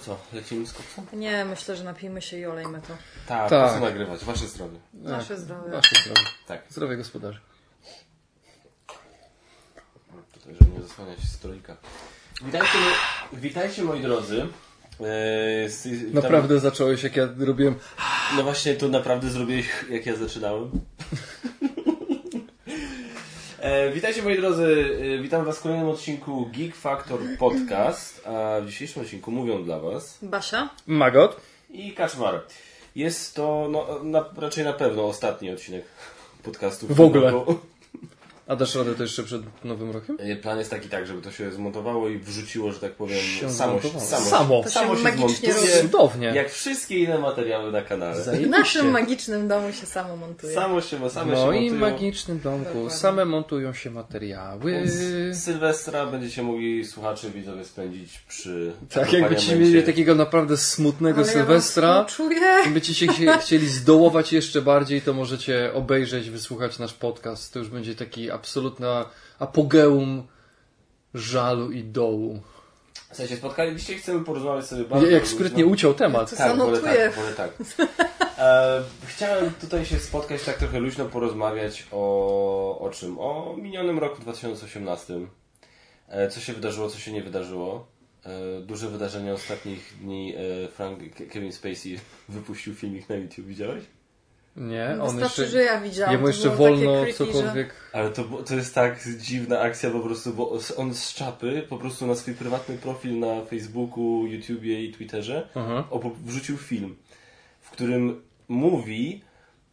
To co, lecimy z koksem? Nie, myślę, że napijmy się i olejmy to. Tak, Tak. co nagrywać? Wasze zdrowie. Nasze zdrowie. Wasze zdrowie. Tak. Zdrowie gospodarzy. Tutaj, żeby nie zasłaniać stolika. Witajcie, moi- witajcie moi drodzy. Eee, z- witam- Naprawdę zacząłeś, jak ja robiłem... No właśnie, to naprawdę zrobiłeś, jak ja zaczynałem. E, witajcie moi drodzy, e, witam was w kolejnym odcinku Geek Factor Podcast, a w dzisiejszym odcinku mówią dla was Basia? Magot? i Kaczmar. Jest to no, na, raczej na pewno ostatni odcinek podcastu. W ogóle. roku. A dasz radę to jeszcze przed nowym rokiem? Plan jest taki tak, żeby to się zmontowało i wrzuciło, że tak powiem, Się samo, samo, Samo. To się samo się magicznie zmontuje, Cudownie. jak wszystkie inne materiały na kanale. W naszym magicznym domu się samo montuje. Samo się, same W się moim montują. magicznym domku Dokładnie. same montują się materiały. Z Sylwestra będziecie mogli słuchacze widzowie spędzić przy Tak, jakbyście mieli takiego naprawdę smutnego Ale Sylwestra. Ja. I będziecie się chcieli zdołować jeszcze bardziej, to możecie obejrzeć, wysłuchać nasz podcast. To już będzie taki absolutna apogeum żalu i dołu. W sensie spotkaliście i chcemy porozmawiać sobie bardzo Jak sprytnie uciął temat. To Tak, wolę tak, wolę tak. E, chciałem tutaj się spotkać, tak trochę luźno porozmawiać o, o czym? O minionym roku 2018. E, co się wydarzyło, co się nie wydarzyło. E, duże wydarzenie ostatnich dni. E, Frank, Ke- Kevin Spacey wypuścił filmik na YouTube, widziałeś? Nie, on Wystarczy, jeszcze... że ja widziałam. Jemu jeszcze wolno takie creepy, cokolwiek... Ale to, to jest tak dziwna akcja po prostu, bo on z czapy po prostu na swój prywatny profil na Facebooku, YouTubie i Twitterze Aha. wrzucił film, w którym mówi,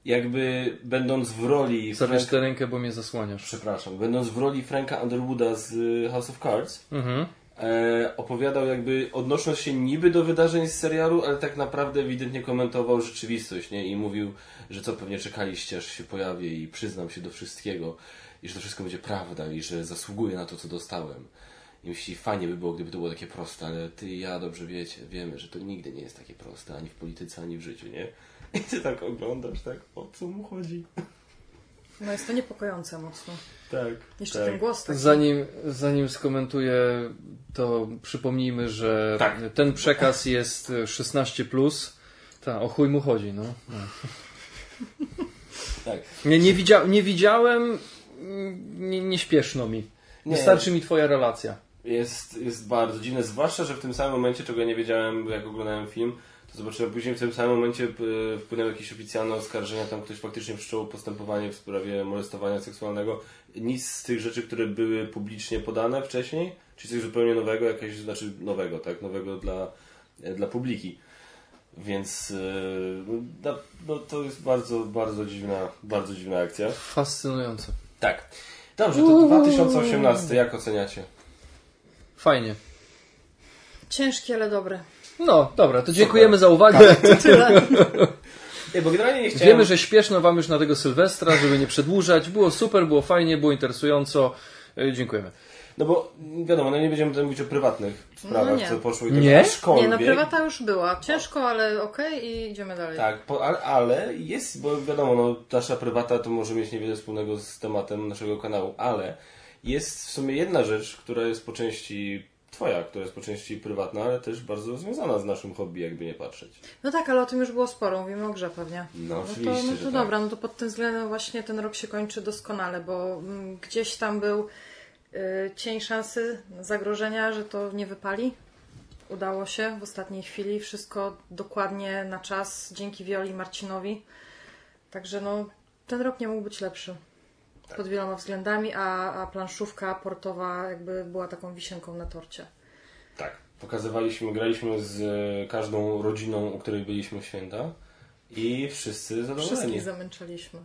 jakby będąc w roli. Zabierz Frank- tę rękę, bo mnie zasłaniasz. Przepraszam, będąc w roli Franka Underwooda z y, House of Cards, Mhm. E, opowiadał jakby, odnosząc się niby do wydarzeń z serialu, ale tak naprawdę ewidentnie komentował rzeczywistość, nie? I mówił, że co pewnie czekaliście, aż się pojawię i przyznam się do wszystkiego, i że to wszystko będzie prawda, i że zasługuję na to, co dostałem. I myśli, fajnie by było, gdyby to było takie proste, ale ty i ja dobrze wiecie, wiemy, że to nigdy nie jest takie proste, ani w polityce, ani w życiu, nie? I ty tak oglądasz, tak, o co mu chodzi? No jest to niepokojące mocno. Tak. Jeszcze tak. ten głos taki. Zanim, zanim skomentuję, to przypomnijmy, że Tak. ten przekaz jest 16+. Plus. Ta, o chuj mu chodzi, no. no. tak. Nie, nie, widzia, nie widziałem, nie, nie śpieszno mi. Nie. Wystarczy mi twoja relacja. jest, jest bardzo dziwne, zwłaszcza, że w tym samym momencie, czego ja nie wiedziałem, jak oglądałem film, to zobaczyłem później w tym samym momencie e, wpłynęły jakieś oficjalne oskarżenia, tam ktoś faktycznie wszczął postępowanie w sprawie molestowania seksualnego. Nic z tych rzeczy, które były publicznie podane wcześniej, czyli coś zupełnie nowego, jakieś, znaczy nowego, tak, nowego dla, e, dla publiki. Więc e, no, no, to jest bardzo, bardzo dziwna, bardzo dziwna akcja. Fascynujące. Tak. Dobrze, to 2018, jak oceniacie? Fajnie. Ciężkie, ale dobre. No, dobra, to dziękujemy za uwagę. Tyle. Nie, bo generalnie nie chciałem... Wiemy, że śpieszno wam już na tego Sylwestra, żeby nie przedłużać. Było super, było fajnie, było interesująco. E, Dziękujemy. No bo wiadomo, no nie będziemy tutaj mówić o prywatnych sprawach, nie. co poszło i Nie? tak aczkolwiek, Nie, no prywata już była. Ciężko, ale okej i idziemy dalej. Tak, po, ale, ale jest, bo wiadomo, no, nasza prywata to może mieć niewiele wspólnego z tematem naszego kanału, ale jest w sumie jedna rzecz, która jest po części twoja, która jest po części prywatna, ale też bardzo związana z naszym hobby, jakby nie patrzeć. No tak, ale o tym już było sporo. Mówimy o grze pewnie. No, No oczywiście, to, no że to tak. dobra, no to pod tym względem właśnie ten rok się kończy doskonale, bo mm, gdzieś tam był y, cień szansy, zagrożenia, że to nie wypali. Udało się w ostatniej chwili, wszystko dokładnie na czas, dzięki Wioli i Marcinowi. Także no, ten rok nie mógł być lepszy. Tak. Pod wieloma względami, a, a planszówka portowa jakby była taką wisienką na torcie. Tak. Pokazywaliśmy, graliśmy z e, każdą rodziną, u której byliśmy w święta i wszyscy zadowoleni. Wszystkich zamęczaliśmy.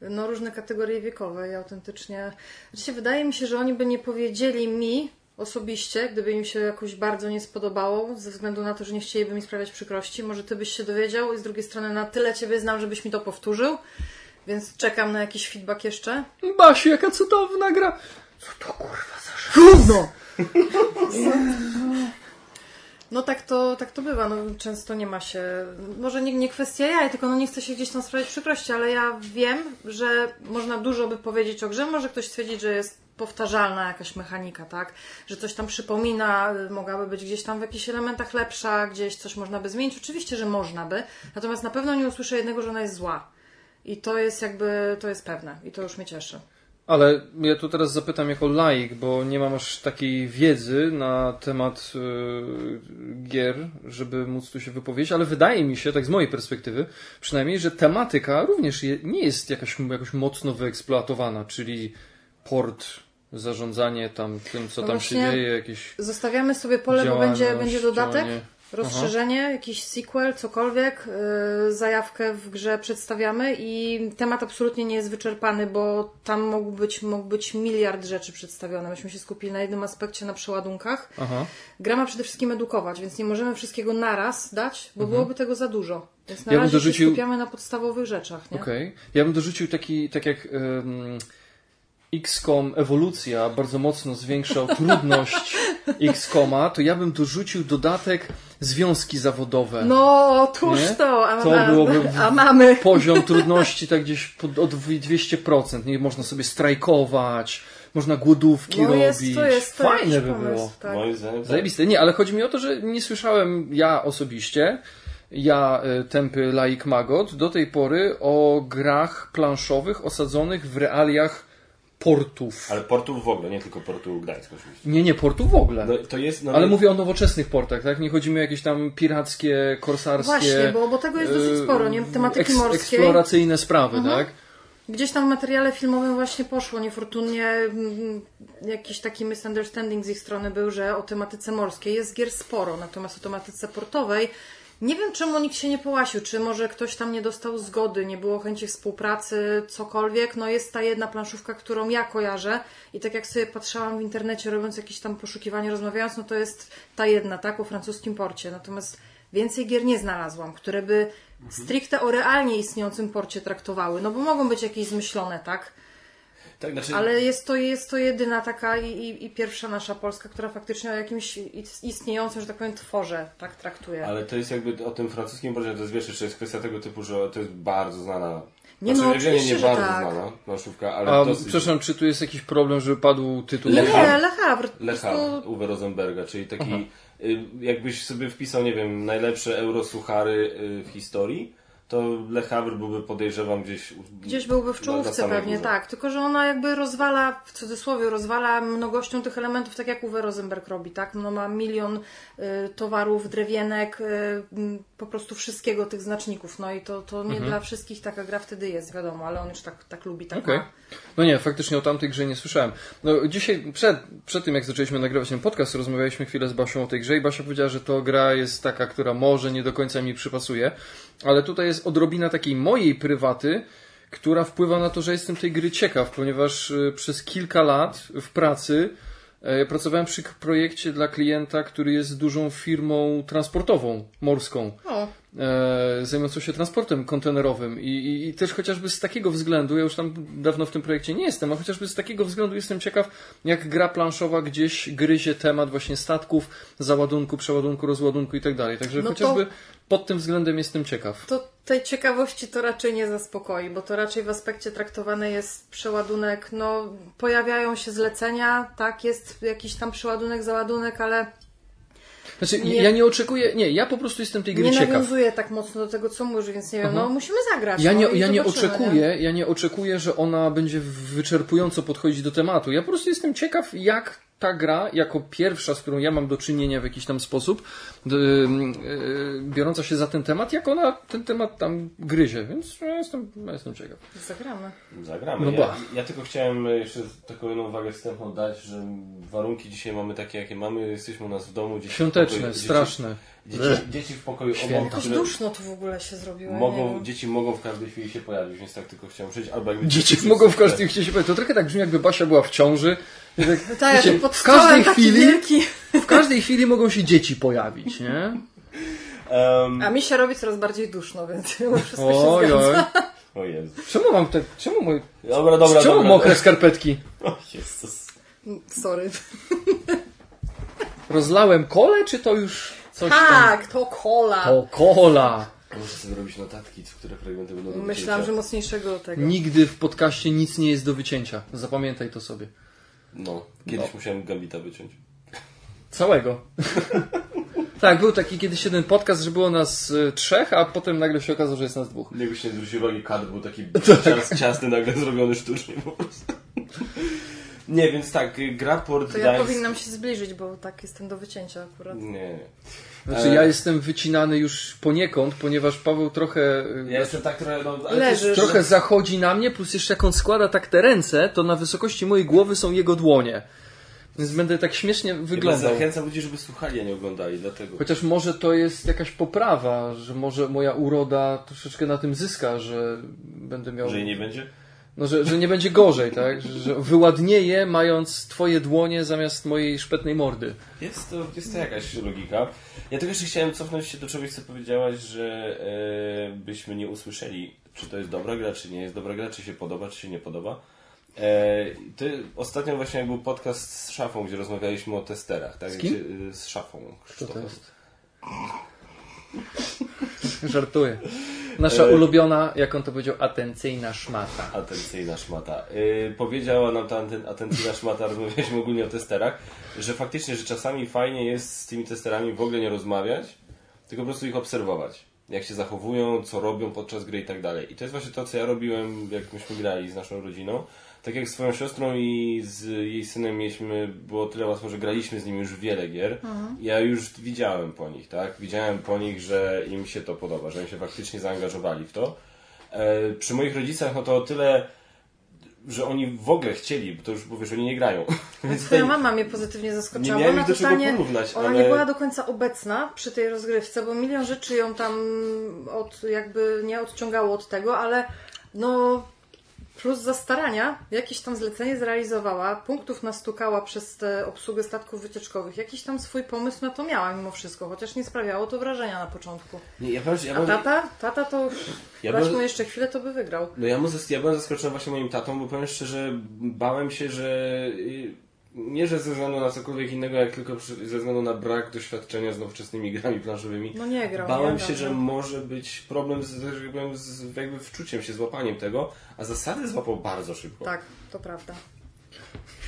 No różne kategorie wiekowe i autentycznie... Znaczy, wydaje mi się, że oni by nie powiedzieli mi osobiście, gdyby im się jakoś bardzo nie spodobało, ze względu na to, że nie chcieliby mi sprawiać przykrości. Może ty byś się dowiedział i z drugiej strony na tyle ciebie znam, żebyś mi to powtórzył. Więc czekam na jakiś feedback jeszcze. Basiu, jaka cudowna gra! Gówno! No tak to, tak to bywa, no, często nie ma się, może nie, nie kwestia jaj, tylko no nie chce się gdzieś tam sprawiać przykrości, ale ja wiem, że można dużo by powiedzieć o grze, może ktoś stwierdzić, że jest powtarzalna jakaś mechanika, tak? Że coś tam przypomina, mogłaby być gdzieś tam w jakichś elementach lepsza, gdzieś coś można by zmienić. Oczywiście, że można by, natomiast na pewno nie usłyszę jednego, że ona jest zła. I to jest jakby, to jest pewne i to już mnie cieszy. Ale ja tu teraz zapytam jako laik, bo nie mam aż takiej wiedzy na temat y, gier, żeby móc tu się wypowiedzieć, ale wydaje mi się, tak z mojej perspektywy, przynajmniej, że tematyka również je, nie jest jakaś, jakoś mocno wyeksploatowana, czyli port, zarządzanie tam tym, co No tam się dzieje, jakieś Zostawiamy sobie pole, bo będzie, będzie dodatek. działanie. Rozszerzenie, jakiś sequel, cokolwiek, yy, zajawkę w grze przedstawiamy i temat absolutnie nie jest wyczerpany, bo tam mógł być, mógł być miliard rzeczy przedstawione. Myśmy się skupili na jednym aspekcie, na przeładunkach. Aha. Gra ma przede wszystkim edukować, więc nie możemy wszystkiego naraz dać, bo byłoby tego za dużo. Więc na Ja razie dorzucił- się skupiamy na podstawowych rzeczach. Okej. Ja bym dorzucił taki, tak jak um, XCOM ewolucja bardzo mocno zwiększał trudność XCOMa, to ja bym dorzucił dodatek związki zawodowe. No, tuż Nie? to, a, To byłoby- a mamy. Poziom trudności tak gdzieś pod, od 200%. Nie można sobie strajkować, można głodówki No jest, robić. to jest to Fajne by pomysł, było. Tak. Moim zdaniem tak. Zajebiste. Nie, ale chodzi mi o to, że nie słyszałem ja osobiście, ja, y, tępy laik Magot, do tej pory o grach planszowych osadzonych w realiach portów. Ale portów w ogóle, nie tylko portu Gdańsk oczywiście. Nie, nie, portów w ogóle. No, to jest, no, Ale no, mówię o nowoczesnych portach, tak? Nie chodzi mi o jakieś tam pirackie, korsarskie... Właśnie, bo, bo tego jest dosyć y, sporo, nie? Tematyki eks- morskiej. Eksploracyjne sprawy, Mhm. tak? Gdzieś tam w materiale filmowym właśnie poszło niefortunnie mm, jakiś taki misunderstanding z ich strony był, że o tematyce morskiej jest gier sporo, natomiast o tematyce portowej nie wiem czemu nikt się nie połasił, czy może ktoś tam nie dostał zgody, nie było chęci współpracy, cokolwiek. No jest ta jedna planszówka, którą ja kojarzę i tak jak sobie patrzałam w internecie robiąc jakieś tam poszukiwanie, rozmawiając, no to jest ta jedna, tak, o francuskim porcie. Natomiast więcej gier nie znalazłam, które by stricte o realnie istniejącym porcie traktowały. No bo mogą być jakieś zmyślone, tak? Tak, znaczy, Ale jest to, jest to jedyna taka i, i, i pierwsza nasza Polska, która faktycznie o jakimś is- istniejącym, że tak powiem, tworze tak traktuje. ale to jest jakby o tym francuskim porcie, to jest wiesz, jest kwestia tego typu, że to jest bardzo znana. Nie, znaczy, no, nie, nie, oczywiście, nie że bardzo tak. znana planszówka, ale A, dosyć. przepraszam, czy tu jest jakiś problem, żeby padł tytuł? Nie, Le Havre. Le Havre. Le Havre, Uwe Rosenberga, czyli taki, y, jakbyś sobie wpisał, nie wiem, najlepsze eurosuchary y, w historii, to Le Havre byłby, podejrzewam, gdzieś... Gdzieś byłby w czołówce pewnie, górze. tak. Tylko, że ona jakby rozwala, w cudzysłowie, rozwala mnogością tych elementów, tak jak Uwe Rosenberg robi, tak? No ma milion y, towarów, drewienek, y, po prostu wszystkiego tych znaczników. No i to, to nie Mhm. dla wszystkich taka gra wtedy jest, wiadomo, ale on już tak, tak lubi, tak Okej. ma. No nie, faktycznie o tamtej grze nie słyszałem. No dzisiaj, przed, przed tym jak zaczęliśmy nagrywać ten podcast, rozmawialiśmy chwilę z Basią o tej grze i Basia powiedziała, że to gra jest taka, która może nie do końca mi przypasuje, ale tutaj jest odrobina takiej mojej prywaty, która wpływa na to, że jestem tej gry ciekaw, ponieważ y, przez kilka lat w pracy pracowałem przy projekcie dla klienta, który jest dużą firmą transportową, morską O, e, zajmującą się transportem kontenerowym I, i, i też chociażby z takiego względu, ja już tam dawno w tym projekcie nie jestem, a chociażby z takiego względu jestem ciekaw, jak gra planszowa gdzieś gryzie temat właśnie statków, załadunku, przeładunku, rozładunku i tak dalej. Także No to- chociażby pod tym względem jestem ciekaw. to tej ciekawości to raczej nie zaspokoi, bo to raczej w aspekcie traktowany jest przeładunek, no pojawiają się zlecenia, tak, jest jakiś tam przeładunek, załadunek, ale Znaczy, Nie- ja nie oczekuję, nie, ja po prostu jestem tej gry nie ciekaw. nawiązuje tak mocno do tego, co mówisz, więc nie wiem, Aha. no musimy zagrać. Ja no, nie, ja nie oczekuję, ja nie oczekuję, że ona będzie wyczerpująco podchodzić do tematu. Ja po prostu jestem ciekaw, jak ta gra, jako pierwsza, z którą ja mam do czynienia w jakiś tam sposób, d- yy, biorąca się za ten temat, jak ona ten temat tam gryzie, więc ja jestem, ja jestem ciekaw. Zagramy. Zagramy. No ja, ja tylko chciałem jeszcze taką jedną uwagę wstępną dać, że warunki dzisiaj mamy takie, jakie mamy. Jesteśmy u nas w domu. Dzieci w Świąteczne, pokoju, straszne. Dzieci, dzieci, dzieci w pokoju obok, Jakoś duszno to w ogóle się zrobiło. mogą, dzieci mogą w każdej chwili się pojawić, więc tak tylko chciałem przyjść. Albo Dzieci mogą w każdej chwili się powiedzieć. To trochę tak brzmi, jakby Basia była w ciąży. Tak, No tak, wiecie, pod w każdej taki chwili, wielki. w każdej chwili mogą się dzieci pojawić, nie? Um, A mi się robi coraz bardziej duszno, więc wszystko się Oj, zgadza. oj. o Jezu. Czemu mam te, czemu moje, Dobra, dobra, czemu dobra. mokre skarpetki? O Jezus. Sorry. Rozlałem kole, czy to już... coś tam. Tak, to kola. To kola. Muszę sobie robić notatki, które fragmenty będą do Myślałam, że mocniejszego tego. Nigdy w podcaście nic nie jest do wycięcia. Zapamiętaj to sobie. No, kiedyś musiałem Gambita wyciąć. Całego. tak, był taki kiedyś jeden podcast, że było nas y, trzech, a potem nagle się okazało, że jest nas dwóch. Jakbyście nie zwrócili uwagi, kadr był taki Tak. cias, ciasny, nagle zrobiony sztucznie po prostu. Nie, więc tak, y, gra Port To ja Gdańsk... powinnam się zbliżyć, bo tak jestem do wycięcia akurat. Nie, nie. Znaczy E. ja jestem wycinany już poniekąd, ponieważ Paweł trochę... Ja jestem tak trochę... No, Leżysz. Trochę zachodzi na mnie, plus jeszcze jak on składa tak te ręce, to na wysokości mojej głowy są jego dłonie. Więc będę tak śmiesznie Ja wyglądał. zachęcam ludzi, żeby słuchali, a nie oglądali, dlatego. Chociaż może to jest jakaś poprawa, że może moja uroda troszeczkę na tym zyska, że będę miał. Że jej nie będzie? No, że, że nie będzie gorzej, tak? Że, że wyładnieje mając twoje dłonie zamiast mojej szpetnej mordy. Jest to, jest to jakaś logika. Ja tylko jeszcze chciałem cofnąć się do czegoś, co powiedziałaś, że e, byśmy nie usłyszeli, czy to jest dobra gra, czy nie jest dobra gra, czy się podoba, czy się nie podoba. E, ty, ostatnio właśnie był podcast z Szafą, gdzie rozmawialiśmy o testerach. Tak? Z kim? Gdzie, z Szafą. Krzysztofem. Żartuję. Nasza ulubiona, jak on to powiedział, atencyjna szmata. Atencyjna szmata. Yy, powiedziała nam ta aten- atencyjna szmata, rozmawialiśmy ogólnie o testerach, że faktycznie, że czasami fajnie jest z tymi testerami w ogóle nie rozmawiać, tylko po prostu ich obserwować. Jak się zachowują, co robią podczas gry i tak dalej. I to jest właśnie to, co ja robiłem, jak myśmy grali z naszą rodziną. Tak jak z swoją siostrą i z jej synem mieliśmy, było tyle łatwo, że graliśmy z nimi już wiele gier. Ja już widziałem po nich, tak? Widziałem po nich, że im się to podoba, że oni się faktycznie zaangażowali w to. E, przy moich rodzicach, no to o tyle, że oni w ogóle chcieli, bo to już powiesz, oni nie grają. Więc Twoja mama mnie pozytywnie zaskoczyła. Nie miałem ona do czego totalnie, porównać, ona ale- nie była do końca obecna przy tej rozgrywce, bo milion rzeczy ją tam od, jakby nie odciągało od tego, ale no plus za starania jakieś tam zlecenie zrealizowała, punktów nastukała przez tę obsługę statków wycieczkowych. Jakiś tam swój pomysł na to miała mimo wszystko, chociaż nie sprawiało to wrażenia na początku. nie, ja powiem, ja A tata? Tata to Ja dać mu jeszcze chwilę, to by wygrał. no ja, mu ja byłem zaskoczony właśnie moim tatą, bo powiem szczerze, bałem się, że y, nie, że ze względu na cokolwiek innego, jak tylko ze względu na brak doświadczenia z nowoczesnymi grami planszowymi. No nie grał. Bałem nie się, grał, że może być problem z, powiem, z jakby wczuciem się, złapaniem tego, a zasady złapał bardzo szybko. Tak, to prawda.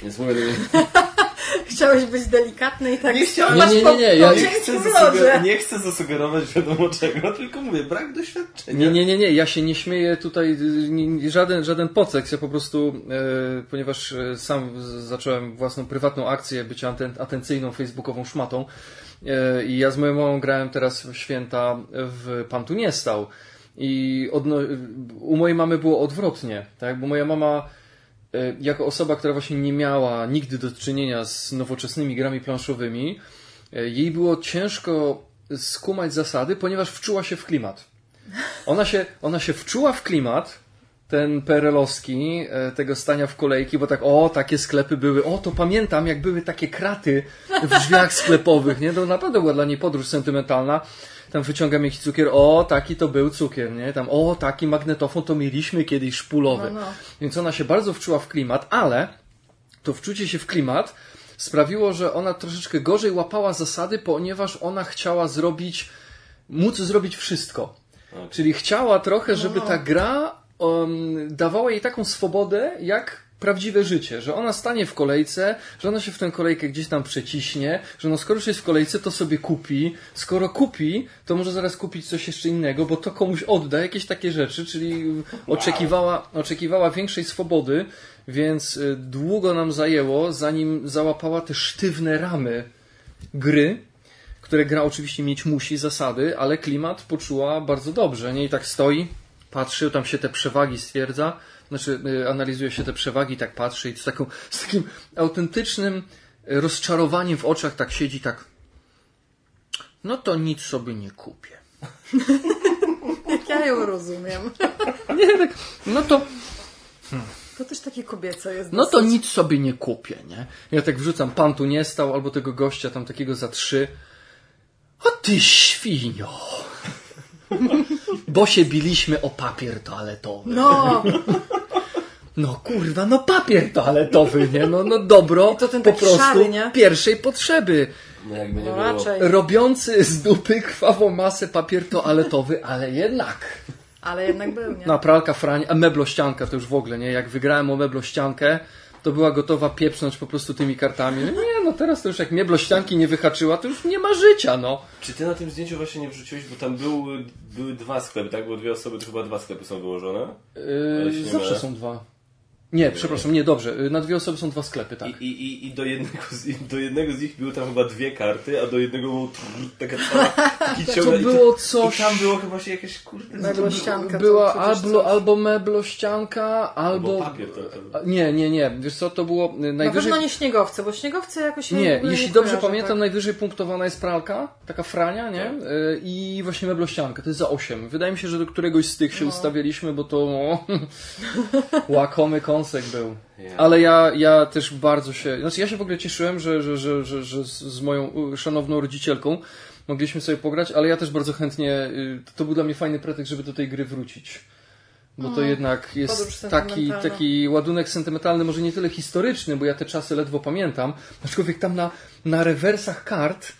Więc mówię, Chciałeś być delikatny i tak Nie Nie, nie, nie, po ja- nie, chcę zasuger- nie chcę zasugerować wiadomo czego, tylko mówię, brak doświadczenia. Nie, nie, nie, nie, ja się nie śmieję tutaj, nie, nie, żaden, żaden podsekс, ja po prostu, e, ponieważ e, sam zacząłem własną prywatną akcję bycia aten, atencyjną facebookową szmatą e, i ja z moją mamą grałem teraz w święta w Pan tu nie stał. I odno, u mojej mamy było odwrotnie, tak, bo moja mama jako osoba, która właśnie nie miała nigdy do czynienia z nowoczesnymi grami planszowymi, e, jej było ciężko skumać zasady, ponieważ wczuła się w klimat. Ona się, ona się wczuła w klimat, ten perelowski, e, tego stania w kolejki, bo tak, o, takie sklepy były, o, to pamiętam, jak były takie kraty w drzwiach sklepowych, nie? To naprawdę była dla niej podróż sentymentalna. Tam wyciągam jakiś cukier, o, taki to był cukier, nie? Tam, o, taki magnetofon to mieliśmy kiedyś szpulowy. No, no. Więc ona się bardzo wczuła w klimat, ale to wczucie się w klimat sprawiło, że ona troszeczkę gorzej łapała zasady, ponieważ ona chciała zrobić, móc zrobić wszystko. Okej. Czyli chciała trochę, żeby no. ta gra um, dawała jej taką swobodę, jak prawdziwe życie, że ona stanie w kolejce, że ona się w tę kolejkę gdzieś tam przeciśnie, że no skoro już jest w kolejce, to sobie kupi, skoro kupi, to może zaraz kupić coś jeszcze innego, bo to komuś odda, jakieś takie rzeczy, czyli oczekiwała, oczekiwała większej swobody, więc y, długo nam zajęło, zanim załapała te sztywne ramy gry, które gra oczywiście mieć musi, zasady, ale klimat poczuła bardzo dobrze. Nie i tak stoi, patrzy, tam się te przewagi stwierdza, znaczy y, analizuje się te przewagi, tak patrzy i z, taką, z takim autentycznym y, rozczarowaniem w oczach tak siedzi, tak no to nic sobie nie kupię. Jak ja ją rozumiem. Nie, tak, no to, To też takie kobiece jest. no to dosyć. nic sobie nie kupię, nie? Ja tak wrzucam, pan tu nie stał, albo tego gościa tam takiego za trzy. O ty świnio! Bo się biliśmy o papier toaletowy. No, No kurwa, no papier toaletowy, nie? No, no dobro I to ten po prostu szary, nie? pierwszej potrzeby. No jakby nie No było. raczej. Robiący z dupy krwawą masę papier toaletowy, ale jednak. Ale jednak był, nie? No, pralka Frań, a meblościanka to już w ogóle, nie? Jak wygrałem o meblościankę, to była gotowa pieprznąć po prostu tymi kartami. No nie, no teraz to już jak meblościanki nie wyhaczyła, to już nie ma życia, no. Czy ty na tym zdjęciu właśnie nie wrzuciłeś, bo tam był, były dwa sklepy, tak? Bo dwie osoby, to chyba dwa sklepy są wyłożone. Yy, zawsze mylę. są dwa. Nie, przepraszam, nie, dobrze. Yy, Na dwie osoby są dwa sklepy, tak. I, i, i, I do jednego, z, i do jednego z nich były tam chyba dwie karty, a do jednego był trrr, taka cała taki To ciągle- i było I coś... tam było chyba się jakieś kurde... Meblościanka. to Była albo, albo meblościanka, Albo albo... papier to, to. Nie, nie, nie. Wiesz co, to było y, Na najwyżej... pewno nie śniegowce, bo śniegowce jakoś Nie, ogóle jeśli nie dobrze kojarzę, pamiętam, tak. najwyżej punktowana jest pralka, taka frania, nie? Tak. Y, I właśnie meblościanka, to jest za 8. Wydaje mi się, że do któregoś z tych się No. ustawialiśmy, bo to łakomy kąsek był. Ale ja, ja też bardzo się, znaczy ja się w ogóle cieszyłem, że, że, że, że, że z- moją szanowną rodzicielką mogliśmy sobie pograć, ale ja też bardzo chętnie, y, to był dla mnie fajny pretekst, żeby do tej gry wrócić. Bo to jednak podróż jest taki, taki ładunek sentymentalny, może nie tyle historyczny, bo ja te czasy ledwo pamiętam, aczkolwiek tam na, na rewersach kart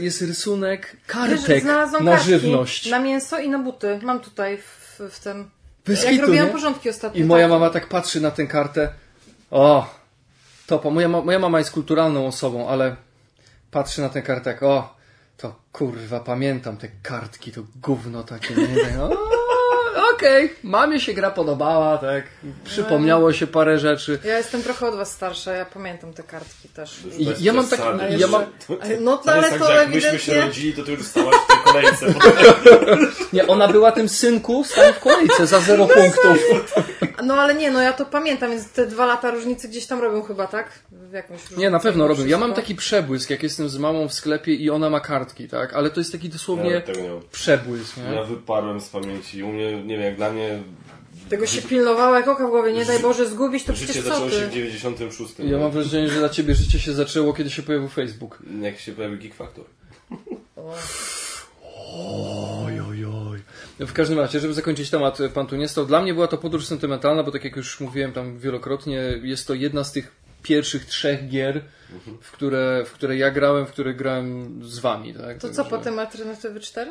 jest rysunek Wiesz, kartek znalazłam na kartki żywność. Na mięso i na buty. Mam tutaj w, w tym. Bez Jak kitu, robiłam nie? porządki ostatnio. I moja tak. mama tak patrzy na tę kartę. O, topa. Moja, ma- moja mama jest kulturalną osobą, ale patrzy na tę kartę jak, o, to kurwa, pamiętam te kartki, to gówno takie. Nie, nie, o, Okej, mamie się gra podobała, tak. Przypomniało się parę rzeczy. Ja jestem trochę od was starsza, ja pamiętam te kartki też. Ja mam taki- ja Jeszcze- mam- to- No to ale jest tak, to że jak myśmy się ewidentnie- rodzili, to ty już stałaś w tej kolejce. Nie, ona była tym synku, stał w kolejce za zero punktów. No ale nie, no ja to pamiętam, więc te dwa lata różnicy gdzieś tam robią chyba, tak? W jakąś różnicę Nie, na pewno robię. Ja mam taki przebłysk, jak jestem z mamą w sklepie i ona ma kartki, tak? Ale to jest taki dosłownie Ja przebłysk, nie? Ja wyparłem z pamięci. U mnie, nie wiem, jak dla mnie Tego się pilnowało jak oka w głowie, nie daj Boże zgubić, to życie przecież co zaczęło się w ty? 96. Ja mam wrażenie, że dla ciebie życie się zaczęło, kiedy się pojawił Facebook. Jak się pojawił Geek Factor. Oj, oj, oj. W każdym razie, żeby zakończyć temat, pan tu nie stał. Dla mnie była to podróż sentymentalna, bo tak jak już mówiłem tam wielokrotnie, jest to jedna z tych pierwszych trzech gier, w które, w które ja grałem, w które grałem z wami, tak? To co, Także- potem alternatywy 4?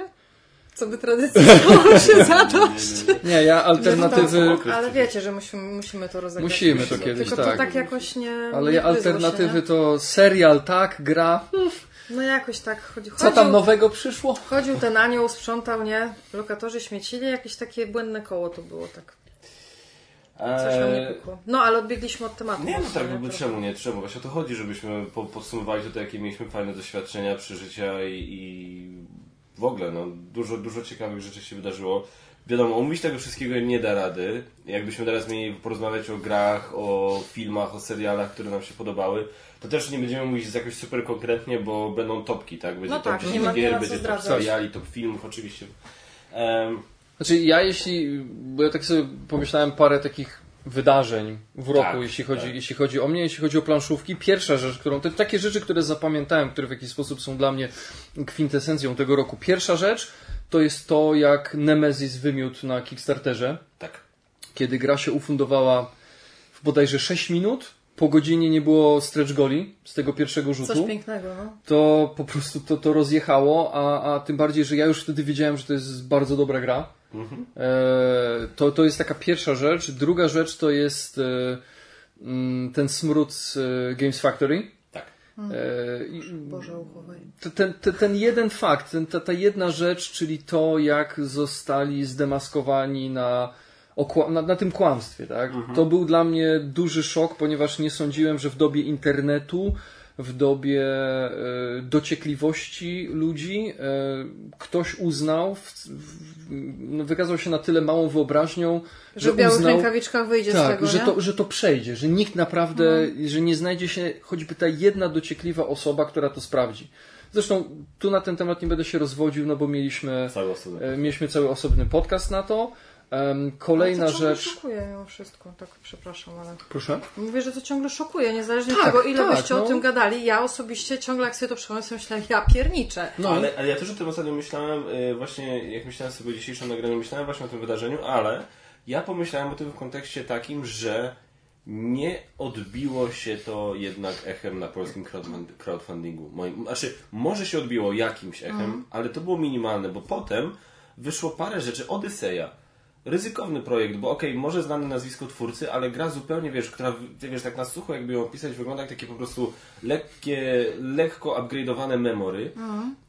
Co by tradycyjnie się zacząć? Nie, ja alternatywy... Nie, Ale wiecie, że musimy, musimy to rozegrać. Musimy to kiedyś, Tylko tak. to tak jakoś nie. Ale nie alternatywy Się, to serial, tak, gra. nie? No jakoś tak chodzi. Co tam nowego przyszło? Chodził ten anioł, sprzątał, nie? Lokatorzy śmiecili, jakieś takie błędne koło to było, tak. Coś nam nie Eee, pykło. No, ale odbiegliśmy od tematu. Nie, no tak, Trochę. czemu nie, czemu? Właśnie o to chodzi, żebyśmy po, podsumowali tutaj, jakie mieliśmy fajne doświadczenia, przeżycia i, i w ogóle, no, dużo, dużo ciekawych rzeczy się wydarzyło. Wiadomo, omówić tego wszystkiego nie da rady. Jakbyśmy teraz mieli porozmawiać o grach, o filmach, o serialach, które nam się podobały, to też nie będziemy mówić jakoś super konkretnie, bo będą topki, tak? Będzie No top tak, 10 nie ma- gier, będzie top seriali, top filmów oczywiście. Em, Znaczy ja jeśli, bo ja tak sobie pomyślałem parę takich wydarzeń w roku, Tak, jeśli, chodzi, tak. jeśli chodzi o mnie, jeśli chodzi o planszówki. Pierwsza rzecz, którą, te takie rzeczy, które zapamiętałem, które w jakiś sposób są dla mnie kwintesencją tego roku. Pierwsza rzecz to jest to, jak Nemesis wymiótł na Kickstarterze, tak. kiedy gra się ufundowała w bodajże 6 minut, po godzinie nie było stretch goli z tego pierwszego rzutu Coś pięknego, no. to po prostu to, to rozjechało, a, a tym bardziej, że ja już wtedy wiedziałem, że to jest bardzo dobra gra. E, to, to jest taka pierwsza rzecz. Druga rzecz to jest e, mm, ten smród z e, Games Factory. Tak. I- Boże, uchowaj. ten, ten, ten jeden fakt, ten, ta, ta jedna rzecz, czyli to, jak zostali zdemaskowani na, na, na tym kłamstwie, tak? To był dla mnie duży szok, ponieważ nie sądziłem, że w dobie internetu, w dobie e, dociekliwości ludzi, e, ktoś uznał, no, wykazał się na tyle małą wyobraźnią, Że w białych uznał, rękawiczkach wyjdzie z tak, tego, że nie? to, że to przejdzie, że nikt naprawdę, że nie znajdzie się choćby ta jedna dociekliwa osoba, która to sprawdzi. Zresztą tu na ten temat nie będę się rozwodził, no bo mieliśmy, osoby. e, mieliśmy cały osobny podcast na to. Em, kolejna Ale to ciągle rzecz. szokuje mimo wszystko, tak przepraszam, ale... Proszę? Mówię, że to ciągle szokuje, niezależnie Tak, od tego, ile tak, byście no. o tym gadali. Ja osobiście ciągle, jak sobie to przypomnę, sobie myślałem, ja pierniczę. No, Ale, ale ja też o tym ostatnio myślałem, y, właśnie jak myślałem sobie o dzisiejszym nagraniu, myślałem właśnie o tym wydarzeniu, ale ja pomyślałem o tym w kontekście takim, że nie odbiło się to jednak echem na polskim crowdfund- crowdfundingu. Moim, znaczy, może się odbiło jakimś echem, ale to było minimalne, bo potem wyszło parę rzeczy. Odyseja. Ryzykowny projekt, bo okej, może znane nazwisko twórcy, ale gra zupełnie, wiesz, która, wiesz, tak na sucho jakby ją opisać, wygląda jak takie po prostu lekkie, lekko upgrade'owane memory.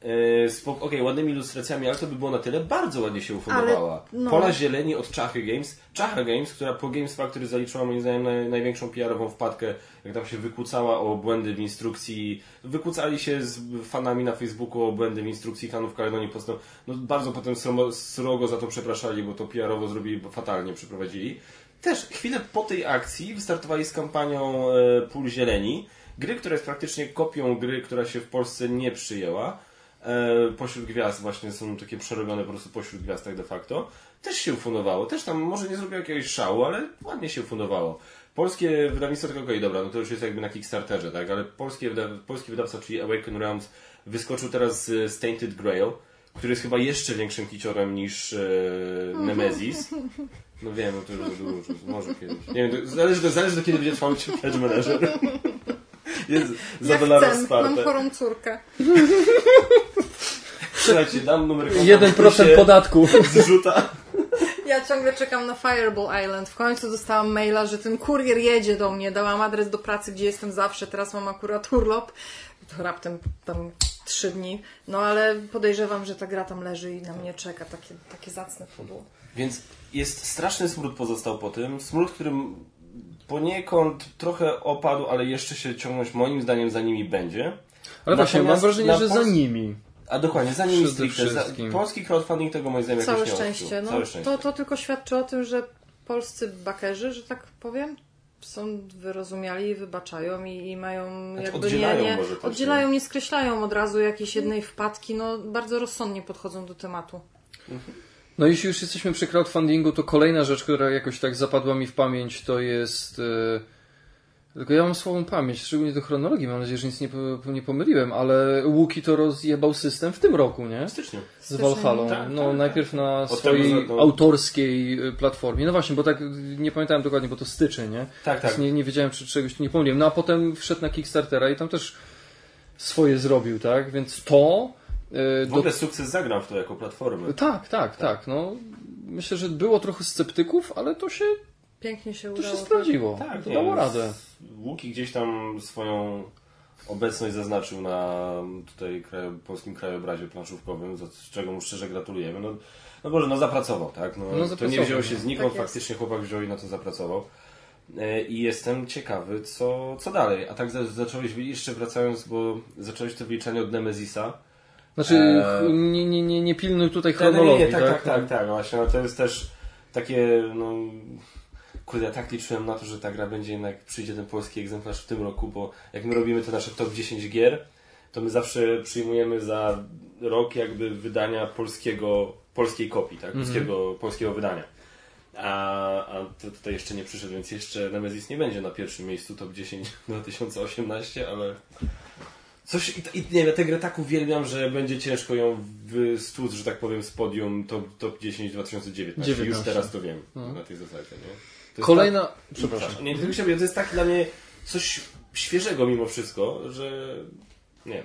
E, z okej, ładnymi ilustracjami, ale to by było na tyle. Bardzo ładnie się ufundowała. Ale, no. Pola zieleni od Czachy Games. Czacha Games, która po Games Factory zaliczyła moim zdaniem naj, największą PR-ową wpadkę, jak tam się wykłócała o błędy w instrukcji. Wykłócali się z fanami na Facebooku o błędy w instrukcji fanów Kaledonii Postęp. No bardzo potem srogo, srogo za to przepraszali, bo to PR-owo zrobili, fatalnie przeprowadzili. Też chwilę po tej akcji wystartowali z kampanią e, Pól Zieleni. Gry, która jest praktycznie kopią gry, która się w Polsce nie przyjęła. E, pośród gwiazd właśnie są takie przerobione po prostu pośród gwiazd tak de facto. Też się ufundowało. Też tam może nie zrobiło jakiegoś szału, ale ładnie się ufundowało. Polskie wydawnictwo tylko okej, dobra, no to już jest jakby na Kickstarterze, tak? Ale polskie polski wydawca, czyli Awaken Realms, wyskoczył teraz z Tainted Grail, który jest chyba jeszcze większym kiciorem niż e, Nemesis. No wiem, no to już dużo, może kiedyś. Nie wiem, to zależy, to zależy do kiedy będzie trwał ci Pledge Manager. Jest za Ja dolara chcę, mam wsparte. chorą córkę. Słuchajcie, dam numer konta. 1% podatku. Zrzuta. Ja ciągle czekam na Fireball Island. W końcu dostałam maila, że ten kurier jedzie do mnie. Dałam adres do pracy, gdzie jestem zawsze. Teraz mam akurat urlop. To raptem tam trzy dni. No ale podejrzewam, że ta gra tam leży i na mnie czeka. Takie, takie zacne pudło. Więc jest straszny smród pozostał po tym. Smród, którym poniekąd trochę opadł, ale jeszcze się ciągnąć moim zdaniem za nimi będzie. Ale właśnie, mam wrażenie, na że za nimi. A dokładnie, za nimi stricte. Za, polski crowdfunding tego moim zdaniem Całe jakoś nie szczęście. No, Całe szczęście. to, to tylko świadczy o tym, że polscy bakerzy, że tak powiem, są wyrozumiali, wybaczają i, i mają Znaczy, jakby oddzielają nie, nie może też, oddzielają, nie skreślają od razu jakiejś jednej wpadki, no bardzo rozsądnie podchodzą do tematu. No jeśli już jesteśmy przy crowdfundingu, to kolejna rzecz, która jakoś tak zapadła mi w pamięć, to jest... e, Tylko ja mam słabą pamięć, szczególnie do chronologii, mam nadzieję, że nic nie, nie pomyliłem, ale Łuki to rozjebał system w tym roku, nie? W styczniu. Z. Valhalla. Tak, no tak, najpierw na Od swojej tego autorskiej y, platformie. No właśnie, bo tak nie pamiętałem dokładnie, bo to styczeń, nie? Tak, tak. Nie, nie wiedziałem, czy czegoś tu nie pomyliłem. No a potem wszedł na Kickstartera i tam też swoje zrobił, tak? Więc to... y, W do- ogóle sukces zagram w to jako platformę. Tak, tak, tak. No, myślę, że było trochę sceptyków, ale to się, Pięknie się to udało. się sprawdziło. Tak, to dało radę. Łuki gdzieś tam swoją obecność zaznaczył na tutaj krajo, polskim krajobrazie planszówkowym, za- z czego mu szczerze gratulujemy. No, no Boże, no zapracował, tak? No, No, to nie zapracował, wzięło się znikąd, Tak faktycznie chłopak wziął i na to zapracował. E, I jestem ciekawy, co, co dalej. A tak za- zacząłeś, jeszcze wracając, bo zacząłeś to wyliczanie od Nemezisa. Znaczy, Eee. nie, nie, nie, nie pilnuj tutaj Tak, no chronologii, nie, nie, tak, tak, tak, tak, właśnie, no to jest też takie, no, kurde, ja tak liczyłem na to, że ta gra będzie jednak, przyjdzie ten polski egzemplarz w tym roku, bo jak my robimy te nasze top 10 gier, to my zawsze przyjmujemy za rok jakby wydania polskiego, polskiej kopii, tak, polskiego, polskiego wydania. A, a to tutaj jeszcze nie przyszedł, więc jeszcze Nemesis nie będzie na pierwszym miejscu top 10 2018, ale Coś, i, i nie wiem, tę grę tak uwielbiam, że będzie ciężko ją wystłuc, że tak powiem, z podium top, top 10 2019. Już 19. teraz to wiem na tej zasadzie. Nie? Kolejna... Tak, Przepraszam. Nie, tylko chciałbym, to jest tak dla mnie coś świeżego mimo wszystko, że nie.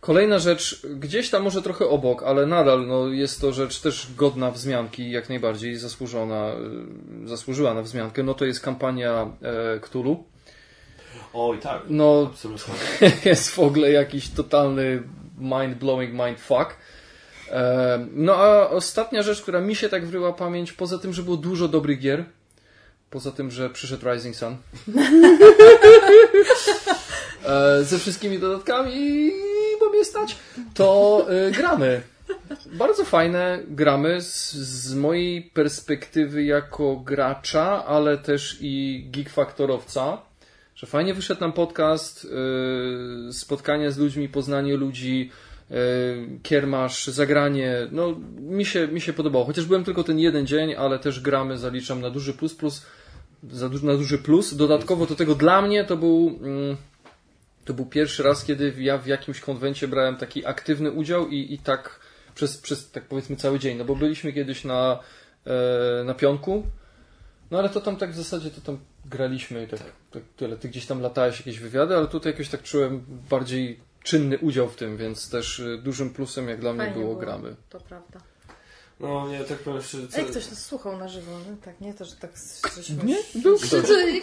Kolejna rzecz, gdzieś tam może trochę obok, ale nadal no, jest to rzecz też godna wzmianki, jak najbardziej zasłużona, y, zasłużyła na wzmiankę, no to jest kampania e, Cthulhu. Oj, tak. No, Absolutnie. jest w ogóle jakiś totalny mind-blowing mindfuck. E, No a ostatnia rzecz, która mi się tak wryła pamięć, poza tym, że było dużo dobrych gier, poza tym, że przyszedł Rising Sun, e, ze wszystkimi dodatkami, bo mnie stać, to e, gramy. Bardzo fajne gramy z, z mojej perspektywy jako gracza, ale też i geek faktorowca że fajnie wyszedł nam podcast, yy, spotkanie z ludźmi, poznanie ludzi, yy, kiermasz, zagranie. No, mi się, mi się podobało. Chociaż byłem tylko ten jeden dzień, ale też gramy, zaliczam na duży plus, plus za du- na duży plus. Dodatkowo do tego dla mnie to był. Mm, to był pierwszy raz, kiedy ja w jakimś konwencie brałem taki aktywny udział i, i tak przez, przez tak powiedzmy cały dzień. No bo byliśmy kiedyś na, e, na pionku, no ale to tam tak w zasadzie to tam graliśmy i tak, tak tyle. Ty gdzieś tam latałeś jakieś wywiady, ale tutaj jakoś tak czułem bardziej czynny udział w tym, więc też y, dużym plusem jak dla mnie Fajnie było gramy. To prawda. No, nie, tak powiem szczerze, co... Ej, ktoś nas słuchał na żywo, no? tak, nie to, że tak żeśmy... Nie, był ktoś.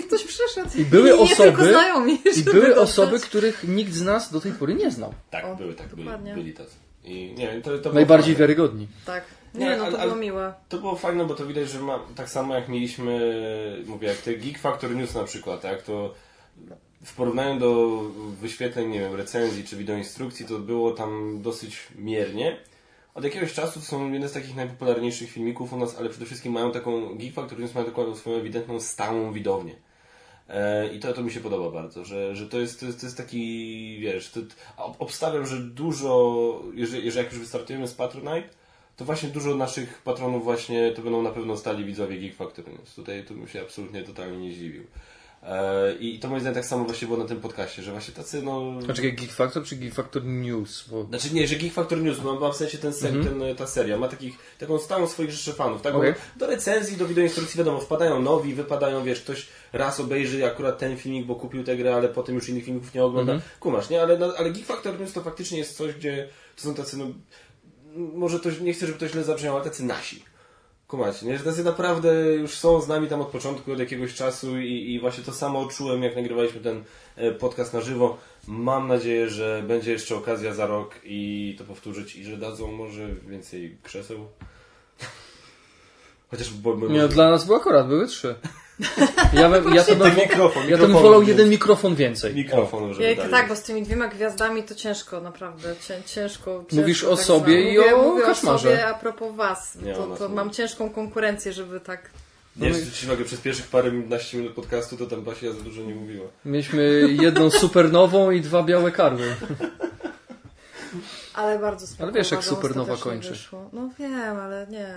Ktoś przyszedł. I były I nie osoby- tylko znajomi. I były osoby, których nikt z nas do tej pory nie znał. Tak, O, były, tak, byli, dokładnie. byli tacy. I nie to, to Najbardziej fajne. wiarygodni. Tak. Nie, Nie, no to ale- było miłe. To było fajne, bo to widać, że ma, tak samo jak mieliśmy, mówię, jak te Geek Factor News na przykład, tak, to w porównaniu do wyświetleń, nie wiem, recenzji czy wideoinstrukcji, to było tam dosyć miernie. Od jakiegoś czasu to są jedne z takich najpopularniejszych filmików u nas, ale przede wszystkim mają taką, Geek Factor News mają taką swoją ewidentną stałą widownię. E, I to, to mi się podoba bardzo, że, że to, jest, to, jest, to jest taki, wiesz, to, obstawiam, że dużo, jeżeli, jeżeli jak już wystartujemy z Patronite, to właśnie dużo naszych patronów właśnie to będą na pewno stali widzowie Geek Factory News. Tutaj tu bym się absolutnie totalnie nie zdziwił. E, I to moim zdaniem tak samo właśnie było na tym podcaście, że właśnie tacy no... Czekaj, Geek Factor czy Geek Factor News? Bo... Znaczy nie, że Geek Factor News, no, ma w sensie ten, ser, ten, ta seria, ma takich, taką stałą swoich rzeczy fanów, tak? Okej. Do recenzji, do wideoinstrukcji wiadomo, wpadają nowi, wypadają, wiesz, ktoś raz obejrzy akurat ten filmik, bo kupił tę grę, ale potem już innych filmików nie ogląda. Kumasz, nie? Ale, ale Geek Factor News to faktycznie jest coś, gdzie to są tacy, no, może to, nie chcę, żeby to źle zabrzmiało, ale tacy nasi. Kumacie, nie? Że tacy naprawdę już są z nami tam od początku, od jakiegoś czasu i, i właśnie to samo odczułem, jak nagrywaliśmy ten e, podcast na żywo. Mam nadzieję, że będzie jeszcze okazja za rok i to powtórzyć i że dadzą może więcej krzeseł. Chociaż bo, Nie, dla nas było akurat, były trzy. Ja, bym, ja to bym, mikrofon, ja to bym wolał więc- jeden mikrofon więcej. mikrofon, dali. tak, bo z tymi dwiema gwiazdami to ciężko, naprawdę. Cię, ciężko, ciężko. Mówisz o tak sobie samo. i mówię, o mówię o Kaczmarze. sobie a propos was. Nie, to, to mam ciężką konkurencję, żeby tak... Nie, zwróćcie uwagę, przez pierwszych parę naście minut podcastu to tam Basia za dużo nie mówiła. Mieliśmy jedną supernową i dwa białe karły. Ale bardzo spoko. Ale wiesz, jak Supernowa kończy. Wyszło. No wiem, ale nie.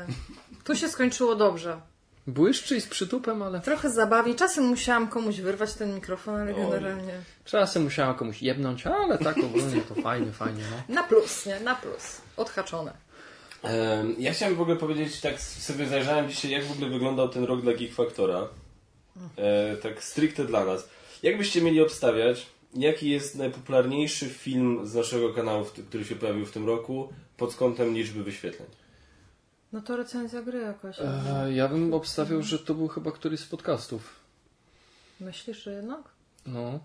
Tu się skończyło dobrze. Błyszczy i z przytupem, ale Trochę zabawi. Czasem musiałam komuś wyrwać ten mikrofon, ale Oj. generalnie... czasem musiałam komuś jebnąć, ale tak ogólnie to fajnie, fajnie. No. Na plus, nie? Na plus. Odhaczone. Em, Ja chciałem w ogóle powiedzieć, tak sobie zajrzałem dzisiaj, jak w ogóle wyglądał ten rok dla Geek Factora. E, tak stricte dla nas. Jakbyście mieli obstawiać, jaki jest najpopularniejszy film z naszego kanału, który się pojawił w tym roku, pod kątem liczby wyświetleń? No to recenzja gry jakoś. E, ja bym obstawiał, że to był chyba któryś z podcastów. Myślisz, że jednak? No,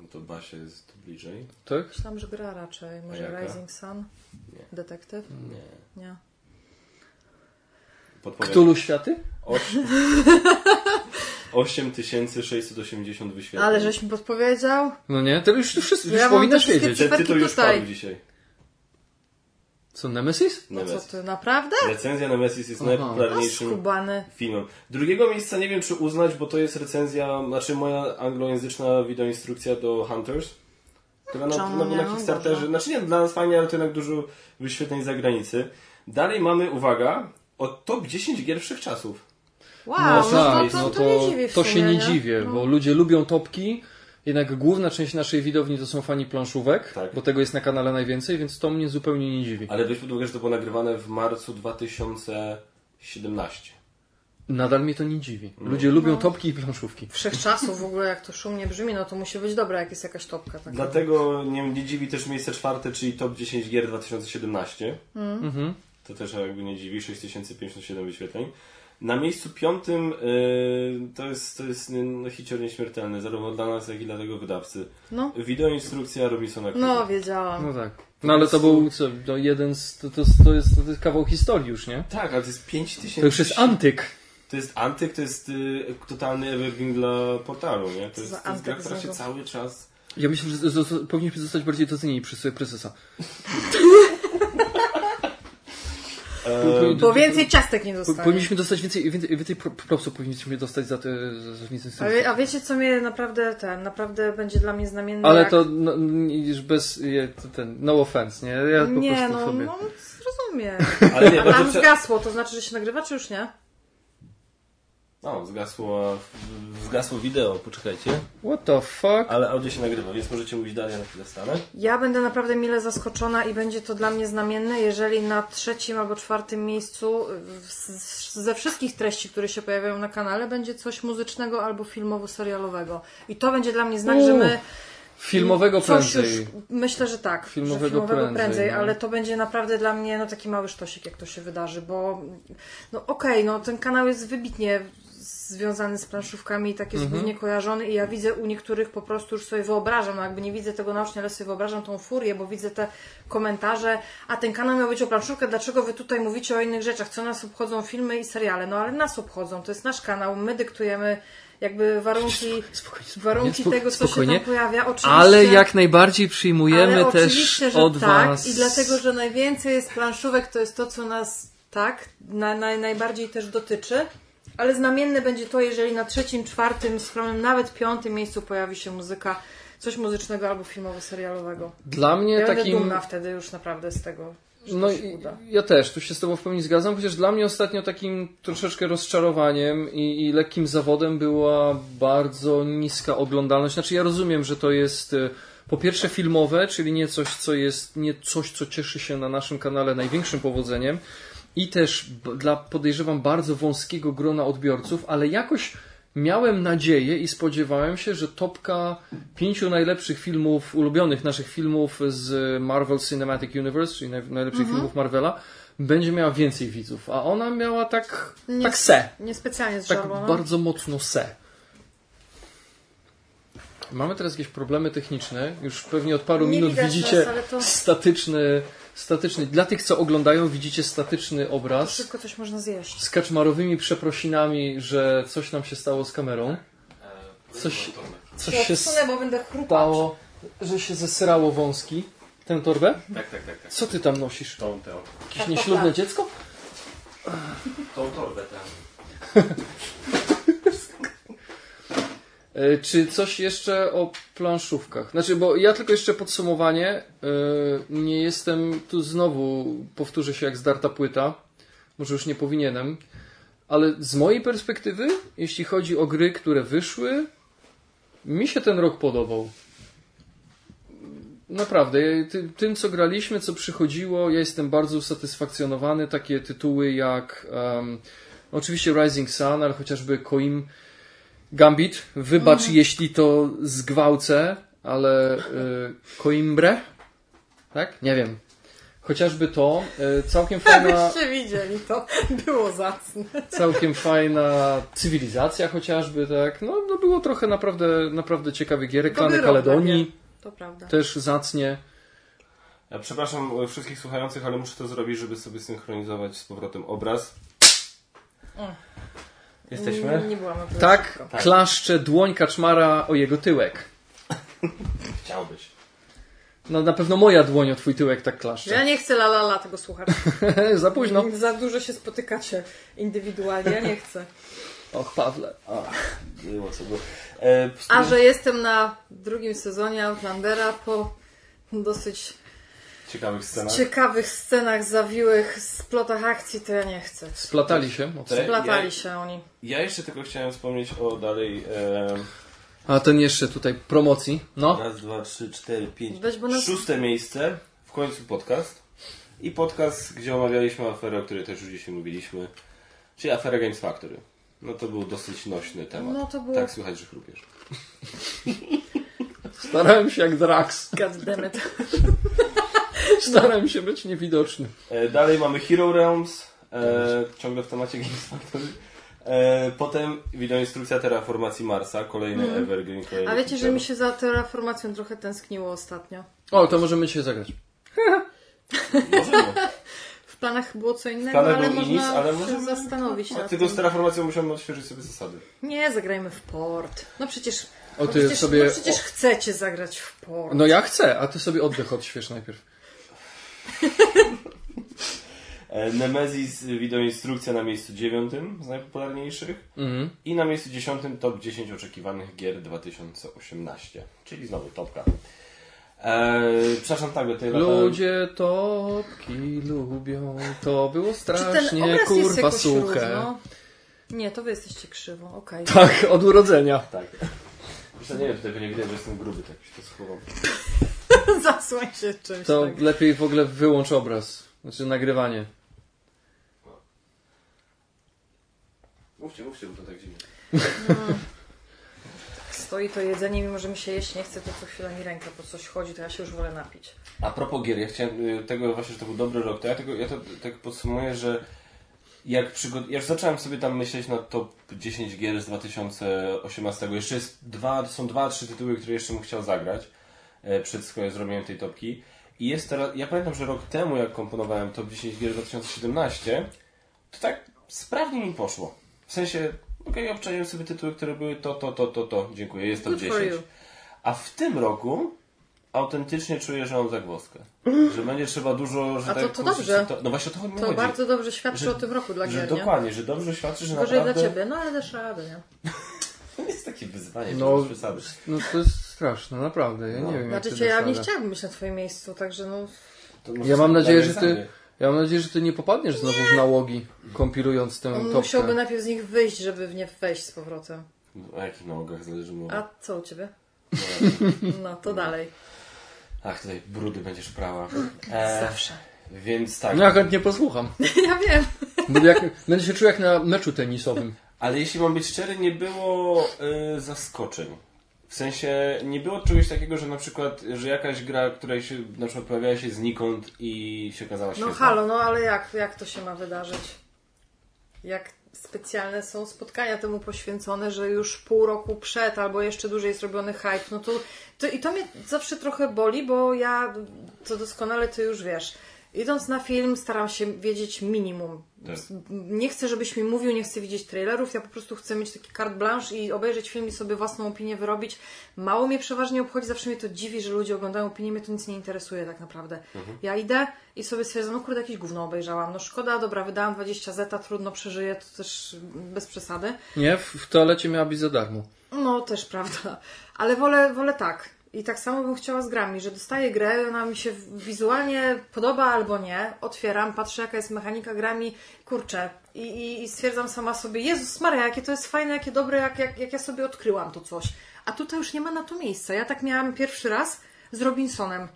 No to Basia jest tu bliżej. tak? Myślałam, że gra raczej. Może jaka? Rising Sun? Nie. Detektyw? Nie. Nie. Podpowiem. Ktulu Światy? Oś... 8680 wyświetleń. Ale żeś mi podpowiedział? No nie, to już wszyscy Ja już mam powinnaś wiedzieć. Ten cyferki tytuł już padł dzisiaj. Co, Nemesis? No co Nemesis. ty, naprawdę? Recenzja Nemesis jest Aha. Najpopularniejszym filmem. Drugiego miejsca nie wiem, czy uznać, bo to jest recenzja, znaczy moja anglojęzyczna wideoinstrukcja do Hunters, która na, na, na No Kickstarterze, dobrze. znaczy nie, dla nas fajnie, ale to jednak dużo wyświetleń z zagranicy. Dalej mamy, uwaga, od top 10 gier wszechczasów. Wow, no no, tak, to, to, no to, nie dziwię w to sumie, się nie nie? dziwię, No. bo ludzie lubią topki. Jednak główna część naszej widowni to są fani planszówek, Tak. bo tego jest na kanale najwięcej, więc to mnie zupełnie nie dziwi. Ale weź pod uwagę, że to było nagrywane w marcu 2017. Nadal mnie to nie dziwi. No. Ludzie lubią topki i planszówki. Wszechczasów w ogóle, jak to szumnie brzmi, no to musi być dobre, jak jest jakaś topka. Taka. Dlatego nie, nie dziwi też miejsce czwarte, czyli top 10 gier 2017. Mhm. To też jakby nie dziwi, 6057 wyświetleń. Na miejscu piątym yy, to jest, to jest no, hicior nieśmiertelny, zarówno dla nas, jak i dla tego wydawcy. No, Wideoinstrukcja Robinsona Crusoe. no wiedziałam. No tak. No ale to był co, no jeden z, to, to, to, jest, to jest kawał historii już, nie? Tak, ale to jest 5000. To już jest antyk. To jest antyk, to jest y, totalny evergreen dla portalu, nie? To jest, to jest gra, antyk która się cały czas... Ja myślę, że powinniśmy zostać bardziej docenieni przez prezesa. E, Bo więcej ciastek nie Po- dostanie. Powinniśmy dostać więcej, więcej, więcej pro- propsów, powinniśmy dostać za te za, za A, a wiecie, co mnie naprawdę ten, naprawdę będzie dla mnie znamienne? Ale jak... to no, już bez ten, no offense, nie? Ja po Nie, prostu no, sobie. no zrozumiem. Ale nie, to, prze- zgasło, to znaczy, że się nagrywa, czy już nie? O, zgasło, zgasło wideo, poczekajcie. What the fuck? Ale audio się nagrywa, więc możecie mówić dalej, na chwilę stanę. Ja będę naprawdę mile zaskoczona i będzie to dla mnie znamienne, jeżeli na trzecim albo czwartym miejscu z- ze wszystkich treści, które się pojawiają na kanale, będzie coś muzycznego albo filmowo-serialowego. I to będzie dla mnie znak, że my Filmowego coś prędzej. Już, myślę, że tak. Filmowego że filmowego prędzej, prędzej, no. ale to będzie naprawdę dla mnie no, taki mały sztosik, jak to się wydarzy, bo no okej, no ten kanał jest wybitnie związany z planszówkami i tak jest Mhm. głównie kojarzony i ja widzę u niektórych po prostu już sobie wyobrażam, no jakby nie widzę tego naocznie, ale sobie wyobrażam tą furię, bo widzę te komentarze, a ten kanał miał być o planszówkę, dlaczego wy tutaj mówicie o innych rzeczach, co nas obchodzą filmy i seriale, no ale nas obchodzą, to jest nasz kanał, my dyktujemy jakby warunki, Spokojnie, warunki spokojnie, tego, co spokojnie. się tam pojawia. Oczywiście, Ale jak najbardziej przyjmujemy też od tak, Was. I dlatego, że najwięcej jest planszówek, to jest to, co nas tak na, na, najbardziej też dotyczy. Ale znamienne będzie to, jeżeli na trzecim, czwartym, skromnym, nawet piątym miejscu pojawi się muzyka, coś muzycznego albo filmowo-serialowego. Dla mnie Ja będę takim. dumna wtedy już naprawdę z tego, że No i ja też, tu się z Tobą w pełni zgadzam, chociaż dla mnie ostatnio takim troszeczkę rozczarowaniem i, i lekkim zawodem była bardzo niska oglądalność. Znaczy ja rozumiem, że to jest e, po pierwsze filmowe, czyli nie coś, co jest, nie coś, co cieszy się na naszym kanale największym powodzeniem i też dla, podejrzewam, bardzo wąskiego grona odbiorców, ale jakoś miałem nadzieję i spodziewałem się, że topka pięciu najlepszych filmów, ulubionych naszych filmów z Marvel Cinematic Universe, czyli naj, najlepszych filmów Marvela, będzie miała więcej widzów, a ona miała tak, Nie- tak se, Niespecjalnie z tak no. bardzo mocno se. Mamy teraz jakieś problemy techniczne. Już pewnie od paru Nie minut widać widzicie to- statyczny, statyczny. Dla tych, co oglądają, widzicie statyczny obraz Szybko coś można zjeść. z kaczmarowymi przeprosinami, że coś nam się stało z kamerą. Coś, coś się stało, że się zesrało wąski. Tę torbę? Tak, tak, tak. tak. Co ty tam nosisz? Tą, tą. Jakieś nieślubne dziecko? Tą torbę tam. E, Czy coś jeszcze o planszówkach? Znaczy, bo ja tylko jeszcze podsumowanie. e, Nie jestem tu znowu, powtórzę się jak zdarta płyta. Może już nie powinienem. Ale z mojej perspektywy, jeśli chodzi o gry, które wyszły, mi się ten rok podobał. Naprawdę, tym co graliśmy, co przychodziło, ja jestem bardzo usatysfakcjonowany. Takie tytuły jak em, oczywiście Rising Sun, ale chociażby Koim Gambit. Wybacz, jeśli to zgwałcę, ale y, Coimbre? Tak? Nie wiem. Chociażby to. Y, całkiem fajna, Byście widzieli to. Było zacne. całkiem fajna cywilizacja chociażby, tak? No, no było trochę naprawdę, naprawdę ciekawych gier. Klany Kaledonii To prawda. też zacnie. Ja przepraszam e, wszystkich słuchających, ale muszę to zrobić, żeby sobie synchronizować z powrotem obraz. Jesteśmy? Nie, nie byłam na Tak. Tak. klaszcze dłoń kaczmara o jego tyłek. Chciałbyś. No na pewno moja dłoń o twój tyłek tak Ja klaszcze. nie chcę la la la tego słuchać. Za późno. Za dużo się spotykacie indywidualnie. Ja nie chcę. Och, Pawle. Ach, było co było. E, A że jestem na drugim sezonie Outlandera po dosyć Ciekawych scenach. ciekawych scenach zawiłych, splotach akcji, to ja nie chcę. Splatali się Splatali ja- się oni. Ja jeszcze tylko chciałem wspomnieć o dalej. E, A ten jeszcze tutaj promocji. No. raz, dwa, trzy, cztery, pięć. Weź, nas- Szóste miejsce. W końcu podcast. I podcast, gdzie omawialiśmy aferę, o której też już dzisiaj mówiliśmy. Czyli aferę Games Factory. No to był dosyć nośny temat. No to było- Tak słychać, że chrupiesz. Starałem się jak Drax. God damn it. Starałem się być niewidoczny. E, dalej mamy Hero Realms. E, ciągle w temacie Games Factory. E, potem wideoinstrukcja terraformacji Marsa. Kolejny Evergreen. Kolejny. A wiecie, że mi się za terraformacją trochę tęskniło ostatnio. O, to możemy dzisiaj zagrać. Możemy. W planach było co innego, ale był można Inis, ale się możemy- zastanowić A nad tylko z terraformacją musiałem odświeżyć sobie zasady. Nie, zagrajmy w port. No przecież, O, no ty przecież, sobie- no przecież chcecie zagrać w port. No ja chcę, a ty sobie oddech odśwież najpierw. E, Nemesis wideoinstrukcja na miejscu dziewiątym z najpopularniejszych Mhm. i na miejscu dziesiątym top 10 oczekiwanych gier 2018, czyli znowu topka. E, przepraszam, tak, do tej Ludzie topki lubią. To było Czy ten strasznie kurwa jakoś suche. równo? Nie, to wy jesteście krzywo, okej. Tak, od urodzenia. Tak. Co, nie wiem, tutaj nie widać, że jestem gruby, tak się to schowam. Zasłoń się czymś. To tak. lepiej w ogóle wyłącz obraz. Znaczy nagrywanie. Mówcie, mówcie, bo to tak dziwnie. Stoi to jedzenie, mimo że mi się jeść nie chce, to co chwila mi ręka po coś chodzi, to ja się już wolę napić. A propos gier, ja chciałem y, tego właśnie, że to był dobry rok, to ja, tego, ja to tak podsumuję, że jak przygod... ja już zacząłem sobie tam myśleć na top 10 gier z 2018. Jeszcze jest dwa, są dwa, trzy tytuły, które jeszcze bym chciał zagrać przed sko- zrobieniem tej topki. I jest teraz, ja pamiętam, że rok temu jak komponowałem top 10 gier 2017, to tak sprawnie mi poszło. W sensie, okej, obczaiłem sobie tytuły, które były to, to, to, to, to, dziękuję, jest top Good for 10. you. A w tym roku autentycznie czuję, że mam zagwozdkę. Że będzie trzeba dużo, że A to- tak to dobrze. To, no właśnie o to mi To chodzi. bardzo dobrze świadczy Że- o tym roku dla że gier, nie? dokładnie, że dobrze świadczy, że Gorzej naprawdę... dla ciebie, no ale dasz radę, nie? To nie jest takie wyzwanie, No, no to jest straszne, naprawdę. Ja No. nie wiem, jak Znaczy ty cię, ja nie chciałabym być na twoim miejscu, także no... Ja mam nadzieję, że ty, ja mam nadzieję, że ty nie popadniesz znowu w nałogi, kompilując tę On topkę. musiałby najpierw z nich wyjść, żeby w nie wejść z powrotem. O jakich nałogach zależy mowa? A co u ciebie? No, No, to dalej. Ach, tutaj brudy będziesz prała. E, Zawsze. więc tak. No ja chętnie posłucham. Ja wiem. Będę, jak, będę się czuł jak na meczu tenisowym. Ale jeśli mam być szczery, nie było y, zaskoczeń. W sensie nie było czegoś takiego, że na przykład, że jakaś gra, która się na przykład pojawiała się znikąd i się okazała No świetna. halo, no ale jak, jak to się ma wydarzyć? Jak specjalne są spotkania temu poświęcone, że już pół roku przed albo jeszcze dłużej jest robiony hype, no to, to i to mnie zawsze trochę boli, bo ja to doskonale ty już wiesz. Idąc na film staram się wiedzieć minimum. Tak. Nie chcę, żebyś mi mówił, nie chcę widzieć trailerów, ja po prostu chcę mieć taki carte blanche i obejrzeć film i sobie własną opinię wyrobić. Mało mnie przeważnie obchodzi, zawsze mnie to dziwi, że ludzie oglądają opinię, mnie to nic nie interesuje tak naprawdę. Ja idę i sobie stwierdzam, no kurde, jakieś gówno obejrzałam. No szkoda, dobra, wydałam 20 zeta, trudno przeżyję, to też bez przesady. Nie? W, w toalecie miała być za darmo. No, też prawda. Ale wolę, wolę tak. I tak samo bym chciała z grami, że dostaję grę, ona mi się wizualnie podoba albo nie, otwieram, patrzę jaka jest mechanika grami, kurczę, i, i, i stwierdzam sama sobie, Jezus Maria, jakie to jest fajne, jakie dobre, jak, jak, jak ja sobie odkryłam to coś. A tutaj już nie ma na to miejsca. Ja tak miałam pierwszy raz z Robinsonem,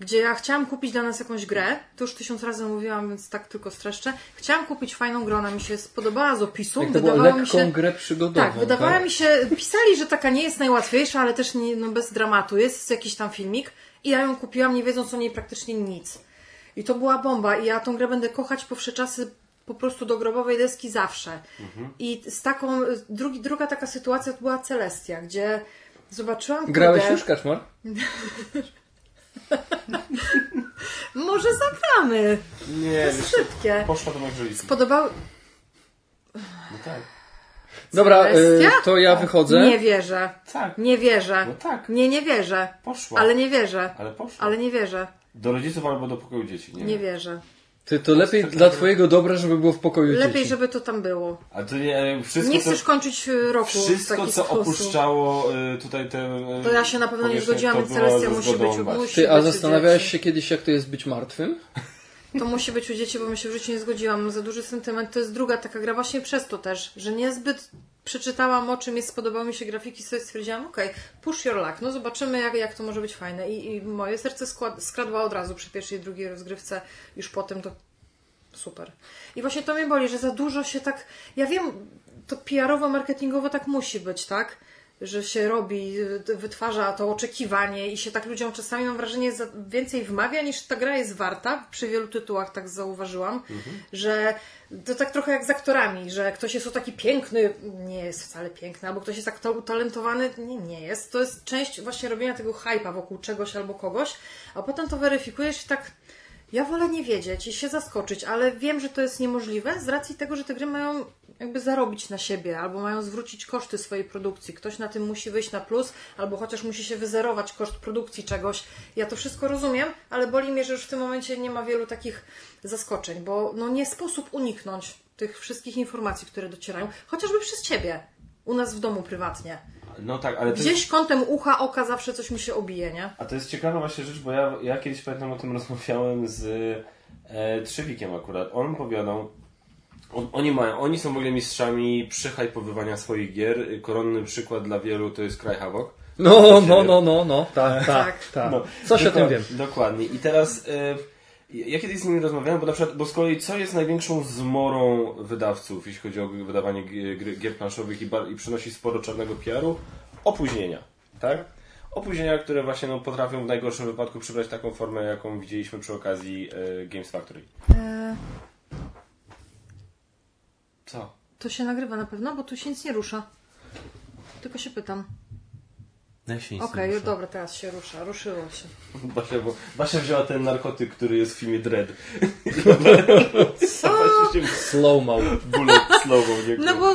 gdzie ja chciałam kupić dla nas jakąś grę, to już tysiąc razy mówiłam, więc tak tylko streszczę. Chciałam kupić fajną grę, ona mi się spodobała z opisu, było wydawało mi się... grę przygodową. Tak, wydawała mi się, pisali, że taka nie jest najłatwiejsza, ale też nie, no bez dramatu. Jest jakiś tam filmik i ja ją kupiłam, nie wiedząc o niej praktycznie nic. I to była bomba i ja tą grę będę kochać po wsze czasy po prostu do grobowej deski zawsze. I z taką, drugi, druga taka sytuacja to była Celestia, gdzie zobaczyłam Grałeś kurde, już, Kaczmar? Może zagramy. Nie, wiesz, co, Szybkie. poszła do moich rodziców. Podobał... No tak. Dobra, y, to ja wychodzę. Nie wierzę. Tak, Nie wierzę. no tak. Nie, nie wierzę. Poszła. Ale nie wierzę. Ale poszła. Ale nie wierzę. Do rodziców albo do pokoju dzieci. Nie, Nie wierzę. Ty, to lepiej dla twojego dobra, żeby było w pokoju Lepiej, dzieci. żeby to tam było. A to nie, wszystko Nie to, chcesz kończyć y, roku w wszystko taki co sposób. opuszczało y, tutaj te... To ja się na pewno nie zgodziłam, to więc Celestia musi być, musi Ty, a zastanawiałeś się kiedyś, jak to jest być martwym? To musi być u dzieci, bo my się w życiu nie zgodziłam. Mam za duży sentyment. To jest druga taka gra właśnie przez to też, że niezbyt przeczytałam o czym jest, spodobały mi się grafiki, sobie stwierdziłam, okej, push your luck, no zobaczymy jak, jak to może być fajne. I, i moje serce skład, skradła od razu przy pierwszej i drugiej rozgrywce, już potem to super. I właśnie to mnie boli, że za dużo się tak, ja wiem, to PR-owo, marketingowo tak musi być, tak? Że się robi, wytwarza to oczekiwanie i się tak ludziom czasami mam wrażenie więcej wmawia niż ta gra jest warta. Przy wielu tytułach tak zauważyłam, że to tak trochę jak z aktorami, że ktoś jest o taki piękny, nie jest wcale piękny, albo ktoś jest tak ta- utalentowany, nie, nie jest. To jest część właśnie robienia tego hypa wokół czegoś albo kogoś, a potem to weryfikujesz i tak ja wolę nie wiedzieć i się zaskoczyć, ale wiem, że to jest niemożliwe z racji tego, że te gry mają jakby zarobić na siebie, albo mają zwrócić koszty swojej produkcji. Ktoś na tym musi wyjść na plus, albo chociaż musi się wyzerować koszt produkcji czegoś. Ja to wszystko rozumiem, ale boli mnie, że już w tym momencie nie ma wielu takich zaskoczeń, bo no nie sposób uniknąć tych wszystkich informacji, które docierają, chociażby przez ciebie. U nas w domu prywatnie. No tak, ale to jest, Gdzieś kątem ucha, oka zawsze coś mi się obije, nie? a to jest ciekawa właśnie rzecz, bo ja, ja kiedyś pamiętam o tym rozmawiałem z e, Trzewikiem akurat. On opowiadał, On, oni mają, oni są w ogóle mistrzami przyhajpowywania swoich gier. Koronny przykład dla wielu to jest Cry Havoc. No, no, no, no, no, tak, tak, Tak. tak. No, Coś o tym wiem. Dokładnie. I teraz e, ja kiedyś z nimi rozmawiałem, bo na przykład, bo z kolei co jest największą zmorą wydawców, jeśli chodzi o wydawanie gier planszowych i, i przynosi sporo czarnego PR-u? Opóźnienia, tak? Opóźnienia, które właśnie no, potrafią w najgorszym wypadku przybrać taką formę, jaką widzieliśmy przy okazji e, Games Factory. E, Co? to się nagrywa na pewno, bo tu się nic nie rusza. Tylko się pytam. Ja się nic Okej, nie ruszę. dobra, teraz się rusza. Ruszyło się. Basia, bo Basia wzięła ten narkotyk, który jest w filmie Dread. Co? Slow-mo. bullet slow No bo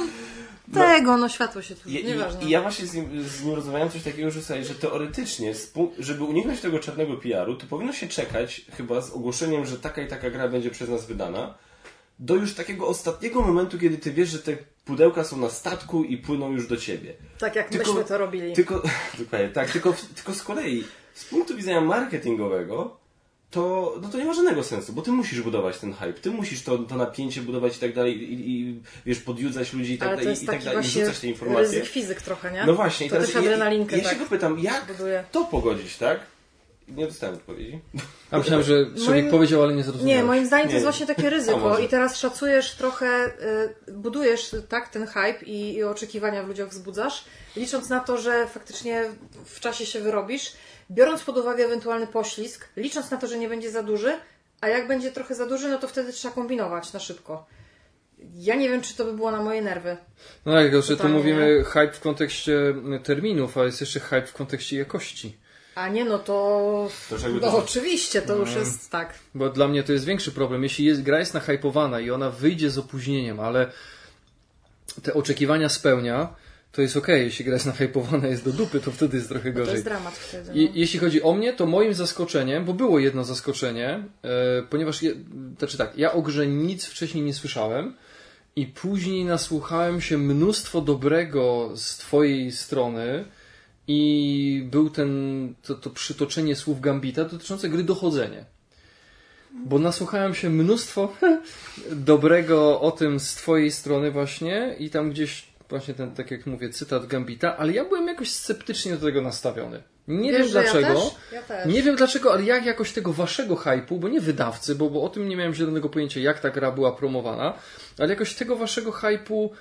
tego, no światło się tu... I, Nieważne. I ja właśnie z nim, z nim rozmawiałem coś takiego, że, słuchaj, że teoretycznie, żeby uniknąć tego czarnego PR-u, to powinno się czekać chyba z ogłoszeniem, że taka i taka gra będzie przez nas wydana, do już takiego ostatniego momentu, kiedy ty wiesz, że te pudełka są na statku i płyną już do ciebie. Tak jak Tylko- myśmy to robili. Tylko, dokładnie, tak, tylko, tylko z kolei z punktu widzenia marketingowego to, no to nie ma żadnego sensu, bo ty musisz budować ten hype, ty musisz to, to napięcie budować i tak dalej i, i wiesz, podjudzać ludzi i tak Ale to dalej, jest i tak taki dalej, i wrzucać te informacje. ryzyk fizyk trochę, nie? No właśnie, i to teraz też ja, adrenalinkę ja, ja tak się go pytam, jak buduje. to pogodzić, tak? Nie dostałem odpowiedzi. A myślałem, że Szymik Moim- powiedział, ale nie zrozumiałem. Nie, moim zdaniem to Nie. jest właśnie takie ryzyko i teraz szacujesz trochę, y, budujesz tak ten hype i, i oczekiwania w ludziach wzbudzasz, licząc na to, że faktycznie w czasie się wyrobisz, biorąc pod uwagę ewentualny poślizg, licząc na to, że nie będzie za duży, a jak będzie trochę za duży, no to wtedy trzeba kombinować na szybko. Ja nie wiem, czy to by było na moje nerwy. No tak, że tu mówimy hype w kontekście terminów, a jest jeszcze hype w kontekście jakości. A nie, no to. To No to- oczywiście, to już jest tak. Bo dla mnie to jest większy problem. Jeśli jest, gra jest nahypowana i ona wyjdzie z opóźnieniem, ale te oczekiwania spełnia, to jest okej. Jeśli gra jest nahypowana, jest do dupy, to wtedy jest trochę To gorzej. jest dramat wtedy. No. Je, jeśli chodzi o mnie, to moim zaskoczeniem, bo było jedno zaskoczenie, e, ponieważ, je, znaczy tak, ja o grze nic wcześniej nie słyszałem i później nasłuchałem się mnóstwo dobrego z Twojej strony i był ten, to, to przytoczenie słów Gambita dotyczące gry Dochodzenie. Bo nasłuchałem się mnóstwo dobrego o tym z Twojej strony właśnie i tam gdzieś właśnie ten, tak jak mówię, cytat Gambita, ale ja byłem jakoś sceptycznie do tego nastawiony. Nie Wiesz, wiem dlaczego. Ja też? Ja też. Nie wiem dlaczego, ale jak jakoś tego waszego hypu, bo nie wydawcy, bo, bo o tym nie miałem zielonego pojęcia, jak ta gra była promowana, ale jakoś tego waszego hypu,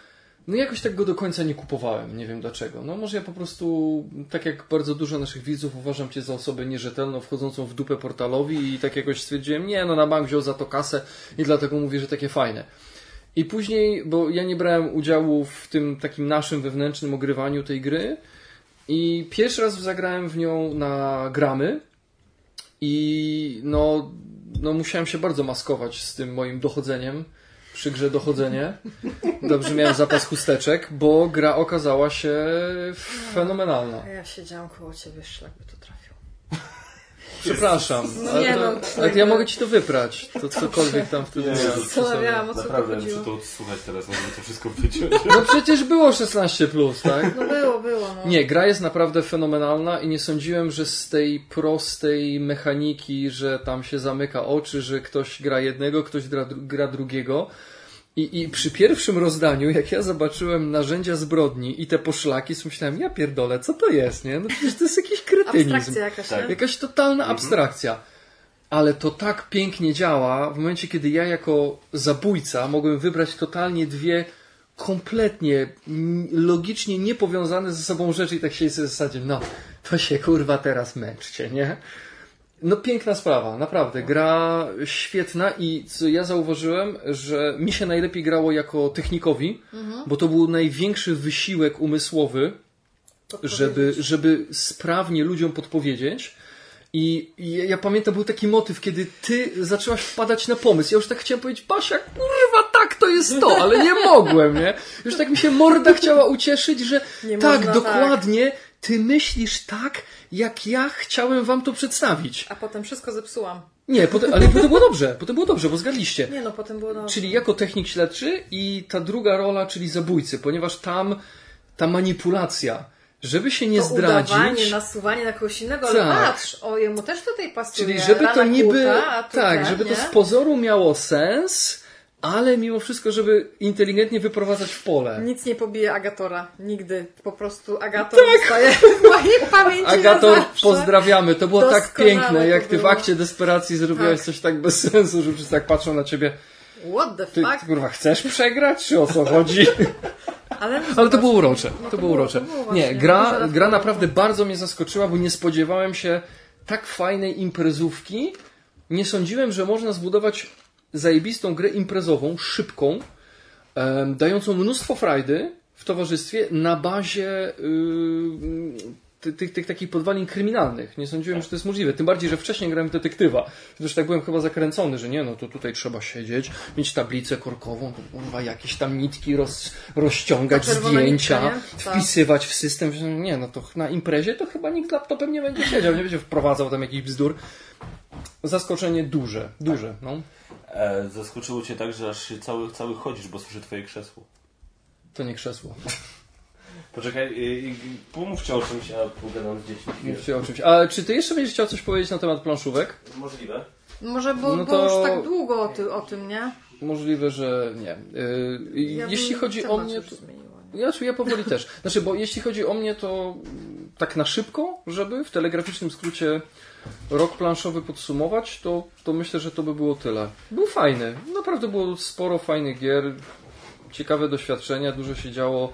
no jakoś tak go do końca nie kupowałem. Nie wiem dlaczego. No może ja po prostu, tak jak bardzo dużo naszych widzów, uważam cię za osobę nierzetelną, wchodzącą w dupę portalowi i tak jakoś stwierdziłem, nie, no na bank wziął za to kasę i dlatego mówię, że takie fajne. I później, bo ja nie brałem udziału w tym takim naszym wewnętrznym ogrywaniu tej gry, i pierwszy raz zagrałem w nią na gramy i no, no musiałem się bardzo maskować z tym moim dochodzeniem przy grze dochodzenie. Dobrze miałem zapas chusteczek, bo gra okazała się fenomenalna. A ja siedziałam koło ciebie, szlak by to trafił. Przepraszam, No ale, nie to, no, ale ja mogę ci to wyprać. To cokolwiek tam wtedy Nie, miałem. Zastanawiałam, o co Naprawdę, muszę to odsłuchać teraz, żeby to wszystko wyciąć. No przecież było 16, plus, tak? No było, było. No. Nie, gra jest naprawdę fenomenalna i nie sądziłem, że z tej prostej mechaniki, że tam się zamyka oczy, że ktoś gra jednego, ktoś gra, gra drugiego. I, I przy pierwszym rozdaniu, jak ja zobaczyłem narzędzia zbrodni i te poszlaki, to myślałem, ja pierdolę, co to jest, nie? No przecież to jest jakiś kretynizm. Abstrakcja jakaś, Tak. Jakaś totalna abstrakcja. Ale to tak pięknie działa w momencie, kiedy ja jako zabójca mogłem wybrać totalnie dwie kompletnie logicznie niepowiązane ze sobą rzeczy i tak się w zasadzie, no, to się kurwa teraz męczcie, nie? No piękna sprawa, naprawdę. Gra świetna i co ja zauważyłem, że mi się najlepiej grało jako technikowi, bo to był największy wysiłek umysłowy, żeby, żeby sprawnie ludziom podpowiedzieć. I i ja, pamiętam, był taki motyw, kiedy ty zaczęłaś wpadać na pomysł. Ja już tak chciałem powiedzieć, Basia, kurwa, tak, to jest to, ale nie mogłem, nie? Już tak mi się morda chciała ucieszyć, że Nie tak, można dokładnie, ty myślisz tak, jak ja chciałem wam to przedstawić. A potem wszystko zepsułam. Nie, potem, ale potem było dobrze, potem było dobrze, bo zgadliście. Nie no, potem było dobrze. Czyli jako technik śledczy i ta druga rola, czyli zabójcy, ponieważ tam ta manipulacja, żeby się nie to zdradzić. udawanie, nasuwanie na kogoś innego, ale Tak. patrz, o jemu też tutaj pasuje. Czyli żeby to niby. Kuta, a tu tak, żeby to nie? z pozoru miało sens, ale mimo wszystko, żeby inteligentnie wyprowadzać w pole. Nic nie pobije Agatora. Nigdy. Po prostu Agator zostaje w mojej pamięci Agator, pozdrawiamy. To było tak Doskonale piękne, jak to ty w akcie desperacji zrobiłeś Tak. coś tak bez sensu, że wszyscy tak patrzą na ciebie. What the Ty, fuck? ty kurwa, chcesz przegrać, czy o co chodzi? Ale, Ale to było urocze. No To było urocze. to było Nie, gra, gra naprawdę bardzo mnie zaskoczyła, bo nie spodziewałem się tak fajnej imprezówki. Nie sądziłem, że można zbudować zajebistą grę imprezową, szybką, dającą mnóstwo frajdy w towarzystwie na bazie yy, ty- tych, tych takich podwalin kryminalnych. Nie sądziłem, że to jest możliwe. Tym bardziej, że wcześniej grałem detektywa. Też tak byłem chyba zakręcony, że nie, no to tutaj trzeba siedzieć, mieć tablicę korkową, kurwa, jakieś tam nitki roz, rozciągać, zdjęcia, nitka? Tak. wpisywać w system. Nie, no to na imprezie to chyba nikt laptopem nie będzie siedział, nie będzie wprowadzał tam jakichś bzdur. Zaskoczenie duże, duże, no. E, zaskoczyło cię tak, że aż się cały, cały chodzisz, bo słyszę twoje krzesło. To nie krzesło. Poczekaj, y, y, pomówcie o czymś, a pogadam z dziećmi. Mówcie o czymś. A czy ty jeszcze będziesz chciał coś powiedzieć na temat planszówek? Możliwe. Może, bo, No bo to- już tak długo o, ty, o tym, nie? Możliwe, że nie. Yy, Ja jeśli bym chodzi o temat mnie, już to... zmieniła, nie? Ja, ja powoli też. Znaczy, bo jeśli chodzi o mnie, to mm, tak na szybko, żeby w telegraficznym skrócie rok planszowy podsumować, to, to myślę, że to by było tyle. Był fajny. Naprawdę było sporo fajnych gier, ciekawe doświadczenia, dużo się działo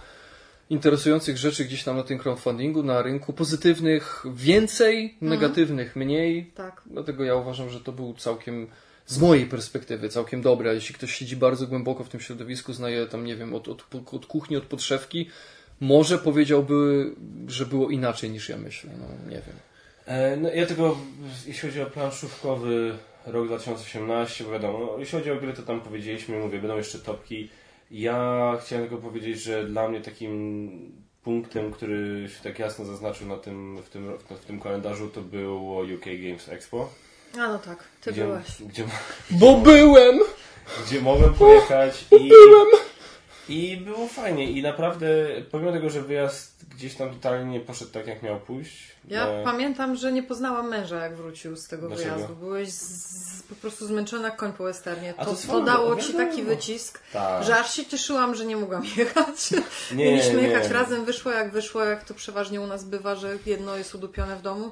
interesujących rzeczy gdzieś tam na tym crowdfundingu, na rynku. Pozytywnych więcej, negatywnych mniej. Tak. Dlatego ja uważam, że to był całkiem, z mojej perspektywy, całkiem dobre. Jeśli ktoś siedzi bardzo głęboko w tym środowisku, znaje tam, nie wiem, od, od, od kuchni, od podszewki, może powiedziałby, że było inaczej niż ja myślę. No, nie wiem. E, no, ja tylko, jeśli chodzi o planszówkowy rok 2018, bo wiadomo, no, jeśli chodzi o gry, to tam powiedzieliśmy, mówię, będą jeszcze topki. Ja chciałem tylko powiedzieć, że dla mnie takim punktem, który się tak jasno zaznaczył na tym, w, tym, w tym kalendarzu, to było UK Games Expo. A no tak, ty gdzie, byłeś. Gdzie, Bo byłem! gdzie mogłem pojechać i, i było fajnie. I naprawdę, pomimo tego, że wyjazd gdzieś tam totalnie nie poszedł tak, jak miał pójść. Ja e, pamiętam, że nie poznałam męża, jak wrócił z tego Dlaczego? wyjazdu. Byłeś z, po prostu zmęczony jak koń po westernie. To, to to, dało ci taki wycisk, tak. że aż się cieszyłam, że nie mogłam jechać. Nie, Mieliśmy nie. jechać razem, wyszło jak wyszło, jak to przeważnie u nas bywa, że jedno jest udupione w domu.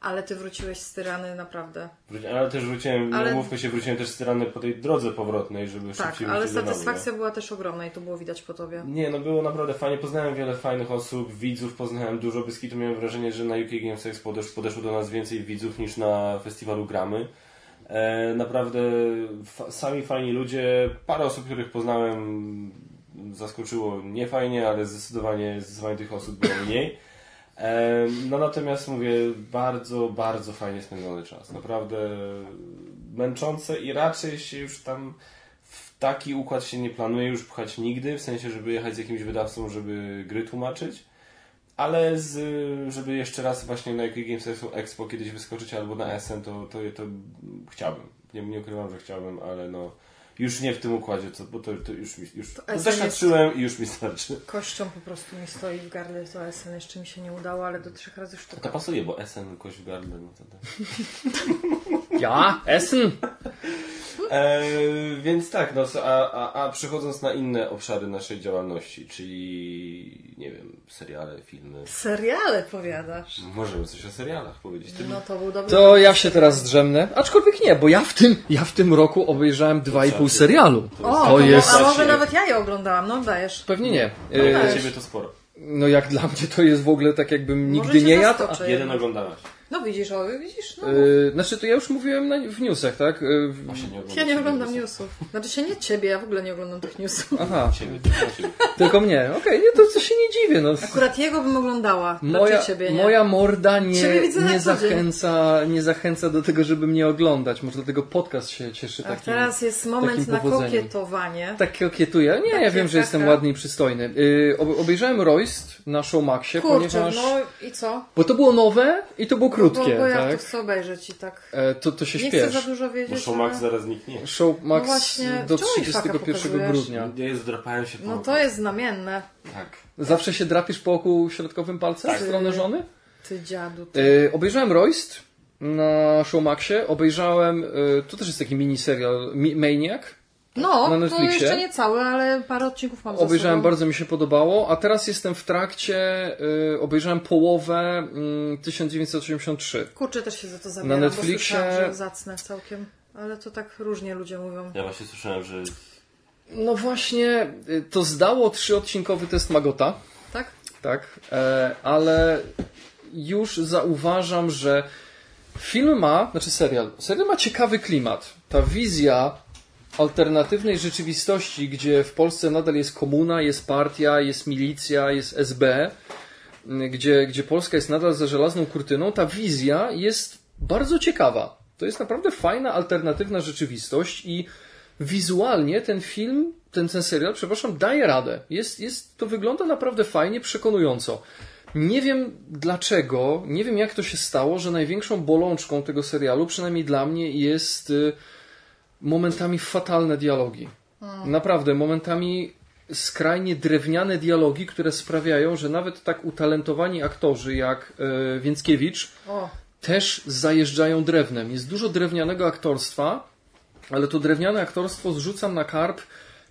Ale ty wróciłeś z tyrany naprawdę. Ale też wróciłem, Ale- ale... mówmy się, wróciłem też z tyrany po tej drodze powrotnej, żeby Tak, szybciej ale satysfakcja była też ogromna i to było widać po tobie. nie? no było naprawdę fajnie, poznałem wiele fajnych osób, widzów poznałem dużo, bez kitu miałem wrażenie, że na UK Games Expo podesz, podeszło do nas więcej widzów niż na festiwalu Gramy. E, naprawdę sami fajni ludzie, parę osób, których poznałem zaskoczyło nie fajnie, ale zdecydowanie, zdecydowanie tych osób było mniej. No natomiast mówię, bardzo, bardzo fajnie spędzony czas. Naprawdę męczące i raczej się już tam w taki układ się nie planuje już pchać nigdy, w sensie, żeby jechać z jakimś wydawcą, żeby gry tłumaczyć. Ale z, żeby jeszcze raz właśnie na UK Games Expo kiedyś wyskoczyć albo na SN, to, to, to chciałbym. Nie, nie ukrywam, że chciałbym, ale no już nie w tym układzie, co, bo to, to już mi już To SN doświadczyłem i już mi starczy. Kością po prostu mi stoi w gardle to SN. Jeszcze mi się nie udało, ale do trzech razy To sztuka. pasuje, bo SN kość w gardle. No to tak. Ja? Essen? E, więc tak, no, a, a, a przechodząc na inne obszary naszej działalności, czyli nie wiem, seriale, filmy. Seriale powiadasz. Możemy coś o serialach powiedzieć. Ty, No to był dobry To ja się teraz zdrzemnę. Aczkolwiek nie, bo ja w tym, ja w tym roku obejrzałem dwa i pół serialu. O, To to jest- a może nawet ja je oglądałem, no dajesz. Pewnie nie. no, dla E, Ciebie to sporo. No jak dla mnie to jest w ogóle tak jakbym nigdy nie jadł. Jeden oglądałaś. No widzisz, o, widzisz, no. Yy, znaczy to ja już mówiłem na, w newsach, tak? Yy, nie Ja nie oglądam newsów. Znaczy się nie ciebie, ja w ogóle nie oglądam tych newsów. aha, Ciebie, tylko ciebie. tylko mnie. Okej, nie, to, to się nie dziwię. No. Akurat jego bym oglądała. Moja, ciebie nie. moja morda nie, nie, zachęca, nie zachęca do tego, żeby mnie oglądać. Może dlatego podcast się cieszy A takim... teraz jest moment na powodzeniem. kokietowanie. Tak kokietuję. Nie, ja Takie wiem, że jestem kaka. ładny i przystojny. Yy, ob- obejrzałem Royst na Showmaxie, Kurczę, ponieważ... no i co? Bo to było nowe i to było krótkie, bo, bo ja tak? to chcę obejrzeć i tak. E, to, to się Nie chcę za śpiesz. dużo Bo wiedzieć. Showmax ale- zaraz zniknie. Showmax No właśnie, do czemu mi faka 31 pokazujesz? grudnia. Ja jest drapałem się po No to jest znamienne. Tak. Zawsze się drapisz po oku środkowym palcem w stronę żony? Ty dziadu. Ty. E, obejrzałem Royst na Showmaxie, obejrzałem, e, to też jest taki mini serial, Mi- Maniac, No, na to jeszcze nie cały, ale parę odcinków mam za Obejrzałem, sobą. bardzo mi się podobało, a teraz jestem w trakcie, y, obejrzałem połowę y, 1983. Kurczę, też się za to zabieram, Netflixie- bo że zacne całkiem. Ale to tak różnie ludzie mówią. Ja właśnie słyszałem, że No właśnie, y, to zdało trzyodcinkowy test Magota, Tak? tak, e, ale już zauważam, że film ma, znaczy serial, serial ma ciekawy klimat. Ta wizja alternatywnej rzeczywistości, gdzie w Polsce nadal jest komuna, jest partia, jest milicja, jest SB, gdzie, gdzie Polska jest nadal za żelazną kurtyną, ta wizja jest bardzo ciekawa. To jest naprawdę fajna, alternatywna rzeczywistość i wizualnie ten film, ten, ten serial, przepraszam, daje radę. Jest, jest, to wygląda naprawdę fajnie, przekonująco. Nie wiem dlaczego, nie wiem jak to się stało, że największą bolączką tego serialu, przynajmniej dla mnie, jest y, momentami fatalne dialogi. Naprawdę, momentami skrajnie drewniane dialogi, które sprawiają, że nawet tak utalentowani aktorzy jak y, Więckiewicz O, też zajeżdżają drewnem. Jest dużo drewnianego aktorstwa, ale to drewniane aktorstwo zrzucam na karp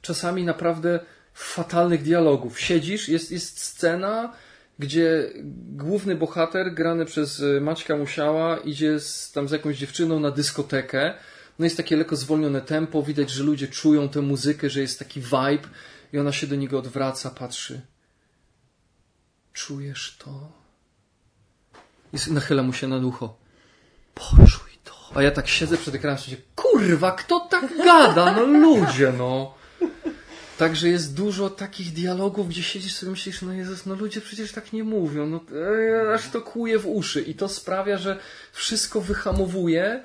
czasami naprawdę fatalnych dialogów. Siedzisz, jest, jest scena, gdzie główny bohater, grany przez y, Maćka Musiała, idzie z, tam z jakąś dziewczyną na dyskotekę. No jest takie lekko zwolnione tempo, widać, że ludzie czują tę muzykę, że jest taki vibe i ona się do niego odwraca, patrzy. Czujesz to? I nachyla mu się na ucho. Poczuj to. A ja tak siedzę przed ekranem i kurwa, kto tak gada? No ludzie, no. Także jest dużo takich dialogów, gdzie siedzisz sobie myślisz, no Jezus, no ludzie przecież tak nie mówią, no e, aż to kłuje w uszy i to sprawia, że wszystko wyhamowuje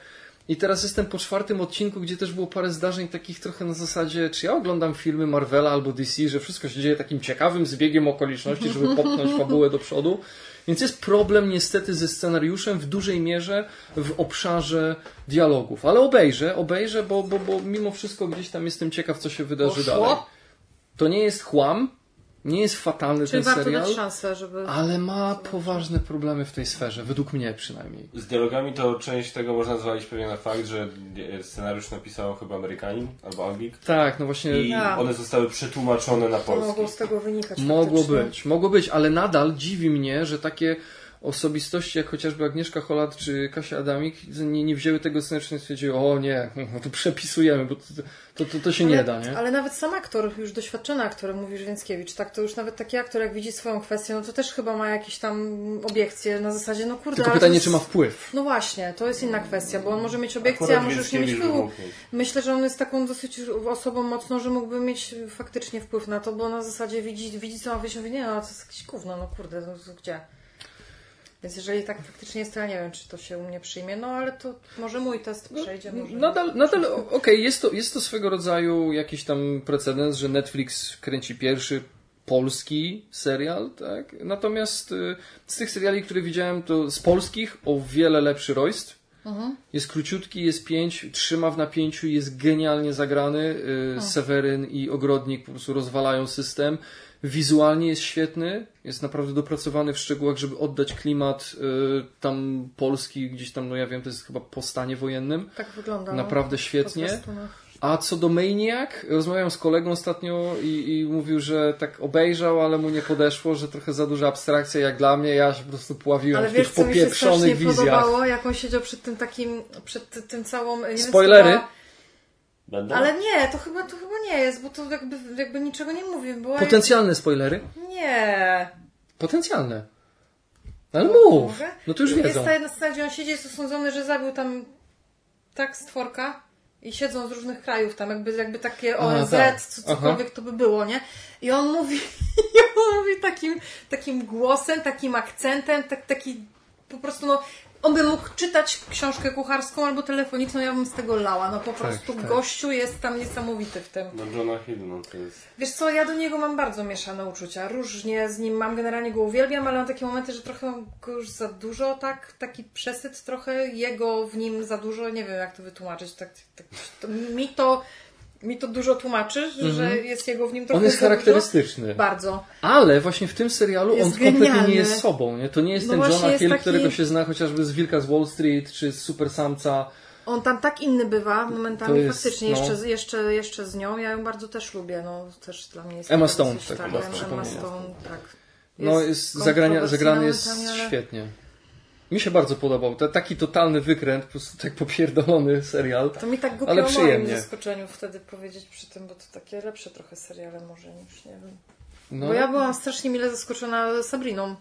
i teraz jestem po czwartym odcinku, gdzie też było parę zdarzeń takich trochę na zasadzie, czy ja oglądam filmy Marvela albo DC, że wszystko się dzieje takim ciekawym zbiegiem okoliczności, żeby popchnąć fabułę do przodu. Więc jest problem niestety ze scenariuszem w dużej mierze w obszarze dialogów. Ale obejrzę, obejrzę, bo, bo, bo mimo wszystko gdzieś tam jestem ciekaw, co się wydarzy Poszło? dalej. To nie jest chłam, nie jest fatalny czyli ten warto serial, dać szansę, żeby... ale ma poważne problemy w tej sferze, według mnie przynajmniej. z dialogami to część tego można zwalić pewnie na fakt, że scenariusz napisał chyba Amerykanin albo Anglik Tak, no właśnie. i Ja. one zostały przetłumaczone na To polski. mogło z tego wynikać Mogło faktycznie. być, mogło być, ale nadal dziwi mnie, że takie osobistości jak chociażby Agnieszka Holland czy Kasia Adamik nie, nie wzięły tego scenariusza i stwierdziły, o nie, no to przepisujemy, bo to, to, to, to się ale, nie da, nie? Ale nawet sam aktor, już doświadczony aktor, mówisz Więckiewicz, tak, to już nawet taki aktor, jak widzi swoją kwestię, no to też chyba ma jakieś tam obiekcje na zasadzie, no kurde, Tylko ale pytanie, to czy jest- ma wpływ. No właśnie, to jest inna kwestia, bo on może mieć obiekcję, a może już nie mieć wpływu. Myślę, że on jest taką dosyć osobą mocną, że mógłby mieć faktycznie wpływ na to, bo na zasadzie widzi, widzi co ma wyjść, mówi, nie no, to jest jakieś gówno, no kurde, no, to gdzie? Więc jeżeli tak faktycznie jest, to ja nie wiem, czy to się u mnie przyjmie, no ale to może mój test przejdzie, może nie. Nadal, nadal okej, jest, to, jest to swego rodzaju jakiś tam precedens, że Netflix kręci pierwszy polski serial, tak? Natomiast y, z tych seriali, które widziałem, to z polskich o wiele lepszy Royst. Jest króciutki, jest pięć, trzyma w napięciu, jest genialnie zagrany. Y, Seweryn i Ogrodnik po prostu rozwalają system. Wizualnie jest świetny, jest naprawdę dopracowany w szczegółach, żeby oddać klimat y, tam polski, gdzieś tam, no ja wiem, to jest chyba po stanie wojennym. Tak wygląda. Naprawdę no, świetnie. no. A co do Maniac, rozmawiałem z kolegą ostatnio i, i mówił, że tak obejrzał, ale mu nie podeszło, że trochę za duża abstrakcja jak dla mnie. Ja się po prostu pławiłem Ale w wiesz, tych co mi się strasznie popieprzonych wizjach. podobało, jak on siedział przed tym takim, przed ty- tym całą... Nie wiem, co Spoilery? była- Będę? Ale nie, to chyba, to chyba nie jest, bo to jakby, jakby niczego nie mówi. Była Potencjalne spoilery? Nie. Potencjalne. Ale mów. Mogę? No to już Jest wiedzą. ta jedna scena, gdzie on siedzi, jest osądzony, że zabił tam tak stworka i siedzą z różnych krajów, tam jakby, jakby takie A, ONZ, tak. co, cokolwiek to by było, nie? I on mówi, i on mówi takim, takim głosem, takim akcentem, tak, taki po prostu no on by mógł czytać książkę kucharską albo telefoniczną, ja bym z tego lała. No po prostu tak. gościu jest tam niesamowity w tym. No Johna Hill, no to jest... Wiesz co, ja do niego mam bardzo mieszane uczucia. Różnie z nim mam, generalnie go uwielbiam, ale mam takie momenty, że trochę mam go już za dużo, tak, taki przesyt trochę, jego w nim za dużo, nie wiem jak to wytłumaczyć. Tak, tak, to, mi, to, mi to dużo tłumaczy, że jest jego w nim trochę Mhm. On jest charakterystyczny. Dużo. Bardzo. Ale właśnie w tym serialu Jest on kompletnie genialny. nie jest sobą. Nie? To nie jest No ten jest Hill, taki- którego się zna chociażby z Wilka z Wall Street, czy z Super Samca. On tam tak inny bywa momentami jest, faktycznie, no. jeszcze, jeszcze, jeszcze z nią. Ja ją bardzo też lubię, no też dla mnie jest Emma taka Stone, tak, tak, chyba Emma. Stone, tak. No jest zagrania, zagrany jest świetnie. Mi się bardzo podobał. To taki totalny wykręt, po prostu tak popierdolony serial. To mi tak głupio Ale przyjemnie. zaskoczeniu wtedy powiedzieć przy tym, bo to takie lepsze trochę seriale może niż, nie wiem. No, Bo ja byłam strasznie mile zaskoczona Sabriną.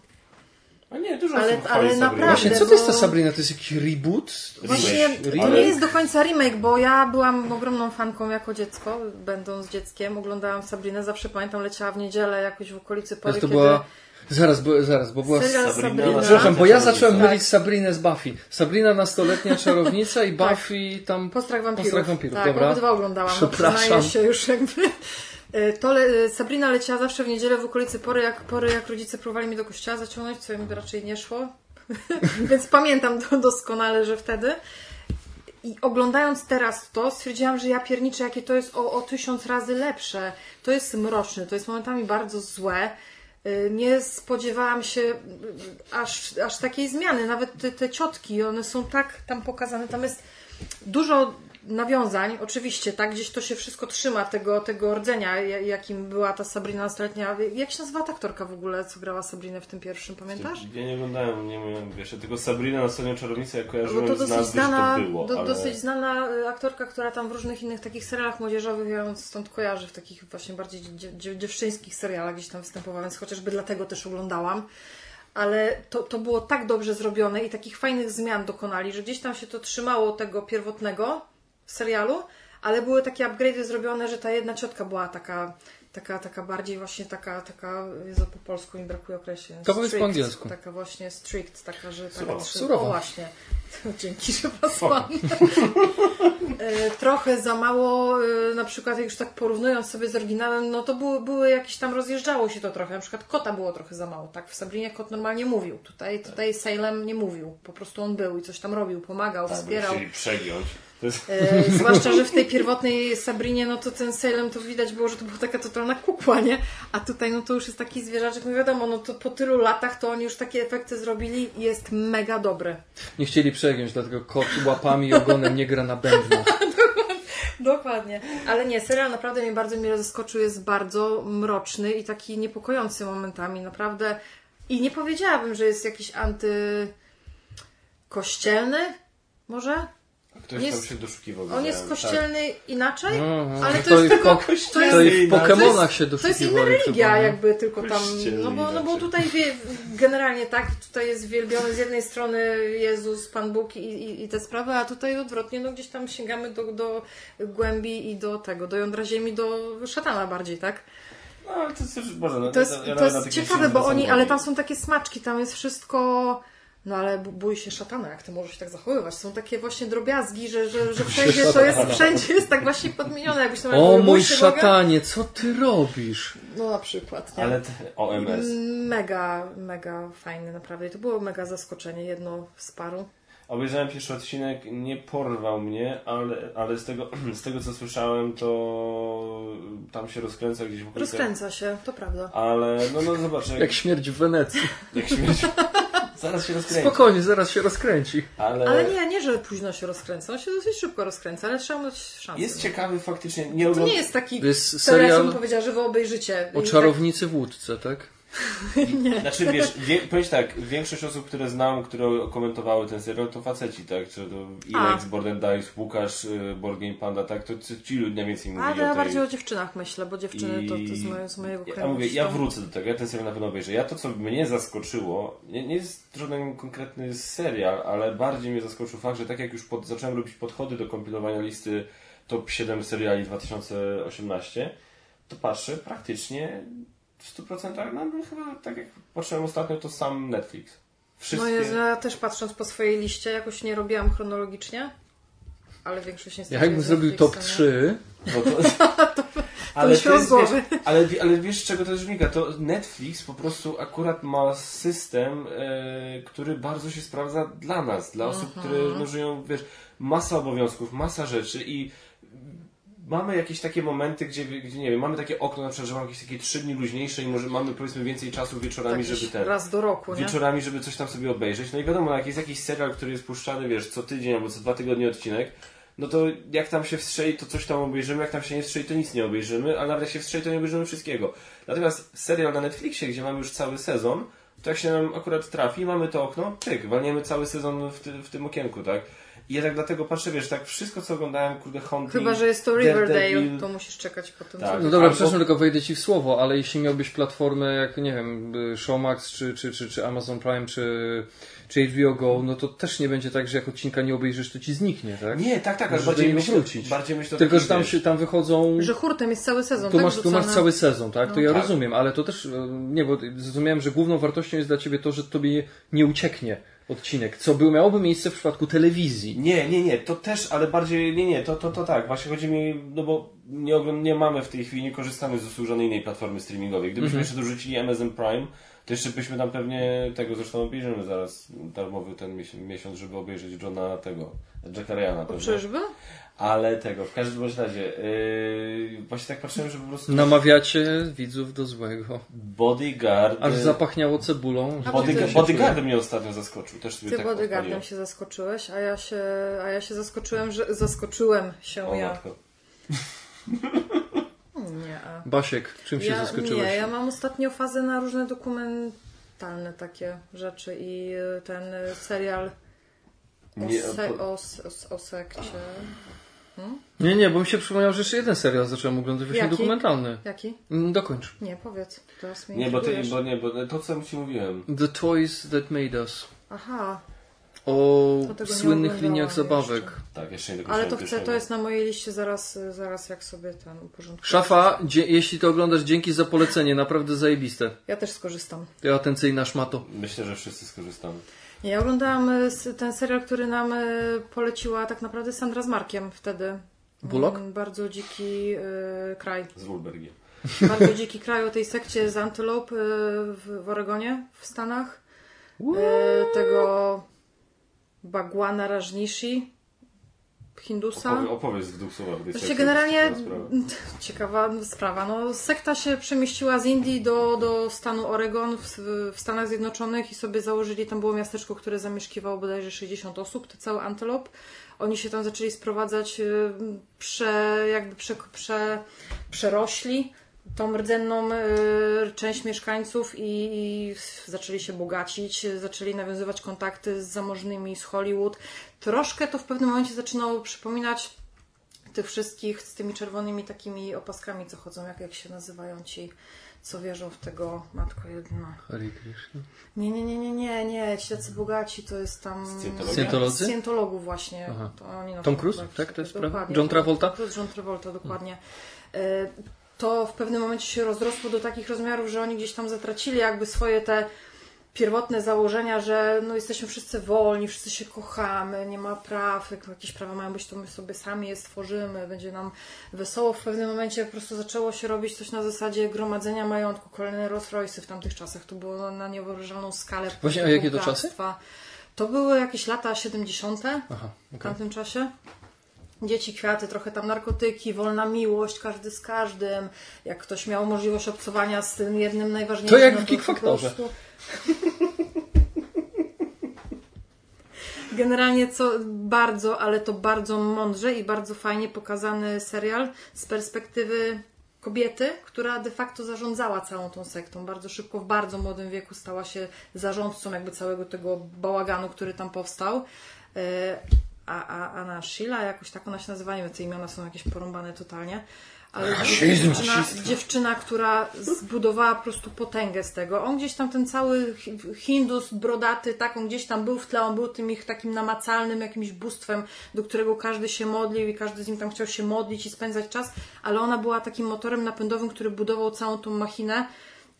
A nie, dużo Ale- osób ale naprawdę, Właśnie, co to jest ta Sabrina? To jest jakiś reboot? Właśnie Remake. to nie jest do końca remake, bo ja byłam ogromną fanką jako dziecko, będąc dzieckiem. Oglądałam Sabrinę, zawsze pamiętam, leciała w niedzielę jakoś w okolicy pory, to kiedy... była... Zaraz, bo, zaraz, bo była... Sabrina Sabrina. na Przepraszam, bo ja zacząłem Tak. mylić Sabrinę z Buffy. Sabrina nastoletnia czarownica i Tak. Buffy tam... Postrach wampirów. Postrach wampirów, tak, dobra. obydwa oglądałam. No, Przepraszam. się już jakby. E, To le, Sabrina leciała zawsze w niedzielę w okolicy pory jak, pory, jak rodzice próbowali mnie do kościoła zaciągnąć, co im raczej nie szło. Więc pamiętam to doskonale, że wtedy. I oglądając teraz to, stwierdziłam, że ja pierniczę, jakie to jest o, o tysiąc razy lepsze. To jest mroczne, to jest momentami bardzo złe. Y, Nie spodziewałam się y, aż, aż takiej zmiany. Nawet te, te ciotki, one są tak tam pokazane. Tam jest dużo nawiązań, oczywiście, tak, gdzieś to się wszystko trzyma tego, tego rdzenia, ja- jakim była ta Sabrina nastoletnia. Jak się nazywa ta aktorka w ogóle, co grała Sabrinę w tym pierwszym, pamiętasz? Ja nie oglądałem, nie wiem, wiesz, tylko Sabrina na stronie czarownicy ja Bo kojarzyłem to dosyć nazwy, znana, to było, do, ale... dosyć znana y, aktorka, która tam w różnych innych takich serialach młodzieżowych, ja ją stąd kojarzę, w takich właśnie bardziej dziew- dziew- dziewczyńskich serialach gdzieś tam występowała, więc chociażby dlatego też oglądałam. Ale to, to było tak dobrze zrobione i takich fajnych zmian dokonali, że gdzieś tam się to trzymało tego pierwotnego w serialu, ale były takie upgrade'y zrobione, że ta jedna ciotka była taka, taka, taka bardziej właśnie taka, taka, Jezu, po polsku mi brakuje określenia. To powiedz po angielsku. Taka właśnie strict, taka, że taka Surowa. trzy- Surowa. O właśnie. Dzięki, że was mam. E, Trochę za mało, e, na przykład jak już tak porównując sobie z oryginałem, no to były, były jakieś tam, rozjeżdżało się to trochę. Na przykład kota było trochę za mało, tak? W Sabrinie kot normalnie mówił. Tutaj, tutaj Salem nie mówił. Po prostu on był i coś tam robił, pomagał, Tak, wspierał. chcieli przegiąć. Jest... E, zwłaszcza, że w tej pierwotnej Sabrinie, no to ten Salem to widać było, że to była taka totalna kukła, nie? A tutaj no to już jest taki zwierzaczek, no wiadomo, no to po tylu latach to oni już takie efekty zrobili i jest mega dobre. Nie chcieli przegiąć, dlatego kot łapami i ogonem nie gra na bębnach. Dokładnie. Ale nie, serial naprawdę mnie bardzo mile zaskoczył, jest bardzo mroczny i taki niepokojący momentami, naprawdę. I nie powiedziałabym, że jest jakiś antykościelny, może? Ktoś jest- tam się doszukiwał. On jest kościelny inaczej, Mhm. ale No to jest i w tylko... ko- To jest, To i w To jest- Pokemonach się to jest inna religia, jakby tylko tam. No bo, no bo tutaj wie, generalnie tak, tutaj jest wielbiony z jednej strony Jezus, Pan Bóg i, i, i te sprawy, a tutaj odwrotnie, no gdzieś tam sięgamy do, do głębi i do tego, do jądra ziemi, do szatana bardziej, tak? No, ale to jest, Boże, no, To jest, to jest ciekawe, bo oni, ale tam są takie smaczki, tam jest wszystko. No ale bój się szatana, jak ty możesz się tak zachowywać. Są takie właśnie drobiazgi, że, że, że wszędzie to jest, wszędzie jest tak właśnie podmienione, jakbyś tam O mój się Boga. szatanie, co ty robisz? No na przykład, nie? Ale te OMS. Mega, mega fajny naprawdę. I to było mega zaskoczenie, jedno z paru. Obejrzałem pierwszy odcinek, nie porwał mnie, ale, ale z, tego, z tego co słyszałem, to tam się rozkręca gdzieś w okolicach. Rozkręca się, to prawda. Ale no, no zobacz, jak, Jak śmierć w Wenecji. jak śmierć. Zaraz się rozkręci. Spokojnie, zaraz się rozkręci. Ale, Ale nie, nie, że późno się rozkręca. On się dosyć szybko rozkręca, ale trzeba mu dać szansę. jest no. ciekawy faktycznie. Nie To ogląd... nie jest taki To jest serial, powiedziała, że wy obejrzycie. o I czarownicy w łódce, tak? Znaczy wiesz, wie, powiedz tak, większość osób, które znam, które komentowały ten serial, to faceci, tak? Czy to Ilex, A. Borden Dice, Łukasz, y, Board Game Panda, tak? To ci- ludzie najwięcej mówili ale ja o tej... bardziej o dziewczynach myślę, bo dziewczyny to, to z, moje, z mojego Ja, kraju. mówię, ja wrócę do tego, ja ten serial na pewno obejrzę. Ja to, co mnie zaskoczyło, nie, nie jest żaden konkretny serial, ale bardziej mnie zaskoczył fakt, że tak jak już pod, zacząłem robić podchody do kompilowania listy top 7 seriali 2018, to patrzę praktycznie w 100% no, no chyba tak jak patrzyłem ostatnio, to sam Netflix. Wszystkie... No Jezu, ja też patrząc po swojej liście, jakoś nie robiłam chronologicznie, ale większość niestety Ja jakbym zrobił top Netflixa, nie? 3, Bo to, ale, już to jest, wiesz, ale, ale wiesz, czego to też wynika? To Netflix po prostu akurat ma system, e, który bardzo się sprawdza dla nas, dla osób, Mhm. które no, żyją, wiesz, masa obowiązków, masa rzeczy i mamy jakieś takie momenty, gdzie, gdzie nie wiem, mamy takie okno, na przykład, że mamy jakieś takie trzy dni luźniejsze i może mamy powiedzmy więcej czasu wieczorami, Jakiś żeby ten... raz do roku, nie? Wieczorami, żeby coś tam sobie obejrzeć. No i wiadomo, jak jest jakiś serial, który jest puszczany, wiesz, co tydzień albo co dwa tygodnie odcinek, no to jak tam się wstrzeli, to coś tam obejrzymy, jak tam się nie wstrzeli, to nic nie obejrzymy, ale nawet jak się wstrzeli, to nie obejrzymy wszystkiego. Natomiast serial na Netflixie, gdzie mamy już cały sezon, to jak się nam akurat trafi, mamy to okno, tyk, walniemy cały sezon w, ty, w tym okienku, tak? I ja tak dlatego patrzę, wiesz, tak wszystko co oglądałem, kurde, Haunting, Chyba, że jest to Riverdale, to musisz czekać po tym. Tak. No dobra, Albo- przepraszam, tylko wejdę Ci w słowo, ale jeśli miałbyś platformę jak, nie wiem, y, Showmax, czy, czy, czy, czy Amazon Prime, czy, czy HBO Go, no to też nie będzie tak, że jak odcinka nie obejrzysz, to Ci zniknie, tak? Nie, tak, tak, ale bardziej myślę, wrócić. bardziej myślę Tylko, że tam, się, tam wychodzą... Że hurtem jest cały sezon, Tu tak? masz, tu masz cały sezon, tak? To No ja tak. rozumiem, ale to też, e, nie, bo zrozumiałem, że główną wartością jest dla Ciebie to, że Tobie nie ucieknie odcinek, co by miałoby miejsce w przypadku telewizji. Nie, nie, nie, to też, ale bardziej, nie, nie, to, to, to tak, właśnie chodzi mi, no bo nie, ogląd- nie mamy w tej chwili, nie korzystamy z usług żadnej innej platformy streamingowej. Gdybyśmy Mhm. jeszcze dorzucili Amazon Prime, to jeszcze byśmy tam pewnie tego, zresztą obejrzymy zaraz darmowy ten miesiąc, żeby obejrzeć Johna tego, Jacka Ryana. Czyżby? Ale tego, w każdym bądź razie, yy, właśnie tak patrzyłem, że po prostu Namawiacie widzów do złego. Bodyguard, Aż yy, zapachniało cebulą. Bodyguard, ty- Bodyguard mnie ostatnio zaskoczył, też sobie Ty tak bodyguardem odpaliłem. się zaskoczyłeś, a ja się, a ja się zaskoczyłem, że zaskoczyłem się O ja. matko. Nie. a- Basiek, czym się Ja, zaskoczyłeś? nie, ja mam ostatnio fazę na różne dokumentalne takie rzeczy i y, ten y, serial o, se, o, o, o sekcie. Nie, nie, bo mi się przypomniał, że jeszcze jeden serial zacząłem oglądać, właśnie Jaki? dokumentalny. Jaki? Mm, Dokończ. Nie, powiedz. Teraz mnie Nie, bo, ty, bo nie, bo to co ci mówiłem. The Toys That Made Us. Aha, O słynnych liniach zabawek. jeszcze. Tak, jeszcze nie ale dokończyłem to chcę, to jest na mojej liście zaraz, zaraz jak sobie ten uporządkuję. Szafa, dzie- jeśli to oglądasz, dzięki za polecenie, naprawdę zajebiste. Ja też skorzystam. Ty atencyjna szmato. Myślę, że wszyscy skorzystamy. Ja oglądałam s- ten serial, który nam y, poleciła tak naprawdę Sandra z Markiem wtedy. Bullock? Mm, Bardzo dziki y, kraj. Z Wolbergiem. Bardzo dziki kraj o tej sekcie z Antelope w, w Oregonie, w Stanach. Y, tego Bagwana Rajnishi, Hindusa. Opowie, opowiedz w dwóch słowach. taka generalnie ciekawa sprawa. ciekawa sprawa. No, sekta się przemieściła z Indii do, do stanu Oregon w, w Stanach Zjednoczonych i sobie założyli, tam było miasteczko, które zamieszkiwało bodajże 60 osób, to cały Antelope. Oni się tam zaczęli sprowadzać, y, prze, jakby prze, prze, przerośli tą rdzenną y, część mieszkańców i, i zaczęli się bogacić, zaczęli nawiązywać kontakty z zamożnymi z Hollywood. Troszkę to w pewnym momencie zaczynało przypominać tych wszystkich z tymi czerwonymi takimi opaskami, co chodzą, jak, jak się nazywają ci, co wierzą w tego Matko Jedyna. Hare Krishna. Nie, nie, nie, nie, nie, nie, ci tacy bogaci to jest tam... Scjentologia? Scjentolodzy? Scjentologów właśnie. Aha. To oni Tom Cruise? tak to jest dokładnie, prawda? John Travolta? Tom Cruise, John Travolta, dokładnie. E, To w pewnym momencie się rozrosło do takich rozmiarów, że oni gdzieś tam zatracili jakby swoje te pierwotne założenia, że no jesteśmy wszyscy wolni, wszyscy się kochamy, nie ma praw, jak jakieś prawa mają być, to my sobie sami je stworzymy, będzie nam wesoło. W pewnym momencie po prostu zaczęło się robić coś na zasadzie gromadzenia majątku, kolejne Rolls Royce'y w tamtych czasach. To było na niewyobrażalną skalę. Właśnie, a jakie to bogactwa. To były jakieś lata 70. Aha, w okej. tamtym czasie. Dzieci, kwiaty, trochę tam narkotyki, wolna miłość, każdy z każdym. Jak ktoś miał możliwość obcowania z tym jednym najważniejszym. To jak no w Geek po Factorze. prostu- Generalnie co bardzo, ale to bardzo mądrze i bardzo fajnie pokazany serial z perspektywy kobiety, która de facto zarządzała całą tą sektą. Bardzo szybko, w bardzo młodym wieku stała się zarządcą jakby całego tego bałaganu, który tam powstał. A, a Anna Sheila, jakoś tak ona się nazywa, nie wiem, te imiona są jakieś porąbane totalnie. Ale dziewczyna, dziewczyna, która zbudowała po prostu potęgę z tego. On gdzieś tam, ten cały hi- Hindus brodaty, tak, on gdzieś tam był w tle, on był tym ich takim namacalnym jakimś bóstwem, do którego każdy się modlił i każdy z nim tam chciał się modlić i spędzać czas, ale ona była takim motorem napędowym, który budował całą tą machinę.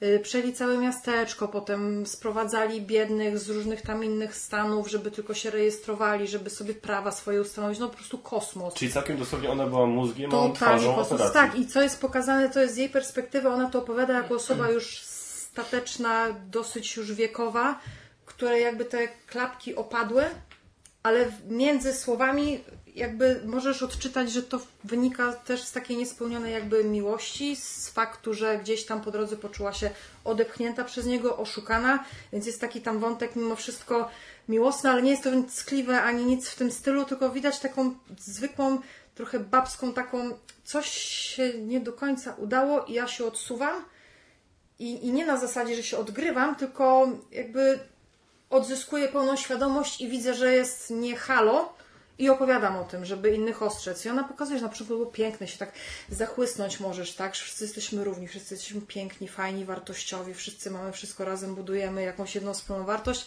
Y, Przejęli całe miasteczko, potem sprowadzali biednych z różnych tam innych stanów, żeby tylko się rejestrowali, żeby sobie prawa swoje ustanowić. No po prostu kosmos. Czyli całkiem dosłownie ona była mózgiem, a Totalnie twarzą kosmos. operacji. Tak, i co jest pokazane, to jest z jej perspektywy, ona to opowiada jako osoba już stateczna, dosyć już wiekowa, której jakby te klapki opadły, ale między słowami jakby możesz odczytać, że to wynika też z takiej niespełnionej jakby miłości, z faktu, że gdzieś tam po drodze poczuła się odepchnięta przez niego, oszukana, więc jest taki tam wątek mimo wszystko miłosny, ale nie jest to nic ani nic w tym stylu, tylko widać taką zwykłą, trochę babską taką, coś się nie do końca udało i ja się odsuwam i, i nie na zasadzie, że się odgrywam, tylko jakby odzyskuję pełną świadomość i widzę, że jest nie halo i opowiadam o tym, żeby innych ostrzec. I ona pokazuje, że na przykład było piękne, się tak zachłysnąć możesz, tak? Wszyscy jesteśmy równi, wszyscy jesteśmy piękni, fajni, wartościowi, wszyscy mamy wszystko razem, budujemy jakąś jedną wspólną wartość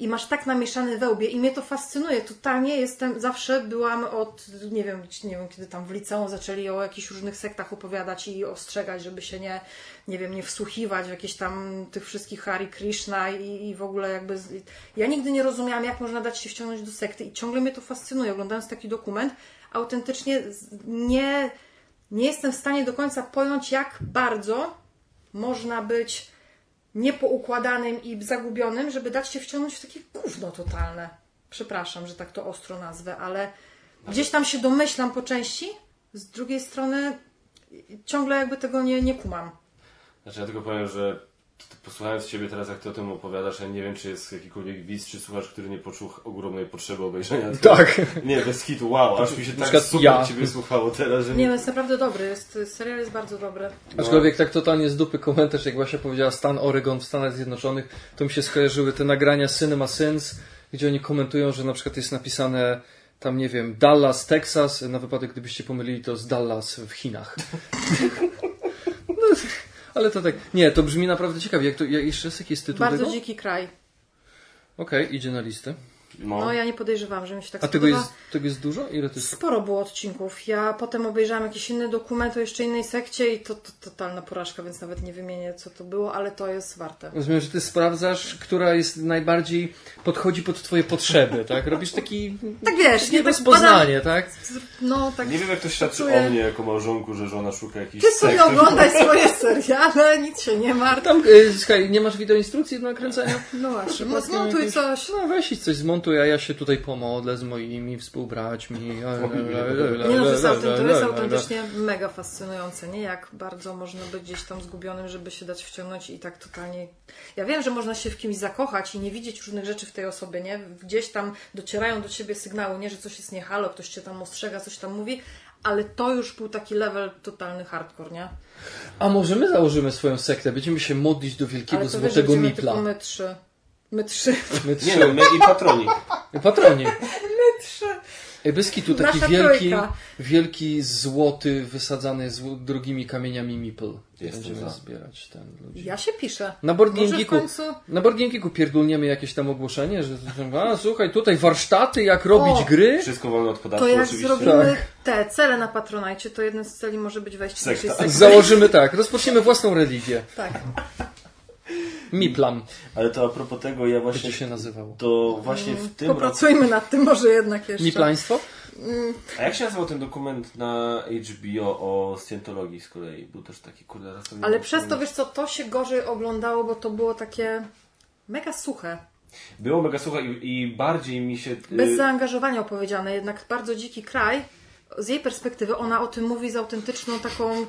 i masz tak namieszany wełbie i mnie to fascynuje. Totalnie jestem, zawsze byłam od, nie wiem, nie wiem, kiedy tam w liceum zaczęli o jakichś różnych sektach opowiadać i ostrzegać, żeby się nie, nie wiem, nie wsłuchiwać w jakieś tam tych wszystkich Hari Krishna i, i w ogóle jakby... Ja nigdy nie rozumiałam, jak można dać się wciągnąć do sekty i ciągle mnie to fascynuje. Oglądając taki dokument, autentycznie nie, nie jestem w stanie do końca pojąć, jak bardzo można być niepoukładanym i zagubionym, żeby dać się wciągnąć w takie gówno totalne. Przepraszam, że tak to ostro nazwę, ale gdzieś tam się domyślam po części, z drugiej strony ciągle jakby tego nie, nie kumam. Znaczy ja tylko powiem, że posłuchając Ciebie teraz, jak Ty o tym opowiadasz, ja nie wiem, czy jest jakikolwiek widz czy słuchacz, który nie poczuł ogromnej potrzeby obejrzenia tego. Tak. Nie, bez hitu, wow, aż mi się tak super ja. Ciebie słuchało teraz, że Nie, no jest naprawdę dobry, jest, serial jest bardzo dobry. Aczkolwiek tak totalnie z dupy komentarz, jak Basia powiedziała Stan Oregon w Stanach Zjednoczonych, to mi się skojarzyły te nagrania Cinema Sins, gdzie oni komentują, że na przykład jest napisane tam, nie wiem, Dallas, Texas, na wypadek gdybyście pomylili to z Dallas w Chinach. no, ale to tak, nie, to brzmi naprawdę ciekawie. Jak to, jak, jeszcze jest jaki jest tytuł Bardzo tego? dziki kraj. Okej, idzie na listę. No, No ja nie podejrzewam, że mi się tak A tego jest, tego jest dużo? Ile to jest? Sporo było odcinków. Ja potem obejrzałam jakiś inny dokument o jeszcze innej sekcie i to, to totalna porażka, więc nawet nie wymienię co to było, ale to jest warte. Rozumiem, że ty sprawdzasz, która jest najbardziej podchodzi pod twoje potrzeby, tak? Robisz taki Tak wiesz, nie tak rozpoznanie, tak? No tak. nie wiem jak to świadczy o mnie jako małżonku, że żona szuka jakichś Ty sobie sektów. oglądaj swoje seriale, nic się nie martw. Tam, y, słuchaj, nie masz wideoinstrukcji do nakręcenia? No właśnie, no zmontuj jakieś- coś. No weź i coś zmontuj, a ja się tutaj pomodlę z moimi współbraćmi. Nie no, to jest, autent- to jest autentycznie mega fascynujące, nie? Jak bardzo można być gdzieś tam zgubionym, żeby się dać wciągnąć i tak totalnie... Ja wiem, że można się w kimś zakochać i nie widzieć różnych rzeczy w tej osobie, nie? Gdzieś tam docierają do ciebie sygnały, nie? Że coś jest nie halo, ktoś cię tam ostrzega, coś tam mówi, ale to już był taki level totalny hardcore, nie? A może my założymy swoją sektę? Będziemy się modlić do wielkiego Ale to wiesz, że złotego będziemy mipla. tylko my trzy. My trzy. My Nie trzy. no, my i patroni. Patroni. trzy. Ej, Bez kitu taki Nasza wielki, trójka. wielki złoty, wysadzany zł- drogimi kamieniami meeple. Jestem Będziemy za. zbierać ten ludzi. Ja się piszę. Na Board Może Game w Geeku, końcu... na Board Game Geeku pierdolniemy jakieś tam ogłoszenie, że a, słuchaj, tutaj warsztaty, jak robić O! gry. Wszystko wolne od podatku To jak oczywiście. zrobimy te cele na Patronajcie, to jednym z celi może być wejście do Sekta. naszej sekty. Założymy tak, rozpoczniemy własną religię. Tak. Miplam Ale to a propos tego, ja właśnie... będzie się nazywało. To właśnie w tym roku... Popracujmy nad tym może jednak jeszcze. Miplaństwo? A jak się nazywał ten dokument na HBO o Scientologii z kolei? Był też taki, kurde, raz Ale przez to, wiesz co, to się gorzej oglądało, bo to było takie mega suche. Było mega suche i, i bardziej mi się... Bez y, zaangażowania opowiedziane, jednak bardzo dziki kraj. Z jej perspektywy ona o tym mówi z autentyczną taką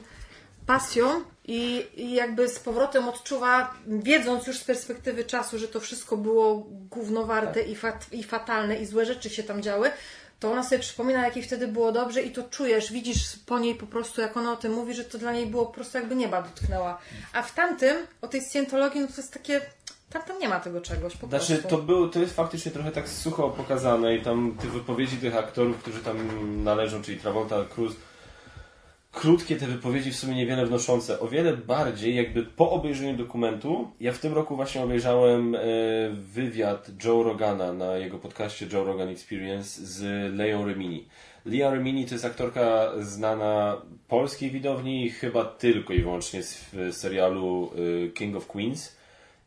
pasją i, i jakby z powrotem odczuwa, wiedząc już z perspektywy czasu, że to wszystko było gównowarte i, fat, i fatalne i złe rzeczy się tam działy, to ona sobie przypomina, jak jej wtedy było dobrze i to czujesz, widzisz po niej po prostu, jak ona o tym mówi, że to dla niej było po prostu jakby nieba dotknęła. A w tamtym, o tej scjentologii, no to jest takie, tam, tam nie ma tego czegoś po Znaczy, prostu. to, był, to jest faktycznie trochę tak sucho pokazane i tam te wypowiedzi tych aktorów, którzy tam należą, czyli Travolta, Cruz, krótkie te wypowiedzi w sumie niewiele wnoszące. O wiele bardziej jakby po obejrzeniu dokumentu, ja w tym roku właśnie obejrzałem e, wywiad Joe Rogana na jego podcaście Joe Rogan Experience z Leą Remini. Lea Remini to jest aktorka znana polskiej widowni, chyba tylko i wyłącznie z w serialu e, King of Queens.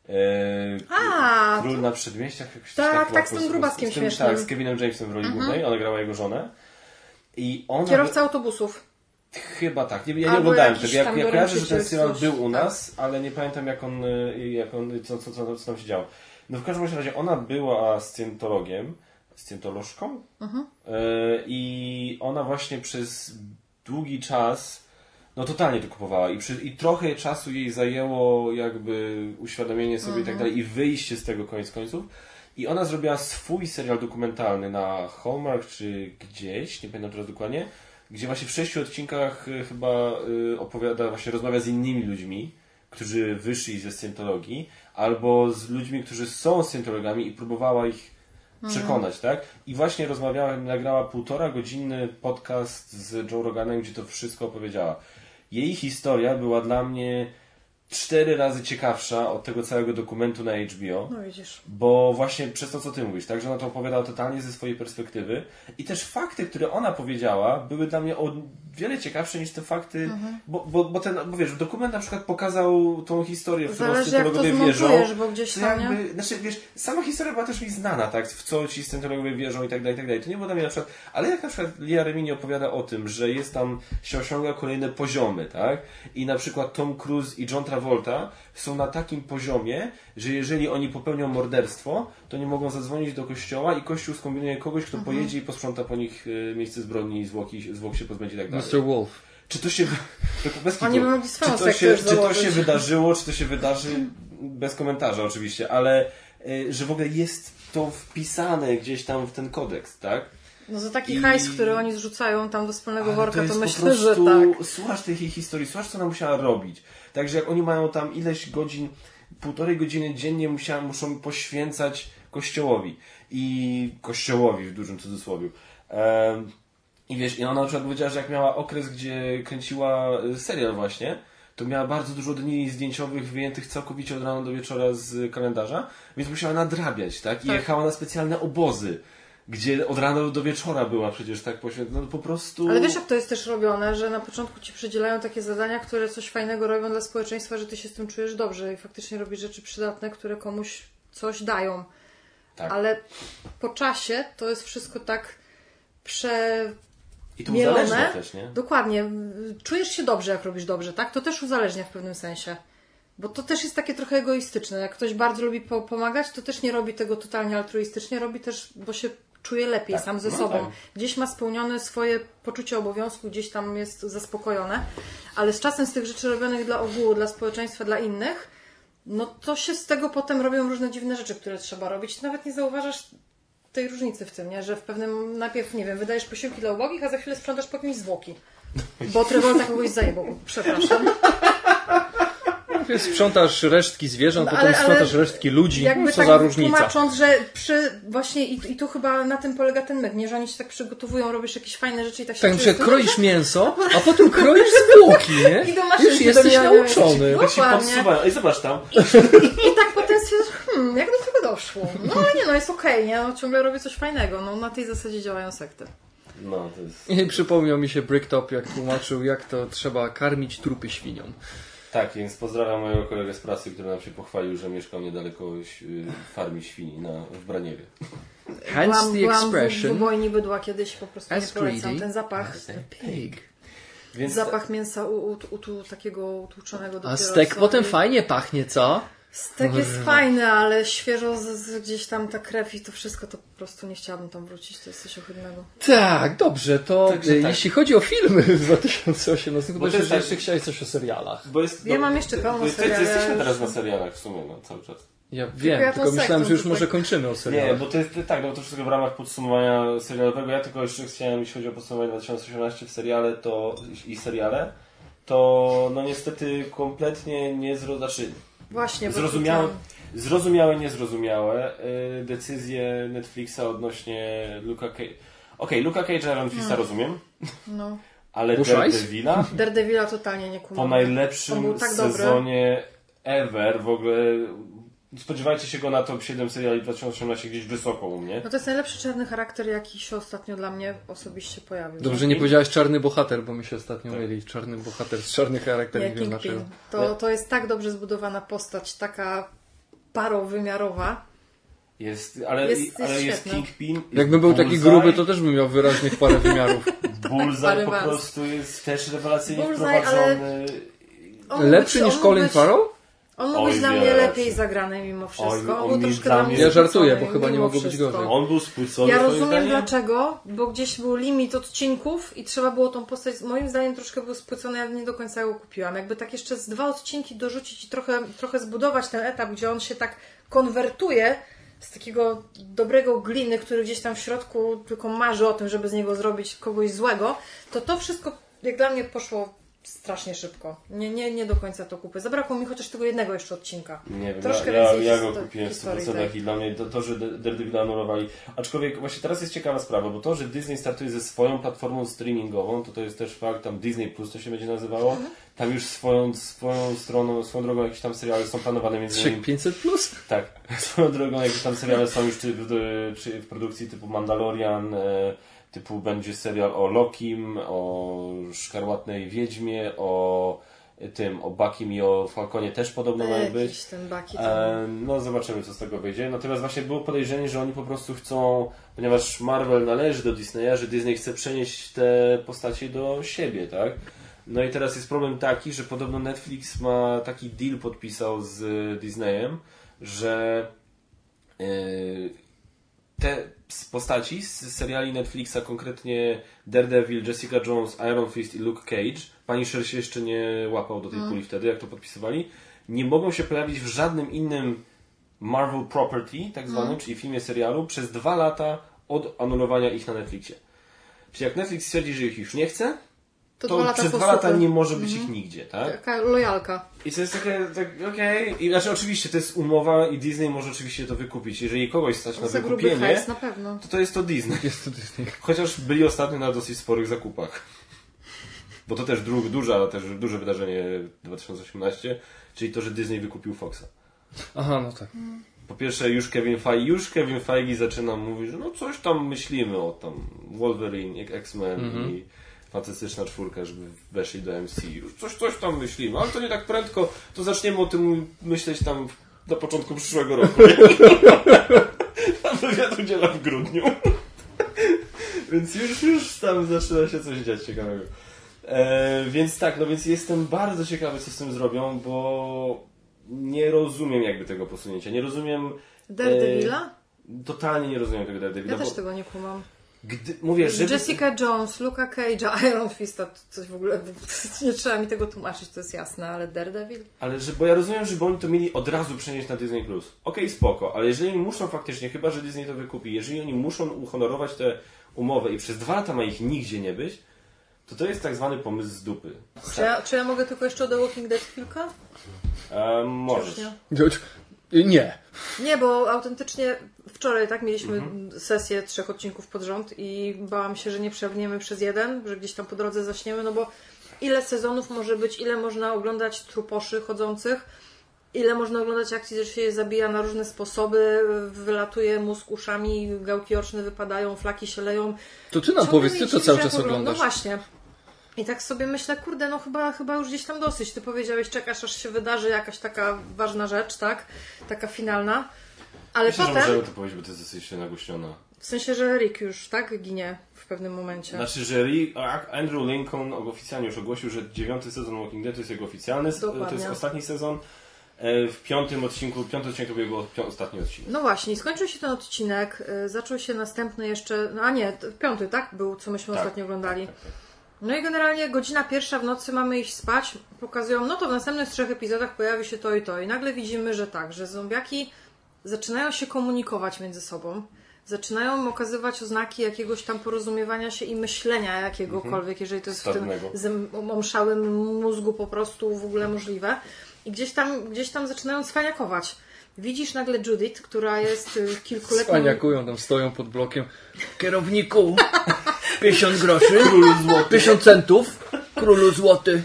E, A, Król na przedmieściach. jakoś Tak, była tak, z tym grubaskiem z tym, śmiesznym. Tak, z Kevinem Jamesem w roli głównej. Ona grała jego żonę. I ona... Kierowca autobusów. Chyba tak. Nie, ja nie oglądałem tego. Ja, ja kojarzę, że ten serial był u tak. nas, ale nie pamiętam jak on, y, jak on co, co, co, co tam się działo. No w każdym razie ona była scjentologiem scjentolożką Mhm. E, i ona właśnie przez długi czas no totalnie to kupowała i, przy, i trochę czasu jej zajęło jakby uświadomienie sobie i tak dalej i wyjście z tego koniec końców i ona zrobiła swój serial dokumentalny na Hallmark czy gdzieś, nie pamiętam teraz dokładnie, gdzie właśnie w sześciu odcinkach y, chyba y, opowiada, właśnie rozmawia z innymi ludźmi, którzy wyszli ze scjentologii, albo z ludźmi, którzy są scjentologami i próbowała ich przekonać, tak? I właśnie rozmawiała, nagrała półtora godzinny podcast z Joe Roganem, gdzie to wszystko opowiedziała. Jej historia była dla mnie cztery razy ciekawsza od tego całego dokumentu na HBO. No widzisz. Bo właśnie przez to, co ty mówisz, tak, że ona to opowiadała totalnie ze swojej perspektywy i też fakty, które ona powiedziała, były dla mnie o wiele ciekawsze niż te fakty, Mhm. bo, bo, bo ten, bo wiesz, dokument na przykład pokazał tą historię, w którą scjentologowie wierzą. bo gdzieś tam, jakby, znaczy wiesz, sama historia była też mi znana, tak, w co ci scjentologowie wierzą i tak dalej, i tak dalej. To nie było dla mnie na przykład, ale jak na przykład Lia Remini opowiada o tym, że jest tam, się osiąga kolejne poziomy, tak, i na przykład Tom Cruise i John Travolta są na takim poziomie, że jeżeli oni popełnią morderstwo, to nie mogą zadzwonić do kościoła i kościół skombinuje kogoś, kto Mhm. pojedzie i posprząta po nich e, miejsce zbrodni i zwłoki, zwłok się pozbędzie i tak dalej. Mr. Wolf. Czy to się. to Oni by mogli swoją czy to, się, czy to się wydarzyło, czy to się wydarzy, bez komentarza oczywiście, ale y, że w ogóle jest to wpisane gdzieś tam w ten kodeks, tak? No za taki I- hajs, który oni zrzucają tam do wspólnego Ale worka, to, po myślę, że tak. Słuchasz tej historii, słuchasz co ona musiała robić. Także jak oni mają tam ileś godzin, półtorej godziny dziennie musiała, muszą poświęcać kościołowi. I kościołowi w dużym cudzysłowie. Em, I wiesz, i ona na przykład powiedziała, że jak miała okres, gdzie kręciła y, serial właśnie, to miała bardzo dużo dni zdjęciowych wyjętych całkowicie od rana do wieczora z kalendarza, więc musiała nadrabiać, tak? I Tak. jechała na specjalne obozy, gdzie od rana do wieczora była przecież tak poświęcona, no po prostu... Ale wiesz, jak to jest też robione, że na początku ci przydzielają takie zadania, które coś fajnego robią dla społeczeństwa, że ty się z tym czujesz dobrze i faktycznie robisz rzeczy przydatne, które komuś coś dają. Tak. Ale po czasie to jest wszystko tak prze... I to mielone. uzależnia też, nie? Dokładnie. Czujesz się dobrze, jak robisz dobrze, tak? To też uzależnia w pewnym sensie. Bo to też jest takie trochę egoistyczne. Jak ktoś bardzo lubi po pomagać, to też nie robi tego totalnie altruistycznie, robi też, bo się czuje lepiej Tak, sam ze no sobą. tak. Gdzieś ma spełnione swoje poczucie obowiązku, gdzieś tam jest zaspokojone. Ale z czasem z tych rzeczy robionych dla ogółu, dla społeczeństwa, dla innych, no to się z tego potem robią różne dziwne rzeczy, które trzeba robić. Ty nawet nie zauważasz tej różnicy w tym, nie? że w pewnym najpierw, nie wiem, wydajesz posiłki dla ubogich, a za chwilę sprzątasz po kimś zwłoki. Bo Travolta kogoś zajebał. Przepraszam. Wiesz, Sprzątasz resztki zwierząt, No, potem ale- ale sprzątasz resztki ludzi. Jakby Co tak za różnica. tłumacząc, że przy właśnie i, i tu chyba na tym polega ten myk, nie? Że oni się tak przygotowują, robisz jakieś fajne rzeczy i tak się Tak, tu kroisz mięso, a potem kroisz zwłoki, nie? I do maszynki Już jesteś nauczony. Tak się podsuwają. Ej, zobacz tam. I tak potem stwierdzasz, hmm, jak do tego doszło? No ale nie, no jest okej, nie? No, ciągle robię coś fajnego. No na tej zasadzie działają sekty. No, to jest... I przypomniał mi się Bricktop, jak tłumaczył, jak to trzeba karmić trupy świniom. Tak, więc pozdrawiam mojego kolegę z pracy, który nam się pochwalił, że mieszkał niedaleko y, farmi świni na, w Braniewie. Hence byłam, the byłam w, w expression ubojni bydła kiedyś, po prostu nie polecam. Ten zapach, as pig. Więc zapach mięsa u, u, u, tu, takiego utłuczonego dopiero A stek potem fajnie pachnie, co? Stek jest fajny, ale świeżo z, z gdzieś tam ta krew i to wszystko, to po prostu nie chciałabym tam wrócić, to jest coś ohydnego. Tak, dobrze, to Także tak. jeśli chodzi o filmy z 2018, to Bo że tak- jeszcze chciałeś coś o serialach. Bo jest, Ja mam jeszcze pełno seriali, Jesteśmy teraz na serialach w sumie, no, cały czas. Ja wiem, ja tą tylko myślałem, że już może kończymy o Nie, serialach. bo to jest tak, no to wszystko w ramach podsumowania serialowego. Ja tylko jeszcze chciałem, jeśli chodzi o podsumowanie 2018 w seriale to i seriale, to no niestety kompletnie nie zro... Właśnie, zrozumiałe, tutaj- zrozumiałe, niezrozumiałe y, decyzje Netflixa odnośnie Luka Cage. Okej, Luka Cage'a Iron Hmm. Fista rozumiem, No. ale Bush? Daredevila Daredevila totalnie nie kumam. po najlepszym tak dobry. sezonie ever w ogóle spodziewajcie się go na top 7 seriali 2018 gdzieś wysoko u mnie. No to jest najlepszy czarny charakter, jaki się ostatnio dla mnie osobiście pojawił. Dobrze, nie powiedziałeś czarny bohater, bo my się ostatnio Tak. mieli. Czarny bohater z czarnych charakter, nie, Nie, wiem dlaczego. Kingpin. To, to jest tak dobrze zbudowana postać, taka parowymiarowa. Jest, ale Jest- jest, ale jest. Kingpin. jest Jakby był taki gruby, to też bym miał wyraźnych parę wymiarów. Bullseye po prostu jest też rewelacyjnie Bullseye, wprowadzony. On mógł Lepszy być- niż Colin Farrell? On mógł być dla mnie lepiej zagrany mimo wszystko. Oj, on on troszkę dla mnie- Ja żartuję, bo chyba nie mogło być gorzej. On był spłycony Ja rozumiem zdaniem? dlaczego, bo gdzieś był limit odcinków i trzeba było tą postać, moim zdaniem troszkę był spłycony, ja nie do końca go kupiłam. Jakby tak jeszcze z dwa odcinki dorzucić i trochę, trochę zbudować ten etap, gdzie on się tak konwertuje z takiego dobrego gliny, który gdzieś tam w środku tylko marzy o tym, żeby z niego zrobić kogoś złego, to to wszystko jak dla mnie poszło strasznie szybko. Nie, nie, nie do końca to kupię. Zabrakło mi chociaż tego jednego jeszcze odcinka. Nie wiem, Troszkę ja, ja, więcej ja go kupiłem w historii 100% tej. i dla mnie to, to że Daredevil anulowali. Aczkolwiek właśnie teraz jest ciekawa sprawa, bo to, że Disney startuje ze swoją platformą streamingową, to to jest też fakt, tam Disney Plus to się będzie nazywało, Mhm. tam już swoją, swoją stroną, swoją drogą jakieś tam seriale są planowane między innymi 500 plus? Tak, swoją drogą jakieś tam seriale są już czy w, czy w produkcji typu Mandalorian, e, typu będzie serial o Lokim, o Szkarłatnej Wiedźmie, o tym, o Bakim i o Falconie też podobno mają być. Ten baki. E, no zobaczymy co z tego wyjdzie. Natomiast właśnie było podejrzenie, że oni po prostu chcą, ponieważ Marvel należy do Disneya, że Disney chce przenieść te postacie do siebie, tak? No i teraz jest problem taki, że podobno Netflix ma taki deal podpisał z Disneyem, że e, te postaci z seriali Netflixa, konkretnie Daredevil, Jessica Jones, Iron Fist i Luke Cage, Punisher się jeszcze nie łapał do tej puli wtedy, jak to podpisywali, nie mogą się pojawić w żadnym innym Marvel property, tak zwanym, czyli filmie, serialu, przez dwa lata od anulowania ich na Netflixie. Czyli jak Netflix stwierdzi, że ich już nie chce, To, to, dwa lata przez dwa lata nie może być ich nigdzie, tak? Taka lojalka. I to jest takie, tak, okej. I Znaczy oczywiście to jest umowa i Disney może oczywiście to wykupić. Jeżeli kogoś stać na Za wykupienie, hajs na pewno. to to jest to Disney. Jest to Disney. Chociaż byli ostatnio na dosyć sporych zakupach. Bo to też dru, duża, też duże wydarzenie 2018, czyli to, że Disney wykupił Foxa. Aha, no tak. Po pierwsze już Kevin Feige, już Kevin Feige zaczyna mówić, że no coś tam myślimy o tam Wolverine, X-Men i Fantastyczna Czwórka, żeby weszli do MCU. Coś, coś tam myślimy, ale to nie tak prędko, to zaczniemy o tym myśleć tam na początku przyszłego roku. A wywiad udziela w grudniu. więc już, już tam zaczyna się coś dziać ciekawego. E, więc tak, no więc jestem bardzo ciekawy, co z tym zrobią, bo nie rozumiem jakby tego posunięcia. Nie rozumiem. Daredevila? E, totalnie nie rozumiem tego Daredevila. Ja też bo tego nie kumam. Gdy, mówię, żeby... Jessica Jones, Luka Cage'a, Iron Fista, to coś w ogóle, nie trzeba mi tego tłumaczyć, to jest jasne, ale Daredevil? Ale że, bo ja rozumiem, żeby oni to mieli od razu przenieść na Disney+. Plus. Okej, spoko, ale jeżeli muszą faktycznie, chyba że Disney to wykupi, jeżeli oni muszą uhonorować tę umowę i przez dwa lata ma ich nigdzie nie być, to to jest tak zwany pomysł z dupy. Czy ja, czy ja mogę tylko jeszcze o The Walking Dead chwilkę? E, możesz. Nie? Nie. Nie, bo autentycznie wczoraj tak mieliśmy Mhm. sesję trzech odcinków pod rząd i bałam się, że nie przebrniemy przez jeden, że gdzieś tam po drodze zaśniemy, no bo ile sezonów może być, ile można oglądać truposzy chodzących, ile można oglądać akcji, że się je zabija na różne sposoby, wylatuje mózg uszami, gałki oczne wypadają, flaki się leją. To ty nam Ciągle powiedz, ty co dziwi, cały czas oglądam- oglądasz. No właśnie. I tak sobie myślę, kurde, no chyba, chyba już gdzieś tam dosyć. Ty powiedziałeś, czekasz aż się wydarzy jakaś taka ważna rzecz, tak? Taka finalna. Ale Myślę, że potem, możemy to powiedzieć, bo to jest dosyć nagłośniona. w sensie, że Rick już, tak? Ginie w pewnym momencie. Znaczy, że Ri- a- Andrew Lincoln oficjalnie już ogłosił, że dziewiąty sezon Walking Dead to jest jego oficjalny, to Dokładnie. jest ostatni sezon. E, W piątym odcinku, piąty odcinek to był jego ostatni odcinek. No właśnie, skończył się ten odcinek, y, zaczął się następny jeszcze, no a nie, piąty, tak? Był, co myśmy Tak, ostatnio oglądali. No i generalnie godzina pierwsza w nocy mamy iść spać, pokazują, no to w następnych trzech epizodach pojawi się to i to. I nagle widzimy, że tak, że zombiaki zaczynają się komunikować między sobą, zaczynają okazywać oznaki jakiegoś tam porozumiewania się i myślenia jakiegokolwiek, jeżeli to jest w tym zmąszałym mózgu po prostu w ogóle możliwe. I gdzieś tam, gdzieś tam zaczynają cwaniakować. Widzisz nagle Judith, która jest y, kilkuletnią... Spaniakują tam, stoją pod blokiem. Kierowniku, 50 groszy, Królu złoty. 50 centów, królu złoty.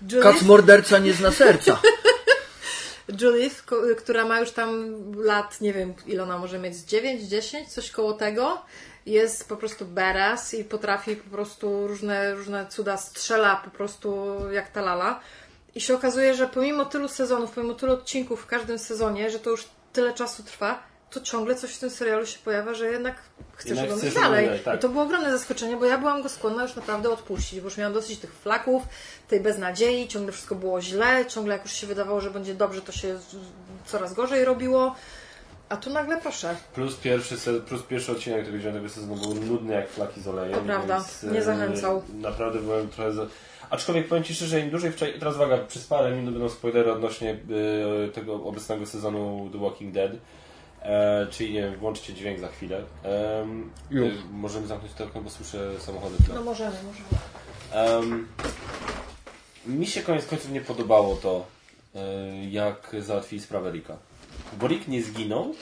Kac Judith, morderca nie zna serca. Judith, która ma już tam lat, nie wiem ile ona może mieć, z 9, 10, coś koło tego. Jest po prostu badass i potrafi po prostu różne, różne cuda strzela po prostu jak ta lala. I się okazuje, że pomimo tylu sezonów, pomimo tylu odcinków w każdym sezonie, że to już tyle czasu trwa, to ciągle coś w tym serialu się pojawia, że jednak chcesz Jednak oglądać chcesz dalej. oglądać, tak. I to było ogromne zaskoczenie, bo ja byłam go skłonna już naprawdę odpuścić, bo już miałam dosyć tych flaków, tej beznadziei, ciągle wszystko było źle, ciągle jak już się wydawało, że będzie dobrze, to się coraz gorzej robiło. A tu nagle proszę. Plus pierwszy, plus pierwszy odcinek tego dziewiątego sezonu był nudny jak flaki z olejem. To prawda, więc, nie e, zachęcał. Naprawdę byłem trochę... Za... Aczkolwiek powiem Ci szczerze, im dłużej wczoraj... Teraz uwaga, przez parę minut będą spoilery odnośnie e, tego obecnego sezonu The Walking Dead. E, czyli nie wiem, włączcie dźwięk za chwilę. E, Już. e, możemy zamknąć to okno, bo słyszę samochody w tle. No możemy, możemy. Em, mi się koniec końców nie podobało to, e, jak załatwili sprawę Rika. Bo Rick nie zginął,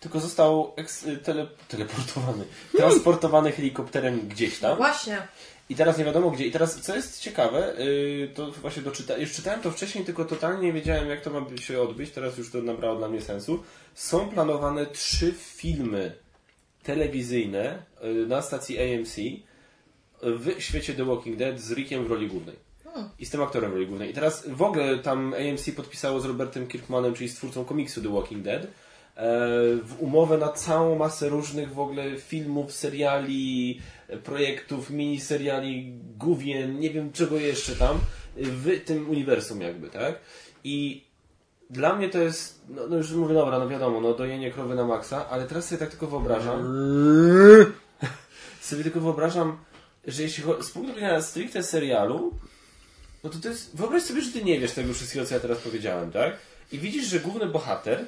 tylko został eks, tele, teleportowany, transportowany helikopterem gdzieś tam. Właśnie. I teraz nie wiadomo gdzie. I teraz, co jest ciekawe, y, to właśnie doczyta, już czytałem to wcześniej, tylko totalnie nie wiedziałem, jak to ma się odbyć. Teraz już to nabrało dla mnie sensu. Są planowane trzy filmy telewizyjne y, na stacji AMC w świecie The Walking Dead z Rickiem w roli głównej. I z tym aktorem w roli głównej. I teraz w ogóle tam AMC podpisało z Robertem Kirkmanem, czyli z twórcą komiksu The Walking Dead, w umowę na całą masę różnych w ogóle filmów, seriali, e, projektów, miniseriali, główien, nie wiem czego jeszcze tam, w tym uniwersum jakby, tak? I dla mnie to jest, no, no już mówię, dobra, no wiadomo, no dojenie krowy na maksa, ale teraz sobie tak tylko wyobrażam, sobie tylko wyobrażam, że jeśli z punktu widzenia stricte serialu, no to to jest, wyobraź sobie, że ty nie wiesz tego wszystkiego, co ja teraz powiedziałem, tak? I widzisz, że główny bohater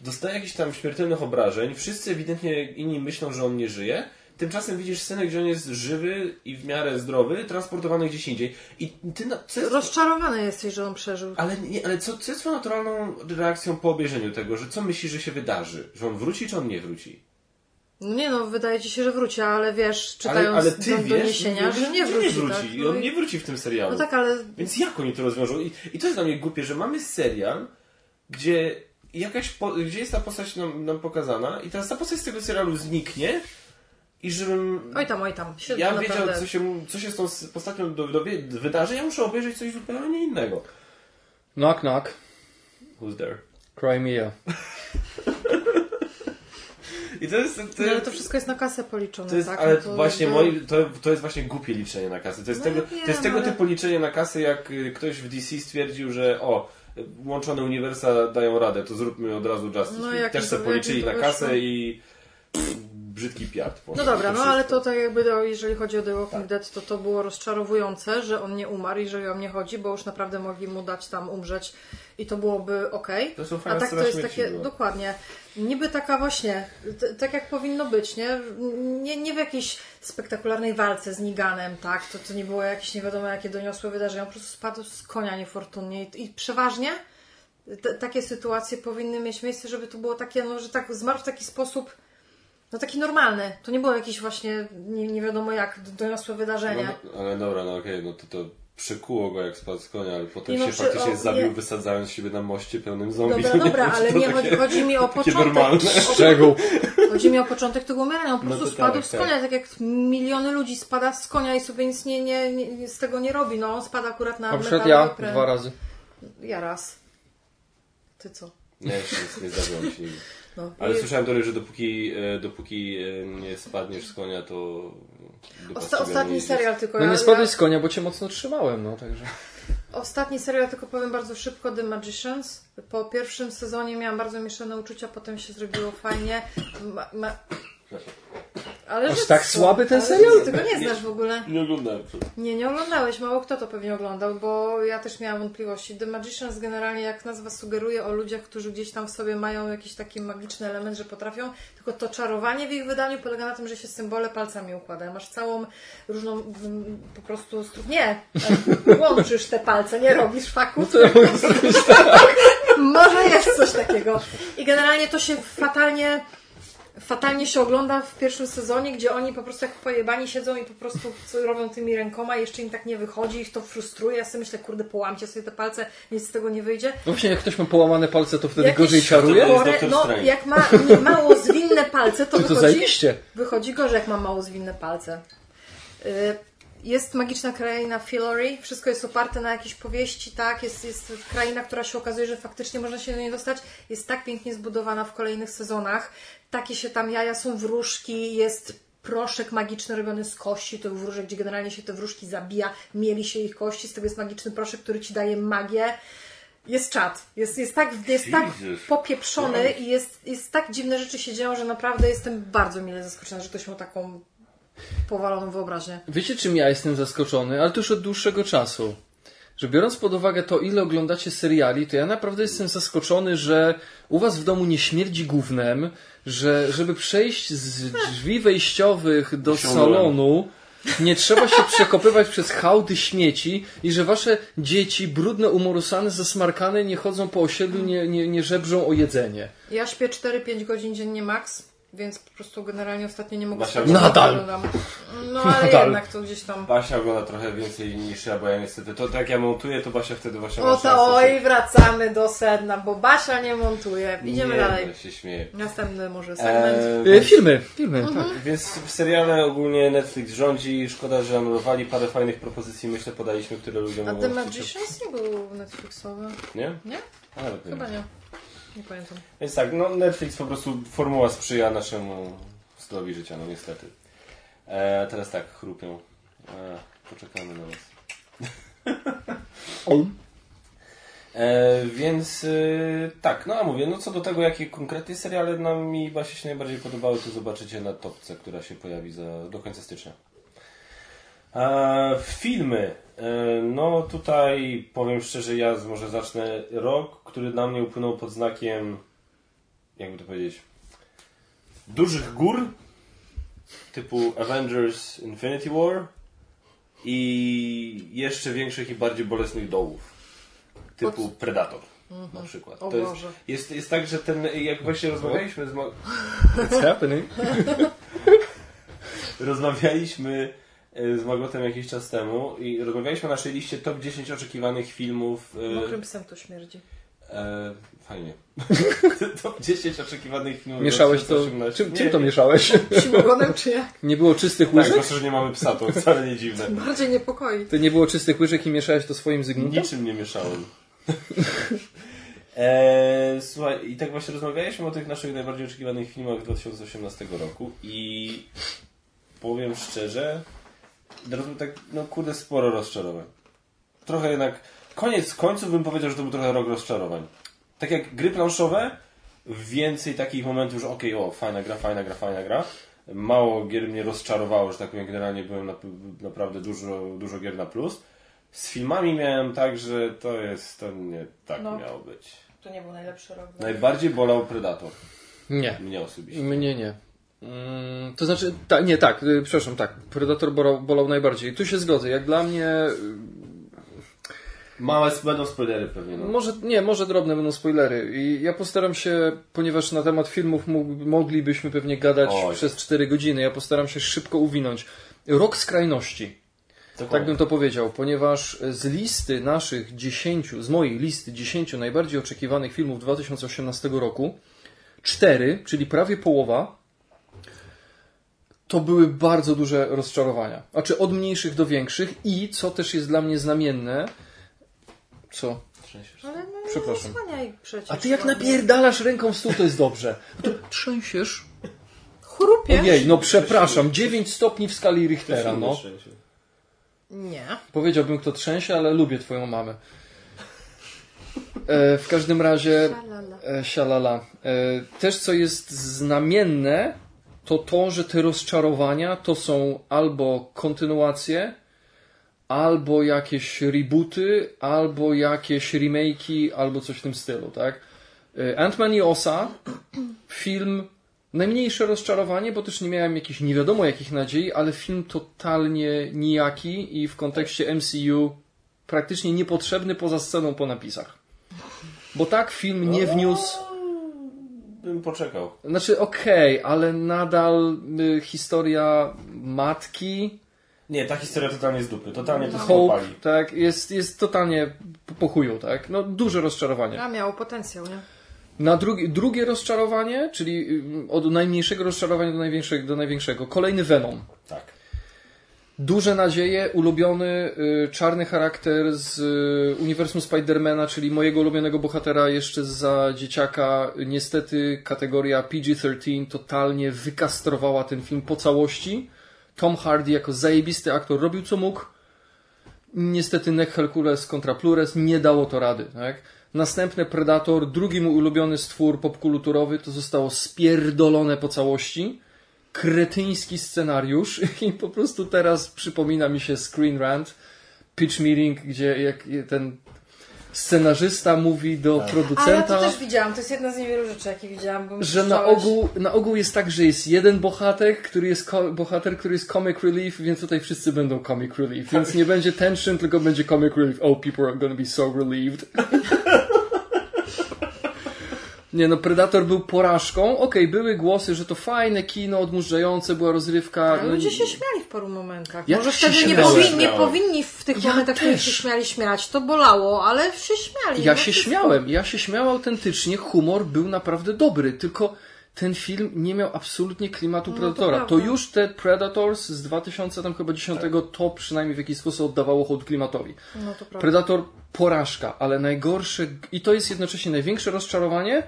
dostaje jakichś tam śmiertelnych obrażeń, wszyscy ewidentnie inni myślą, że on nie żyje, tymczasem widzisz scenę, gdzie on jest żywy i w miarę zdrowy, transportowany gdzieś indziej. I ty, na, co jest, Rozczarowany jesteś, że on przeżył. ale, nie, ale co, co jest twoją naturalną reakcją po obejrzeniu tego, że co myślisz, że się wydarzy? Że on wróci, czy on nie wróci? No nie no, wydaje ci się, że wróci, ale wiesz, czytając ale ty do- wiesz, doniesienia, że nie wróci. tak? I No on i- nie wróci w tym serialu. No tak, ale Więc jak oni to rozwiążą? I, I to jest dla mnie głupie, że mamy serial, gdzie jakaś po, gdzie jest ta postać nam, nam pokazana i teraz ta postać z tego serialu zniknie i żebym oj tam, oj tam. Się ja naprawdę... wiedział, co się, co się z tą postacią do, do, wydarzy, ja muszę obejrzeć coś zupełnie innego. Knock knock. Who's there? Cry Mia. I to jest... To, No, ale to wszystko jest na kasę policzone, To jest, tak? ale No to właśnie jakby- moi, to, to jest właśnie głupie liczenie na kasę. To jest No tego, ja wiem, to jest tego ale- typu liczenie na kasę, jak y, ktoś w DC stwierdził, że o, łączone uniwersa dają radę, to zróbmy od razu Justice No, League. Też sobie policzyli na kasę i brzydki piat. No dobra, no ale to tak jakby, no, jeżeli chodzi o The Walking Dead, to to było rozczarowujące, że on nie umarł i że o mnie chodzi, bo już naprawdę mogli mu dać tam umrzeć i to byłoby okej. To są A fajne tak to jest takie, były. dokładnie, niby taka właśnie, tak jak powinno być, nie? nie? Nie w jakiejś spektakularnej walce z Niganem, tak? To, to nie było jakieś nie wiadomo jakie doniosłe wydarzenie, on po prostu spadł z konia niefortunnie i, i przeważnie takie sytuacje powinny mieć miejsce, żeby to było takie, no, że tak zmarł w taki sposób no taki normalny. To nie było jakieś właśnie nie, nie wiadomo jak doniosłe wydarzenie. No, ale dobra, no okej, no to to przykuło go jak spadł z konia, ale potem Nie, no, się przy- faktycznie o, zabił, nie. wysadzając siebie na moście pełnym zombie. Dobra, dobra, czy ale nie takie- chodzi, chodzi mi o początek. Szczegół. Chodzi mi o początek tego umierania. On po No prostu to spadł tak, z tak. konia, tak jak miliony ludzi spada z konia i sobie nic nie, nie, nie, z tego nie robi. No on spada akurat na metalowy ja dwa razy. Ja raz. Ty co? Nie, nic nie zdarzyło mi się nigdy. No. Ale słyszałem teorię, że dopóki, e, dopóki e, nie spadniesz z konia, to... Osta- ostatni nie serial tylko No ja, nie spadłeś ja, z konia, bo cię mocno trzymałem, no także. Ostatni serial tylko powiem bardzo szybko, The Magicians. Po pierwszym sezonie miałam bardzo mieszane uczucia, potem się zrobiło fajnie. Ma, ma... Ale Aż tak co? słaby ten Ale serial? Ty go nie znasz w ogóle. Nie oglądałem. Nie, nie oglądałeś. Mało kto to pewnie oglądał, bo ja też miałam wątpliwości. The Magicians generalnie, jak nazwa sugeruje, o ludziach, którzy gdzieś tam w sobie mają jakiś taki magiczny element, że potrafią, tylko to czarowanie w ich wydaniu polega na tym, że się symbole palcami układają. Masz całą różną po prostu... stru- Nie! Łączysz te palce, nie robisz faków. To ja mogę zrobić tak. Może jest coś takiego. I generalnie to się fatalnie fatalnie się ogląda w pierwszym sezonie, gdzie oni po prostu jak pojebani siedzą i po prostu co robią tymi rękoma i jeszcze im tak nie wychodzi, ich to frustruje. Ja sobie myślę, kurde, połamcie sobie te palce, nic z tego nie wyjdzie. No właśnie, jak ktoś ma połamane palce, to wtedy Jakieś gorzej czaruje? Chore- no, jak ma mało zwinne palce, to, To, wychodzi, wychodzi gorzej, jak ma mało zwinne palce. Y, jest magiczna kraina Fillory, wszystko jest oparte na jakiejś powieści, tak? Jest, jest kraina, która się okazuje, że faktycznie można się do niej dostać. Jest tak pięknie zbudowana w kolejnych sezonach. Takie się tam jaja są wróżki, jest proszek magiczny robiony z kości tych wróżek, gdzie generalnie się te wróżki zabija, mieli się ich kości, z tego jest magiczny proszek, który ci daje magię. Jest czad. Jest, jest tak, jest tak popieprzony i jest, jest tak dziwne rzeczy się dzieją, że naprawdę jestem bardzo mile zaskoczona, że ktoś miał taką powaloną wyobraźnię. Wiecie, czym ja jestem zaskoczony? Ale to już od dłuższego czasu. Że biorąc pod uwagę to, ile oglądacie seriali, to ja naprawdę jestem zaskoczony, że u was w domu nie śmierdzi gównem, że żeby przejść z drzwi wejściowych do salonu, nie trzeba się przekopywać przez hałdy śmieci i że wasze dzieci, brudne, umorusane, zasmarkane, nie chodzą po osiedlu, nie, nie, nie żebrzą o jedzenie. Ja śpię 4-5 godzin dziennie max, więc po prostu generalnie ostatnio nie mogę Basia, spać. Nadal. Oglądam. No ale Nadal. jednak to gdzieś tam... Basia ogląda trochę więcej niż ja, bo ja niestety, to tak jak ja montuję, to Basia wtedy właśnie ma O szansę to oj, wracamy do sedna, bo Basia nie montuje. Idziemy nie, dalej. no, się śmieję. Następny może segment. Eee, E, filmy, filmy, tak. Więc w seriale ogólnie Netflix rządzi. Szkoda, że anulowali parę fajnych propozycji, myślę, podaliśmy, które ludziom A mogą The Magicians nie był Netflixowy? Nie? Nie? A, nawet nie. Chyba nie. Nie pamiętam. Więc tak, no Netflix po prostu, formuła sprzyja naszemu stylowi życia, no niestety. E, teraz tak, chrupią. E, poczekamy na was. E, więc e, tak, no a mówię, no co do tego, jakie konkretnie seriale nam mi właśnie się najbardziej podobały, to zobaczycie na topce, która się pojawi za, do końca stycznia. E, filmy. E, no tutaj powiem szczerze, ja z- może zacznę rok, który dla mnie upłynął pod znakiem, jakby to powiedzieć, dużych gór, typu Avengers Infinity War i jeszcze większych i bardziej bolesnych dołów, typu Predator na przykład. O To jest, jest, jest tak, że ten, jak właśnie rozmawialiśmy z, What's happening? rozmawialiśmy e, z Magotem jakiś czas temu i rozmawialiśmy o naszej liście top 10 oczekiwanych filmów. e, Mokrym psem to śmierdzi. E, fajnie. top 10 oczekiwanych filmów. Mieszałeś to... 2018. Czym, czym to mieszałeś? Siłogonem czy jak? Nie było czystych Tak, łyżek? zwłaszcza, że nie mamy psa, to wcale nie dziwne. Bardziej niepokoi. To nie było czystych łyżek i mieszałeś to swoim Zygmuntem? Niczym nie mieszałem. Eee, słuchaj, i tak właśnie rozmawialiśmy o tych naszych najbardziej oczekiwanych filmach 2018 roku i powiem szczerze, tak, no kurde, sporo rozczarowań. Trochę jednak, koniec końców bym powiedział, że to był trochę rok rozczarowań. Tak jak gry planszowe, więcej takich momentów, że okej, o, fajna gra, fajna gra, fajna gra. Mało gier mnie rozczarowało, że tak powiem, generalnie byłem na, naprawdę dużo, dużo gier na plus. Z filmami miałem tak, że to jest, to nie tak No. miało być. To nie był najlepszy rok. Najbardziej bolał Predator. Nie. Mnie osobiście. Mnie nie. Mm, to znaczy, ta, nie, tak, y, przepraszam, tak. Predator bolał, bolał najbardziej. Tu się zgodzę. Jak dla mnie, Małe będą spoilery pewnie. No. może, nie, może drobne będą spoilery. I ja postaram się, ponieważ na temat filmów moglibyśmy pewnie gadać Oj. przez 4 godziny, ja postaram się szybko uwinąć. Rok skrajności. Tak bym to powiedział, ponieważ z listy naszych 10, z mojej listy 10 najbardziej oczekiwanych filmów 2018 roku, 4, czyli prawie połowa, to były bardzo duże rozczarowania. Znaczy od mniejszych do większych i, co też jest dla mnie znamienne, co? Trzęsiesz. Ale no nie Przepraszam. zasłaniaj przecież. A ty jak napierdalasz ręką w stół, to jest dobrze. To trzęsiesz. Chrupiesz? Ojej, no przepraszam, 9 stopni w skali Richtera, no. Nie. Powiedziałbym, kto trzęsie, ale lubię twoją mamę. E, w każdym razie, Szalala. e, sialala. E, też co jest znamienne, to to, że te rozczarowania to są albo kontynuacje, albo jakieś rebooty, albo jakieś remake'i, albo coś w tym stylu, tak? E, Ant-Man i Osa, film najmniejsze rozczarowanie, bo też nie miałem jakichś nie wiadomo jakich nadziei, ale film totalnie nijaki i w kontekście MCU praktycznie niepotrzebny poza sceną po napisach. Bo tak film nie wniósł Bym poczekał. znaczy, okej, ale nadal y, historia matki, Nie, ta historia totalnie z dupy. Totalnie to Hope, skopali. tak. jest, jest totalnie po, po chuju, tak? No, duże rozczarowanie. A miał potencjał, nie? Na drugi, drugie rozczarowanie, czyli y, od najmniejszego rozczarowania do największego, do największego, kolejny Venom. Tak. Duże nadzieje, ulubiony y, czarny charakter z y, uniwersum Spidermana, czyli mojego ulubionego bohatera jeszcze za dzieciaka. Niestety kategoria PG-13 totalnie wykastrowała ten film po całości. Tom Hardy jako zajebisty aktor robił co mógł. Niestety Neck Hercules kontra Plures nie dało to rady. Tak? Następny Predator, drugi mój ulubiony stwór popkulturowy, to zostało spierdolone po całości kretyński scenariusz i po prostu teraz przypomina mi się Screen Rant, pitch meeting, gdzie jak ten scenarzysta mówi do ja producenta, to też widziałam, to jest jedna z niewielu rzeczy, jakie widziałam. Że na ogół, na ogół jest tak, że jest jeden bohater, który jest bohater, który jest comic relief, więc tutaj wszyscy będą comic relief, więc nie będzie tension, tylko będzie comic relief. Oh, people are gonna be so relieved. Nie no, Predator był porażką. Okej, były głosy, że to fajne kino, odmurzające, była rozrywka. Ale ludzie się śmiali w paru momentach. Ja Może wtedy nie, powinni, nie powinni w tych Ja momentach, też. się śmiali, śmiać. To bolało, ale się śmiali. Ja No się śmiałem, ja się śmiałem autentycznie, humor był naprawdę dobry, tylko ten film nie miał absolutnie klimatu No, to Predatora. To, prawda. już te Predators z 2000 tam chyba 10 to przynajmniej w jakiś sposób oddawało hołd klimatowi. No to prawda. Predator porażka, ale najgorsze i to jest jednocześnie największe rozczarowanie.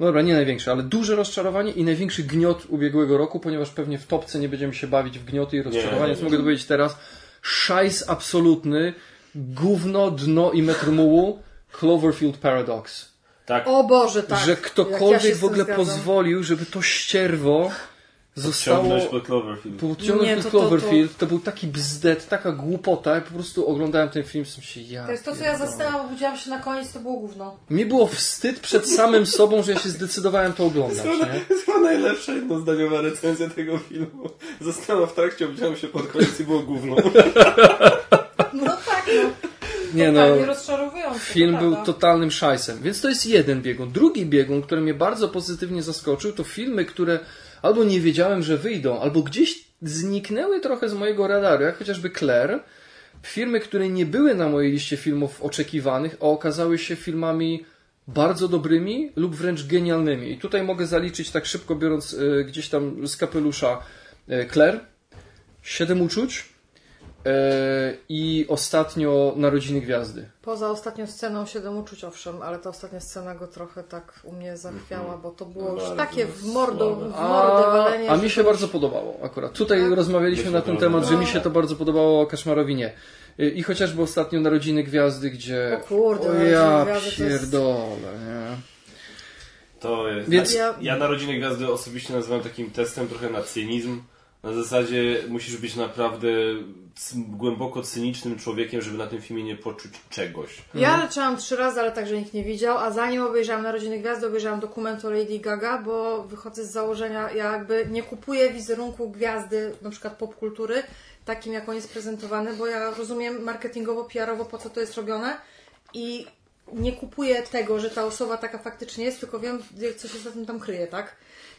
No dobra, nie największe, ale duże rozczarowanie i największy gniot ubiegłego roku, ponieważ pewnie w topce nie będziemy się bawić w gnioty i rozczarowanie, nie, więc nie. mogę to powiedzieć teraz. Szajs absolutny, gówno, dno i metr mułu, Cloverfield Paradox. Tak, O Boże, tak. Że ja ktokolwiek z w ogóle zgadzam. pozwolił, żeby to ścierwo zostało ciągnąć po Cloverfield. podciągnąć pod to- to- to- Cloverfield. To był taki bzdet, taka głupota. Ja po prostu oglądałem ten film, w się ja. To jest to, co ja pierdolę. zastanawiam, bo budziłam się na koniec, to było gówno. Mi było wstyd przed samym sobą, że ja się zdecydowałem to oglądać. Nie? To jest chyba najlepsza jednozdaniowa recenzja tego filmu. Została w trakcie, obudziłem się pod koniec i było gówno. No tak, no. Nie no, film to był totalnym szajsem. Więc to jest jeden biegun. Drugi biegun, który mnie bardzo pozytywnie zaskoczył, to filmy, które albo nie wiedziałem, że wyjdą, albo gdzieś zniknęły trochę z mojego radaru, jak chociażby Claire. Firmy, które nie były na mojej liście filmów oczekiwanych, a okazały się filmami bardzo dobrymi lub wręcz genialnymi. I tutaj mogę zaliczyć tak szybko, biorąc y, gdzieś tam z kapelusza y, Claire, Siedem uczuć i ostatnio Narodziny Gwiazdy. Poza ostatnią sceną Siedem Uczuć, owszem, ale ta ostatnia scena go trochę tak u mnie zachwiała, bo to było No, już takie w w mordę walenie. a że mi się bardzo podobało akurat. Tutaj Tak? rozmawialiśmy na ten temat, że mi się to bardzo podobało, a Kaszmarowi nie. Y, I chociażby ostatnio Narodziny Gwiazdy, gdzie... O kurde, o ja Gwiazdy to jest- pierdolę, nie? To jest. Więc- ja, Ja- Narodziny Gwiazdy osobiście nazywam takim testem trochę na cynizm. Na zasadzie musisz być naprawdę głęboko cynicznym człowiekiem, żeby na tym filmie nie poczuć czegoś. Ja leciałam trzy razy, ale także nikt nie widział, a zanim obejrzałam Narodziny Gwiazdy, obejrzałam dokument o Lady Gaga, bo wychodzę z założenia, ja jakby nie kupuję wizerunku gwiazdy, na przykład popkultury, takim jak on jest prezentowany, bo ja rozumiem marketingowo, PR-owo, po co to jest robione i nie kupuję tego, że ta osoba taka faktycznie jest, tylko wiem, co się za tym tam kryje, tak?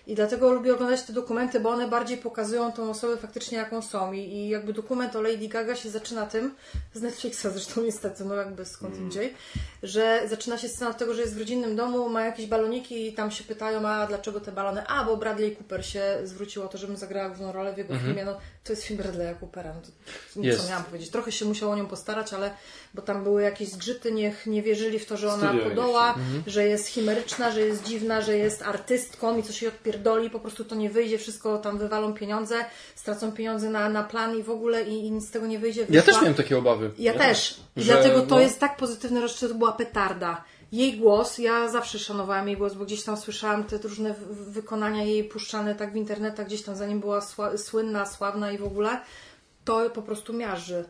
I dlatego lubię oglądać te dokumenty, bo one bardziej pokazują tą osobę faktycznie jaką są. I, I jakby dokument o Lady Gaga się zaczyna tym, z Netflixa zresztą niestety, no jakby skąd indziej, że zaczyna się scena od tego, że jest w rodzinnym domu, ma jakieś baloniki i tam się pytają, a dlaczego te balony? A, bo Bradley Cooper się zwrócił o to, żebym zagrała główną rolę w jego filmie. No to jest film Bradley'a Coopera, no to co miałam powiedzieć. Trochę się musiał o nią postarać, ale bo tam były jakieś zgrzyty, niech nie wierzyli w to, że ona podoła, jakieś, że jest chimeryczna, że jest dziwna, że jest artystką i coś jej odpierdoli, po prostu to nie wyjdzie, wszystko tam wywalą pieniądze, stracą pieniądze na, na plan i w ogóle i, i nic z tego nie wyjdzie. Ja Wyszła- też miałem takie obawy. ja też. I Że, dlatego to no- jest tak pozytywne rozczucie, to była petarda. Jej głos, ja zawsze szanowałam jej głos, bo gdzieś tam słyszałam te różne wykonania jej puszczane tak w internetach, gdzieś tam zanim była sła, słynna, sławna i w ogóle, to po prostu miażdży.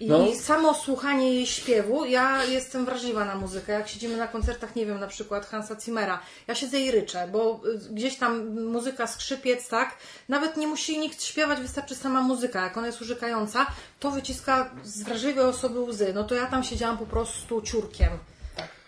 I No. samo słuchanie jej śpiewu, ja jestem wrażliwa na muzykę. Jak siedzimy na koncertach, nie wiem, na przykład Hansa Zimmera, ja siedzę i ryczę, bo y, gdzieś tam muzyka, skrzypiec, tak? Nawet nie musi nikt śpiewać, wystarczy sama muzyka. Jak ona jest urzekająca, to wyciska z wrażliwej osoby łzy. No to ja tam siedziałam po prostu ciurkiem.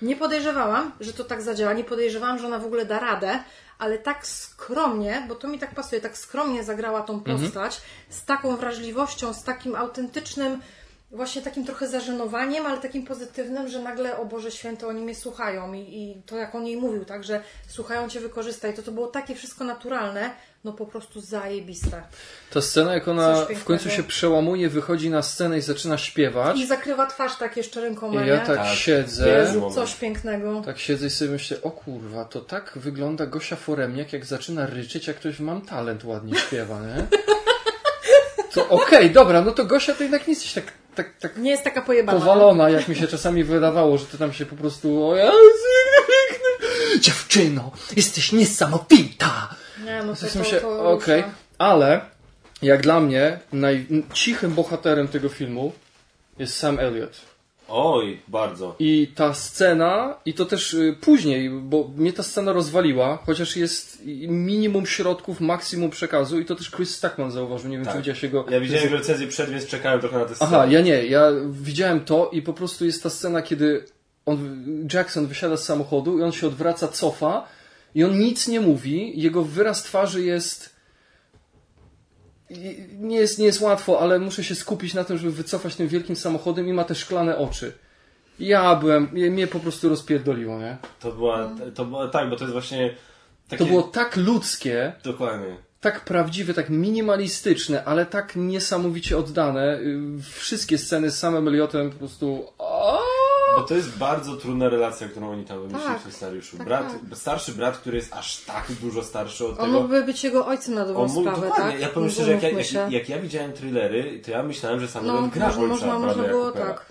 Nie podejrzewałam, że to tak zadziała, nie podejrzewałam, że ona w ogóle da radę, ale tak skromnie, bo to mi tak pasuje, tak skromnie zagrała tą postać, z taką wrażliwością, z takim autentycznym właśnie takim trochę zażenowaniem, ale takim pozytywnym, że nagle, o Boże Święty, oni mnie słuchają i, i to jak on jej mówił, tak, że słuchają Cię, wykorzystaj, to to było takie wszystko naturalne, no po prostu zajebiste. Ta scena, jak ona w końcu się przełamuje, wychodzi na scenę i zaczyna śpiewać. I zakrywa twarz tak jeszcze rękoma, I ja tak, Tak. siedzę. Jezu, coś pięknego. Tak siedzę i sobie myślę, o kurwa, to tak wygląda Gosia Foremniak, jak zaczyna ryczeć, jak ktoś mam talent ładnie śpiewa, nie? To okej, dobra, no to Gosia to jednak nie jesteś tak, tak, tak Nie jest taka pojebana. powalona, jak mi się czasami wydawało, że ty tam się po prostu, o Jezu, piękny, dziewczyno, jesteś niesamowita! Nie, no to, to, to okej, rusza. ale jak dla mnie naj... cichym bohaterem tego filmu jest Sam Elliott. Oj, bardzo. I ta scena, i to też y, później, bo mnie ta scena rozwaliła, chociaż jest minimum środków, maksimum przekazu, i to też Chris Stackman zauważył. Nie wiem, Tak. czy widziałeś jego. Ja widziałem recenzję przed, więc czekałem trochę na tę scenę. Aha, ja nie, ja widziałem to i po prostu jest ta scena, kiedy on, Jackson wysiada z samochodu i on się odwraca, cofa i on nic nie mówi, jego wyraz twarzy jest nie jest, nie jest łatwo, ale muszę się skupić na tym, żeby wycofać tym wielkim samochodem i ma te szklane oczy. Ja byłem, mnie po prostu rozpierdoliło, nie? To była, to była, tak, bo to jest właśnie takie... To było tak ludzkie, Dokładnie. tak prawdziwe, tak minimalistyczne, ale tak niesamowicie oddane. Y, Wszystkie sceny z samym Elliotem po prostu... Aaaa! Bo to jest bardzo trudna relacja, którą oni tam wymyślili Tak, w tym scenariuszu. tak, brat, starszy brat, który jest aż tak dużo starszy od On tego. mógłby być jego ojcem na dobrą On mógł, sprawę, dokładnie. tak? Ja powiem szczerze, jak jak, jak ja widziałem thrillery, to ja myślałem, że sam No, gra można, ojca można, można było tak.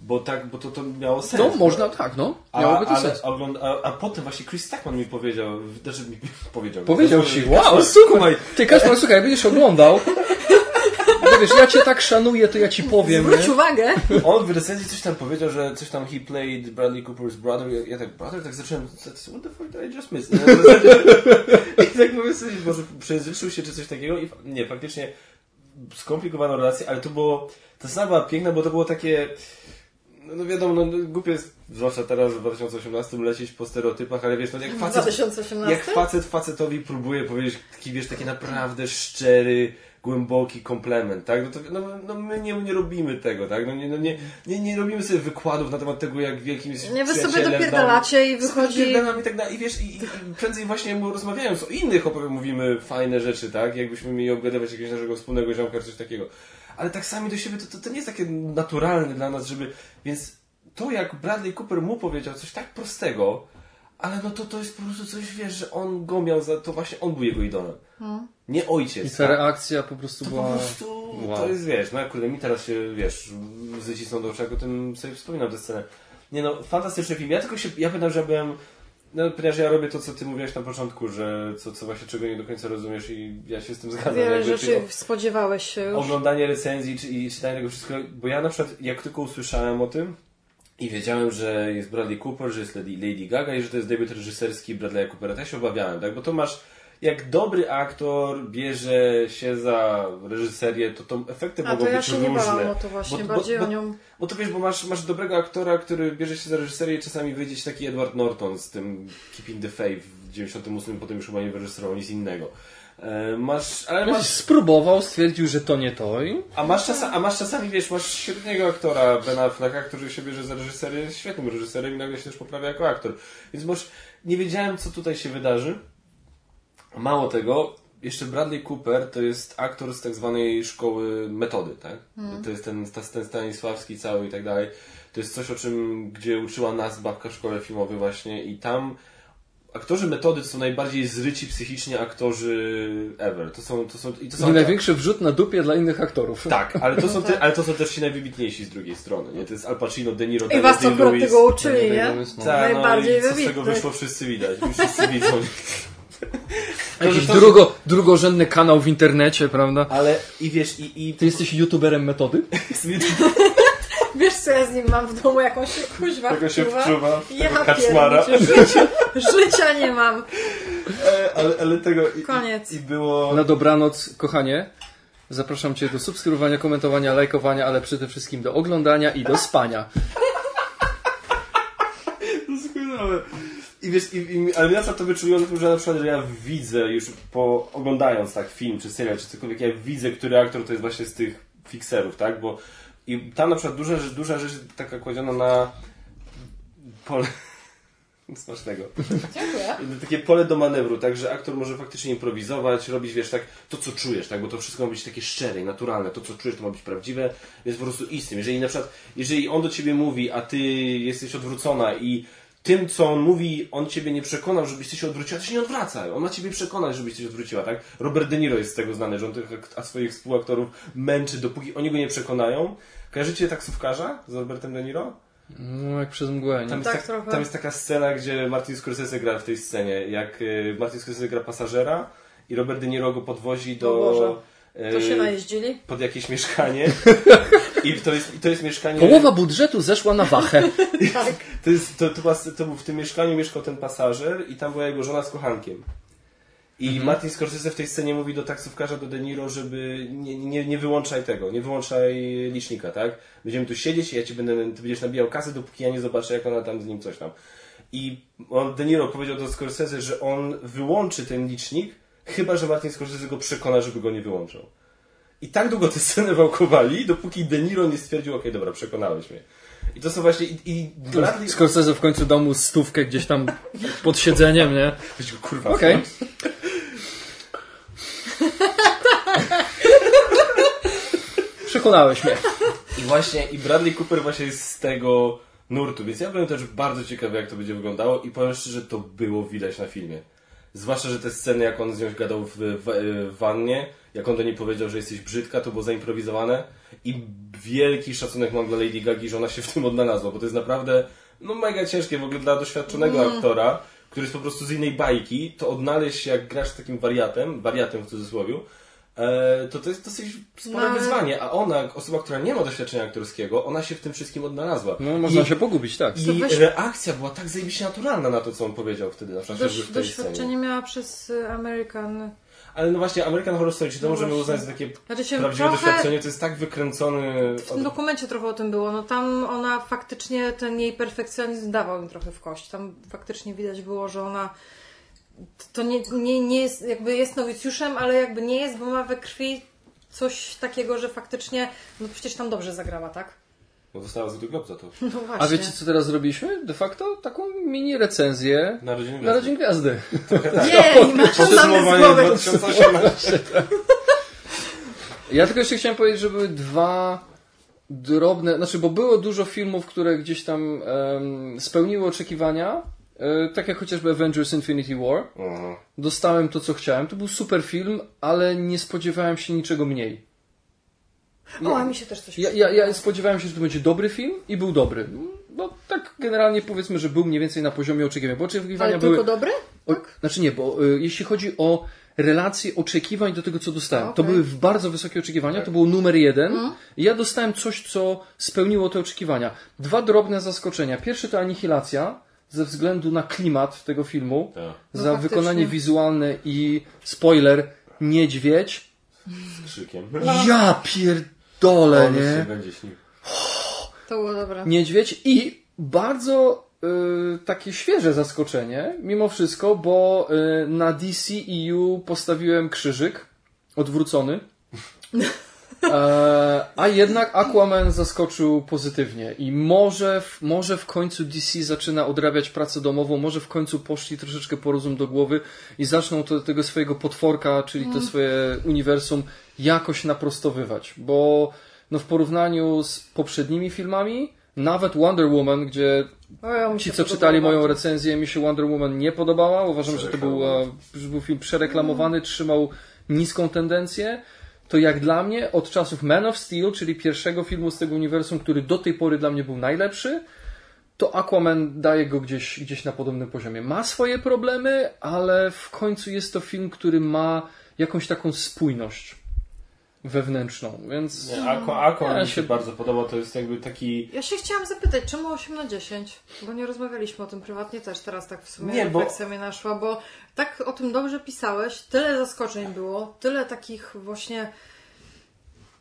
Bo tak, bo to, to miało sens. No, można tak, no. A, Miałoby to sens. ogląd- a, a potem właśnie Chris Stackman mi powiedział, znaczy mi powiedział. Powiedział ci, wow, Kaspar, super. kumaj, Ty, Kaszmar, słuchaj, jak będziesz oglądał, wiesz, ja cię tak szanuję, to ja ci powiem, Zwróć nie? uwagę! On w recenzji coś tam powiedział, że coś tam he played Bradley Cooper's brother. Ja, ja tak, brother, tak zacząłem, what the fuck did I just miss? I tak mówię sobie, może przejęzyczył się czy coś takiego i nie, faktycznie skomplikowano relację, ale to było, ta scena była piękna, bo to było takie, no, no wiadomo, no, głupie jest, zwłaszcza teraz w 2018 lecieć po stereotypach, ale wiesz, no jak facet, 2018? jak facet facetowi próbuje powiedzieć taki, wiesz, taki naprawdę szczery, głęboki komplement, tak? No, to, no, no my nie, nie robimy tego, tak? No, nie, no nie, nie, nie robimy sobie wykładów na temat tego, jak wielkim jest Nie, wy sobie dopierdalacie i wychodzi... I tak dalej. I wiesz, i, i prędzej właśnie mu rozmawiając o innych mówimy fajne rzeczy, tak? Jakbyśmy mieli obgadywać jakiegoś naszego wspólnego ziomka czy coś takiego. Ale tak sami do siebie, to, to, to nie jest takie naturalne dla nas, żeby... Więc to, jak Bradley Cooper mu powiedział coś tak prostego, ale no to to jest po prostu coś, wiesz, że on go miał za... To właśnie on był jego idolem. Nie I ojciec. ta tak? reakcja po prostu To była... po prostu, wow. to jest, wiesz, no jak kurde, mi teraz się, wiesz, wycisną do jak o tym sobie wspominam tę scenę. Nie no, fantastyczny film. Ja tylko się, ja pamiętam, że byłem, no ponieważ ja robię to, co ty mówiłeś na początku, że co, co właśnie czego nie do końca rozumiesz i ja się z tym zgadzam. Wiele jakby, rzeczy spodziewałeś się już. Oglądanie recenzji czy, i czytanie tego wszystkiego, bo ja na przykład, jak tylko usłyszałem o tym i wiedziałem, że jest Bradley Cooper, że jest Lady, Lady Gaga i że to jest debiut reżyserski Bradley'a Coopera, ja się obawiałem, tak? Bo to masz, jak dobry aktor bierze się za reżyserię, to to efekty A mogą to ja być się nie bałam o to właśnie, Bo- bardziej bo- o nią... Bo to wiesz, bo masz, masz dobrego aktora, który bierze się za reżyserię i czasami wyjdzie ci taki Edward Norton z tym Keeping the Faith w 98, potem już chyba nie wyreżyserował nic innego. E, Masz, ale masz, Spróbował, stwierdził, że to nie to i... a masz, czasa, a masz czasami, wiesz, masz średniego aktora Ben Afflecka, który się bierze za reżyserię, jest świetnym reżyserem i nagle się też poprawia jako aktor. Więc może nie wiedziałem, co tutaj się wydarzy. Mało tego, jeszcze Bradley Cooper to jest aktor z tak zwanej szkoły metody, tak? To jest ten, ten Stanisławski cały i tak dalej. To jest coś, o czym, gdzie uczyła nas babka w szkole filmowej właśnie i tam aktorzy metody to są najbardziej zryci psychicznie aktorzy ever. To są, to są, i to są I największy wrzut na dupie dla innych aktorów. tak, ale to, są No te, ale to są też ci najwybitniejsi z drugiej strony. Nie? To jest Al Pacino, De Niro, I Daniel was to akurat tego uczyli, nie? No. Tak, Najbardziej no i co z tego wyszło wszyscy widać. Już wszyscy widzą. Jakiś to- drugo, drugorzędny kanał w internecie, prawda? Ale i wiesz, i, i Ty jesteś youtuberem metody? Wiesz co ja z nim mam w domu, jakąś kuźwa tego się wczuwa? Ja kaczmara. życia, życia nie mam. E, ale, ale tego i, Koniec. I, i było... Na dobranoc, kochanie. Zapraszam Cię do subskrybowania, komentowania, lajkowania, ale przede wszystkim do oglądania i do spania. Doskonałe. I wiesz, i, i, ale przykład to tym, że na przykład że ja widzę już po oglądając tak film, czy serial, czy cokolwiek, ja widzę, który aktor to jest właśnie z tych fixerów, tak? Bo I tam na przykład duża, rzecz- duża rzecz taka kładziona na pole... Smacznego. Dziękuję. Takie pole do manewru, tak, że aktor może faktycznie improwizować, robić, wiesz, tak, to co czujesz, tak, bo to wszystko ma być takie szczere i naturalne, to co czujesz to ma być prawdziwe, jest po prostu istym. Jeżeli na przykład, jeżeli on do ciebie mówi, a ty jesteś odwrócona i tym, co on mówi, on ciebie nie przekonał, żebyś ty się odwróciła, to się nie odwraca. On ma ciebie przekonać, żebyś ty się odwróciła, tak? Robert De Niro jest z tego znany, że on tych a swoich współaktorów męczy, dopóki oni go nie przekonają. Kojarzycie taksówkarza z Robertem De Niro? No, jak przez mgłę, nie? Tam, Tak, jest tak, trochę. tam jest taka scena, gdzie Martin Scorsese gra w tej scenie. Jak y, Martin Scorsese gra pasażera i Robert De Niro go podwozi do. Boże. y, To się najeździli? pod jakieś mieszkanie. I to jest, i to jest mieszkanie. Połowa budżetu zeszła na wachę. Tak. To, jest, to, to, była, to był w tym mieszkaniu mieszkał ten pasażer i tam była jego żona z kochankiem. I Mhm. Martin Scorsese w tej scenie mówi do taksówkarza, do De Niro, żeby nie, nie, nie wyłączaj tego, nie wyłączaj licznika, tak? Będziemy tu siedzieć i ja ci będę, ty będziesz nabijał kasę, dopóki ja nie zobaczę, jak ona tam z nim coś tam. I on, De Niro powiedział do Scorsese, że on wyłączy ten licznik, chyba że Martin Scorsese go przekona, żeby go nie wyłączał. I tak długo tę scenę wałkowali, dopóki De Niro nie stwierdził, okej, dobra, przekonałeś mnie. I to są właśnie, i, i Bradley... Scorsese w końcu dał mu stówkę gdzieś tam pod siedzeniem, nie? Kurwa, Okej. Przekonałeś mnie. I właśnie, i Bradley Cooper właśnie jest z tego nurtu, więc ja byłem też bardzo ciekawy, jak to będzie wyglądało i powiem szczerze, to było widać na filmie. Zwłaszcza, że te sceny, jak on z nią gadał w, w, w wannie, jak on do niej powiedział, że jesteś brzydka, to było zaimprowizowane i wielki szacunek mam dla Lady Gagi, że ona się w tym odnalazła, bo to jest naprawdę, no mega ciężkie w ogóle dla doświadczonego aktora, który jest po prostu z innej bajki, to odnaleźć się, jak grasz z takim wariatem, wariatem w cudzysłowie, e, to to jest dosyć spore No, wyzwanie, a ona, osoba, która nie ma doświadczenia aktorskiego, ona się w tym wszystkim odnalazła. No, można I, się pogubić, tak. I weź- reakcja była tak zajebiście naturalna na to, co on powiedział wtedy, na przykład Doś, w tej doświadczenie scenie. miała przez y, American. Ale no właśnie, American Horror Story, czy to No możemy właśnie. uznać za takie Znaczy się prawdziwe trochę- doświadczenie, to jest tak wykręcony... W tym dokumencie trochę o tym było. No tam ona faktycznie, ten jej perfekcjonizm dawał im trochę w kość. Tam faktycznie widać było, że ona to nie, nie, nie jest, jakby jest nowicjuszem, ale jakby nie jest, bo ma we krwi coś takiego, że faktycznie, no przecież tam dobrze zagrała, tak? No dostała Złoty Glob za to. No właśnie. A wiecie, co teraz zrobiliśmy? De facto taką mini recenzję Narodziny na Rodzin Gwiazdy. Jej, masz mamy z głowy. 2018. Ja tylko jeszcze chciałem powiedzieć, że były dwa drobne, znaczy, bo było dużo filmów, które gdzieś tam em, spełniły oczekiwania, e, tak jak chociażby Avengers Infinity War. Mhm. Dostałem to, co chciałem. To był super film, ale nie spodziewałem się niczego mniej. O, a mi się też coś Ja, ja, ja spodziewałem się, że to będzie dobry film i był dobry. No tak generalnie powiedzmy, że był mniej więcej na poziomie oczekiwania, bo oczekiwania Ale były... tylko dobry? O, znaczy nie, bo y, jeśli chodzi o relacje oczekiwań do tego, co dostałem, to Okej. były w bardzo wysokie oczekiwania, to było numer jeden. I ja dostałem coś, co spełniło te oczekiwania. Dwa drobne zaskoczenia. Pierwszy to anihilacja, ze względu na klimat tego filmu, Tak, za faktycznie. wykonanie wizualne i spoiler, niedźwiedź. Z krzykiem. Ja pierdolę, On się nie? będzie śnił. To było dobre. Niedźwiedź i bardzo y, takie świeże zaskoczenie, mimo wszystko, bo y, na DCEU postawiłem krzyżyk odwrócony. E, a jednak Aquaman zaskoczył pozytywnie i może w, może w końcu DC zaczyna odrabiać pracę domową, może w końcu poszli troszeczkę po rozum do głowy i zaczną to, tego swojego potworka, czyli to swoje uniwersum jakoś naprostowywać, bo no w porównaniu z poprzednimi filmami, nawet Wonder Woman, gdzie O, ja ci, co czytali moją bardzo. recenzję, mi się Wonder Woman nie podobała. Uważam, że to był, e, że był film przereklamowany, trzymał niską tendencję. To jak dla mnie od czasów Man of Steel, czyli pierwszego filmu z tego uniwersum, który do tej pory dla mnie był najlepszy, to Aquaman daje go gdzieś, gdzieś na podobnym poziomie. Ma swoje problemy, ale w końcu jest to film, który ma jakąś taką spójność wewnętrzną, więc Nie, Aqua, Aqua Ja mi się się- bardzo podoba, to jest jakby taki... Ja się chciałam zapytać, czemu 8 na 10? Bo nie rozmawialiśmy o tym prywatnie też, teraz tak w sumie Nie, bo- refleksja mnie naszła, bo tak o tym dobrze pisałeś, tyle zaskoczeń było, tyle takich właśnie...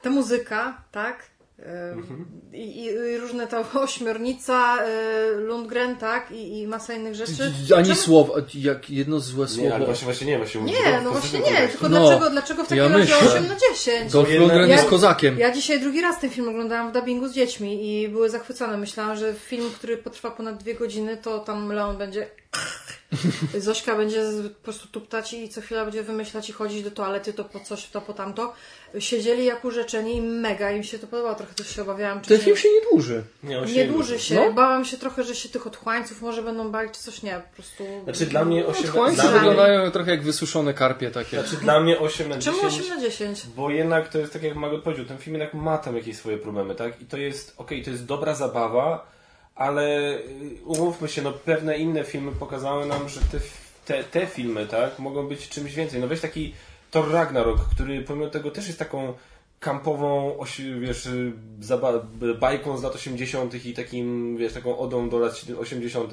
Ta muzyka, tak? Mhm. I, I różne to ośmiornica, e, Lundgren, tak? I, i masa innych rzeczy. Ani Czemu- słowa, jak jedno złe Nie, ale słowo. właśnie, właśnie nie, właśnie mówię Nie, tylko no właśnie nie, tylko No, dlaczego, dlaczego w takim ja razie myślę. 8 na 10? Dolph Lundgren Ja- jest kozakiem. Ja dzisiaj drugi raz ten film oglądałam w dubbingu z dziećmi i były zachwycone. Myślałam, że film, który potrwa ponad dwie godziny, to tam Leon będzie... Zośka będzie po prostu tuptać i co chwila będzie wymyślać i chodzić do toalety, to po coś, to po tamto. Siedzieli jak urzeczeni i mega im się to podobało. Trochę też się obawiałam, czy Ten się- film się nie dłuży. Nie, on się nie dłuży się. No. Bałam się trochę, że się tych otchłańców może będą bać, czy coś nie. Po prostu... Znaczy dla mnie 8 Chłańcy dla mnie, wyglądają trochę jak wysuszone karpie takie. znaczy dla mnie 8 na Czemu 10. 8 na 10? Bo jednak to jest tak jak Magot powiedział, ten film jednak ma tam jakieś swoje problemy, tak? I to jest, okej, to jest dobra zabawa, ale y, umówmy się, no pewne inne filmy pokazały nam, że te, te, te filmy, tak, mogą być czymś więcej. No weź taki Thor Ragnarok, który pomimo tego też jest taką kampową, wiesz, bajką z lat 80. i takim, wiesz, taką odą do lat 80.,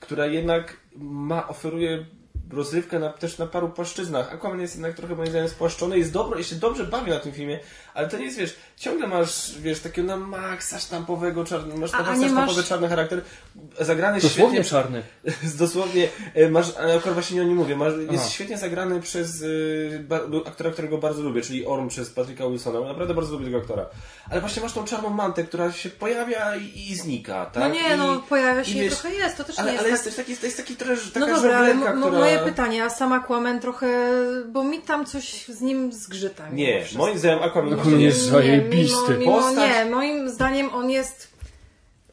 która jednak ma, oferuje rozrywkę na, też na paru płaszczyznach. Aquaman jest jednak trochę moim zdaniem spłaszczony, jest dobro, się dobrze bawi na tym filmie, ale to nie jest, wiesz, ciągle masz, wiesz, takiego na maksa sztampowego, czarny, masz A- na a maksa nie sztampowy masz- czarny charakter, zagrany Dosłownie świetnie, czarny. dosłownie, e, masz, ale akurat właśnie nie o nim mówię, masz, jest Aha. świetnie zagrany przez y, ba, aktora, którego bardzo lubię, czyli Orm przez Patricka Wilsona, naprawdę bardzo lubię tego aktora. Ale właśnie masz tą czarną mantę, która się pojawia i, i znika, tak? No nie, I, no pojawia się i, wiesz, trochę jest, to też ale, nie jest ale tak... jest taki, jest taki trochę, taka No dobra, żonglerka, która... moje pytanie, a sam Aquaman trochę, bo mi tam coś z nim zgrzyta. Nie, wszystko. moim zdaniem Aquaman Aquaman jest zajebisty. Mimo, mimo, Postać- nie, moim zdaniem on jest,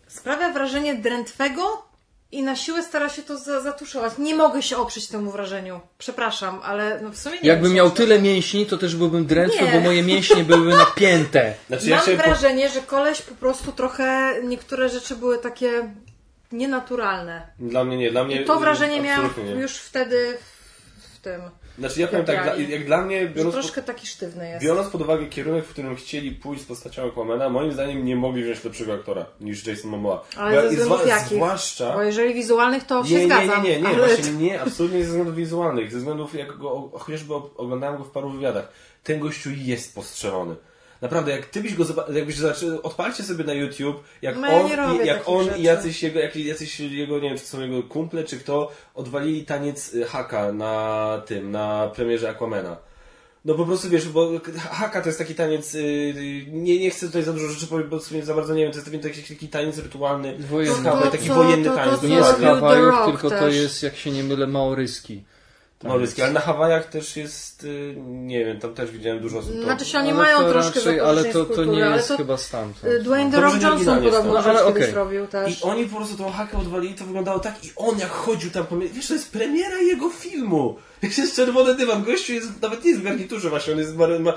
sprawia wrażenie drętwego i na siłę stara się to za, zatuszować. Nie mogę się oprzeć temu wrażeniu. Przepraszam, ale no w sumie nie Jakbym miał tyle mięśni, to też byłbym drętwy, bo moje mięśnie byłyby napięte. Znaczy, ja Mam po- wrażenie, że koleś po prostu trochę, niektóre rzeczy były takie nienaturalne. Dla mnie nie, dla mnie... I to wrażenie miałam nie. już wtedy w tym, Znaczy ja powiem tak, dla, jak dla mnie, biorąc, troszkę taki sztywny jest. biorąc pod uwagę kierunek, w którym chcieli pójść z postacią Aquamana, moim zdaniem nie mogli wziąć lepszego aktora niż Jason Momoa. Ale ze i względów jakich? Zwłaszcza... Bo jeżeli wizualnych, to się Nie, nie, nie, zgadzam. nie, nie, ale... właśnie nie, absolutnie nie ze względów wizualnych, ze względów, jak go, chociażby oglądałem go w paru wywiadach, ten gościu jest postrzelony. Naprawdę, jak ty byś go zobaczył, jakbyś zobaczył, odpalcie sobie na YouTube, jak No on, i, jak on rzeczy. i jacyś jego, jak, jacyś jego, nie wiem, czy to są jego kumple, czy kto, odwalili taniec y, haka na tym, na premierze Aquamana. No po prostu wiesz, bo haka to jest taki taniec, y, y, nie, nie chcę tutaj za dużo rzeczy powiedzieć, bo w sumie za bardzo nie wiem, to jest taki, taki taniec rytualny, Wojenny. z Hawaii, To, taki co- wojenny to- to, taniec. Nie z Rock tylko to też. jest, jak się nie mylę, maoryski. Maoryski, ale na Hawajach też jest, y, nie wiem, tam też widziałem dużo osób. to- Znaczy się oni Ale mają to troszkę raczej, ale to, to nie ale jest to chyba stamtąd. y, Dwayne The Dobrze, Rock Johnson podobno Ale kiedyś okej. robił I też. oni po prostu tą hakę odwalili, to wyglądało tak i on jak chodził tam Wiesz, to jest premiera jego filmu. Jak jest czerwony dywan, gościu jest, nawet nie jest w garniturze właśnie, on jest, ma, ma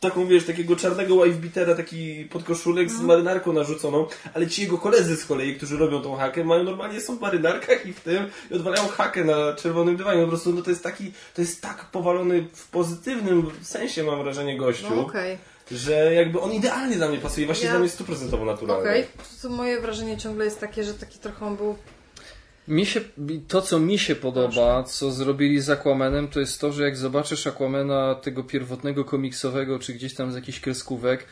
taką, wiesz, takiego czarnego wifebeatera, taki podkoszulek Mhm. z marynarką narzuconą, ale ci jego koledzy z kolei, którzy robią tą hakę, mają normalnie, są w marynarkach i w tym, i odwalają hakę na czerwonym dywanie. Po prostu, no to jest taki, to jest tak powalony w pozytywnym sensie, mam wrażenie, gościu. No okej, Że jakby on idealnie dla mnie pasuje, właśnie Ja- dla mnie stuprocentowo naturalny. okej. Prostu Moje wrażenie ciągle jest takie, że taki trochę on był... Mi się, to, co mi się podoba, co zrobili z Aquamanem, to jest to, że jak zobaczysz Aquamana tego pierwotnego komiksowego, czy gdzieś tam z jakichś kreskówek,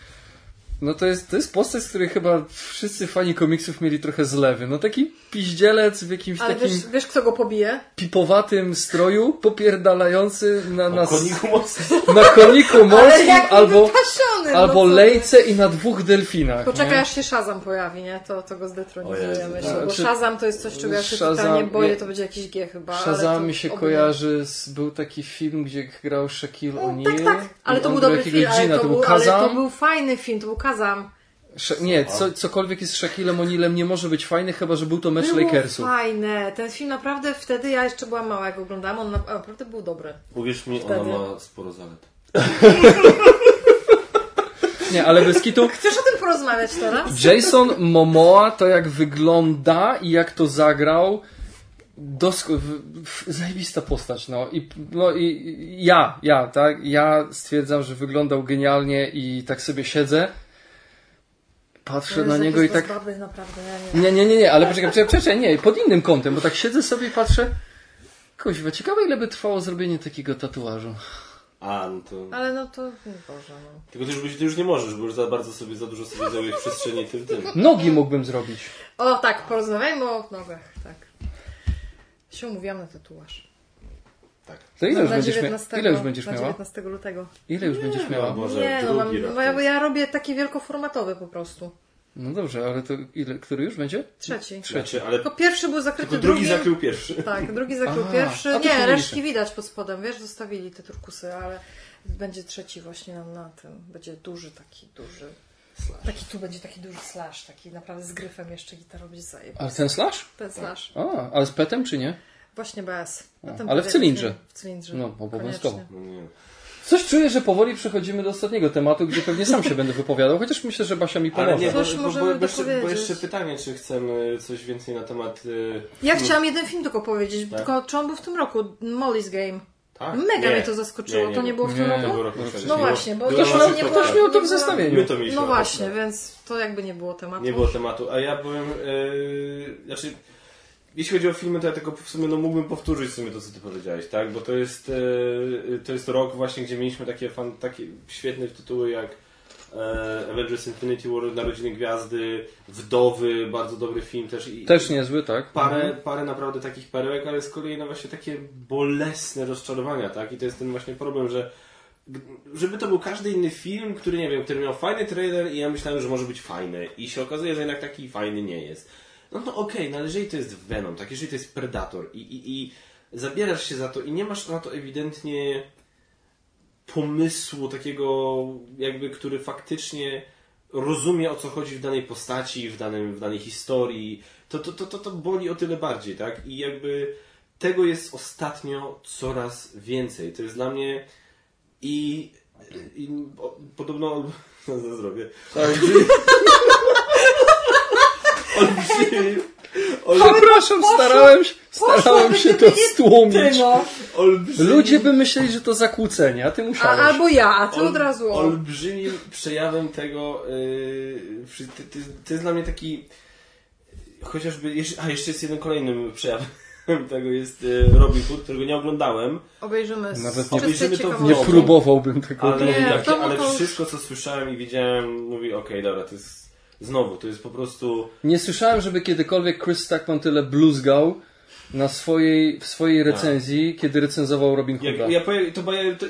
no to jest, to jest postać, z której chyba wszyscy fani komiksów mieli trochę zlewy. No taki piździelec w jakimś Ale takim wiesz, wiesz kto go pobije? pipowatym stroju, popierdalający na, na, koniku mocno. na koniku morskim albo, wypasiony! albo no lejce i na dwóch delfinach. Poczekaj nie? aż się Shazam pojawi, nie? To, to go zdetronizujemy. Myślę, bo Znaczy, Shazam to jest coś, czego ja się Shazam- totalnie boję, to będzie jakiś G chyba. Shazam mi się oby kojarzy, z, był taki film, gdzie grał Shaquille No, O'Neal. tak, tak, ale to był dobry film, ale to, był ale to był fajny film, to był Kazam. Sze- nie, co, cokolwiek jest z Shaquillem O'Nealem nie może być fajny, chyba że był to mecz Było Lakersów. fajne. Ten film naprawdę wtedy, ja jeszcze byłam mała, jak go oglądałam, on na- naprawdę był dobry. Uwierz mi, Wtedy. ona ma sporo zalet. Nie, ale bez kitu. Chcesz o tym porozmawiać teraz? Jason Momoa to jak wygląda i jak to zagrał. Dosko- w, w, zajebista postać, no. I, no i i ja, ja, tak? Ja stwierdzam, że wyglądał genialnie i tak sobie siedzę. Patrzę na niego i tak. Baby, naprawdę, ja nie. Nie, nie, nie, nie, ale poczekaj, poczekaj, poczekaj, nie, pod innym kątem, bo tak siedzę sobie i patrzę. Kuźwa, ciekawe ile by trwało zrobienie takiego tatuażu. A, no to... Ale no to, Boże, no. Tylko ty już, ty już nie możesz, bo już za bardzo sobie, za dużo sobie zajmujesz przestrzeni tym, tym. Nogi mógłbym zrobić. O tak, porozmawiajmy o nogach, tak. Się umówiłam na tatuaż. Tak. To ile już na będziesz, mia- 19, ile już będziesz miała? 19 lutego. Ile już będziesz miała? no, Boże, nie, no, mam, drugi bo ja, bo ja robię taki wielkoformatowy po prostu. No dobrze, ale to ile, który już będzie? Trzeci. Znaczy, ale Tylko pierwszy był zakryty tylko drugi drugim. zakrył pierwszy. Tak, drugi zakrył A, pierwszy. a Nie, nie resztki widać pod spodem, wiesz, zostawili te turkusy, ale będzie trzeci właśnie na, na tym. Będzie duży taki, duży. Taki tu będzie taki duży slash, taki naprawdę z gryfem jeszcze gitara będzie zajebał. Ale ten slash? Ten slash. A, ale z petem czy nie? Właśnie bez. Potem ale w cylindrze. W cylindrze. No, obowiązkowo. No nie. Coś czuję, że powoli przechodzimy do ostatniego tematu, gdzie pewnie sam się będę wypowiadał, chociaż myślę, że Basia mi Ale pomoże. nie, bo, Coś bo, możemy bo, bo, jeszcze, bo jeszcze pytanie, czy chcemy coś więcej na temat... y, Ja chciałam jeden film tylko powiedzieć, Tak? tylko czy on był w tym roku? Molly's Game. Tak? Mega Nie. mnie to zaskoczyło. To nie było w tym Nie. roku? Roku No. No właśnie, bo Było Ktoś miał, nie ktoś miał to w nie zestawieniu. My to mieliśmy. No właśnie, więc to jakby nie było tematu. Nie było tematu, a ja byłem... Yy, znaczy, jeśli chodzi o filmy, to ja tylko w sumie no, mógłbym powtórzyć w sumie to, co ty powiedziałeś, tak? Bo to jest, yy, to jest rok właśnie, gdzie mieliśmy takie, fan, takie świetne tytuły jak e, Avengers Infinity War, Narodziny Gwiazdy, Wdowy, bardzo dobry film też. I, Też niezły, tak? Parę, parę naprawdę takich perełek, ale z kolei no właśnie takie bolesne rozczarowania, tak? I to jest ten właśnie problem, że żeby to był każdy inny film, który nie wiem, który miał fajny trailer i ja myślałem, że może być fajny i się okazuje, że jednak taki fajny nie jest. No to okej, no ale jeżeli to jest Venom, tak, jeżeli to jest Predator i, i, i zabierasz się za to i nie masz na to ewidentnie pomysłu takiego jakby, który faktycznie rozumie o co chodzi w danej postaci, w, danym, w danej historii, to, to, to, to, to boli o tyle bardziej, tak? I jakby tego jest ostatnio coraz więcej. To jest dla mnie i, i o, podobno za zdrowie. Olbrzymi, olbrzymi, olbrzymi, Przepraszam, starałem się, starałem się to stłumić. no. olbrzymi, Ludzie by myśleli, że to zakłócenie, a ty A, musiałeś. albo ja, a ty ol- od razu. Olbrzymim przejawem tego. Yy, to, to, to jest dla mnie taki. Chociażby. A jeszcze jest jeden kolejnym przejawem tego jest yy, Robin Hood, którego nie oglądałem. Obejrzymy z Nawet czystej obejrzymy to. Nie próbowałbym tego Ale. Nie, jak, ale wszystko co słyszałem i widziałem, mówi: Okej, dobra, to jest. Znowu, to jest po prostu. Nie słyszałem, żeby kiedykolwiek Chris Stackman tyle bluzgał na swojej, w swojej recenzji, kiedy recenzował Robin Hooda. Ja powiem, to, ja, to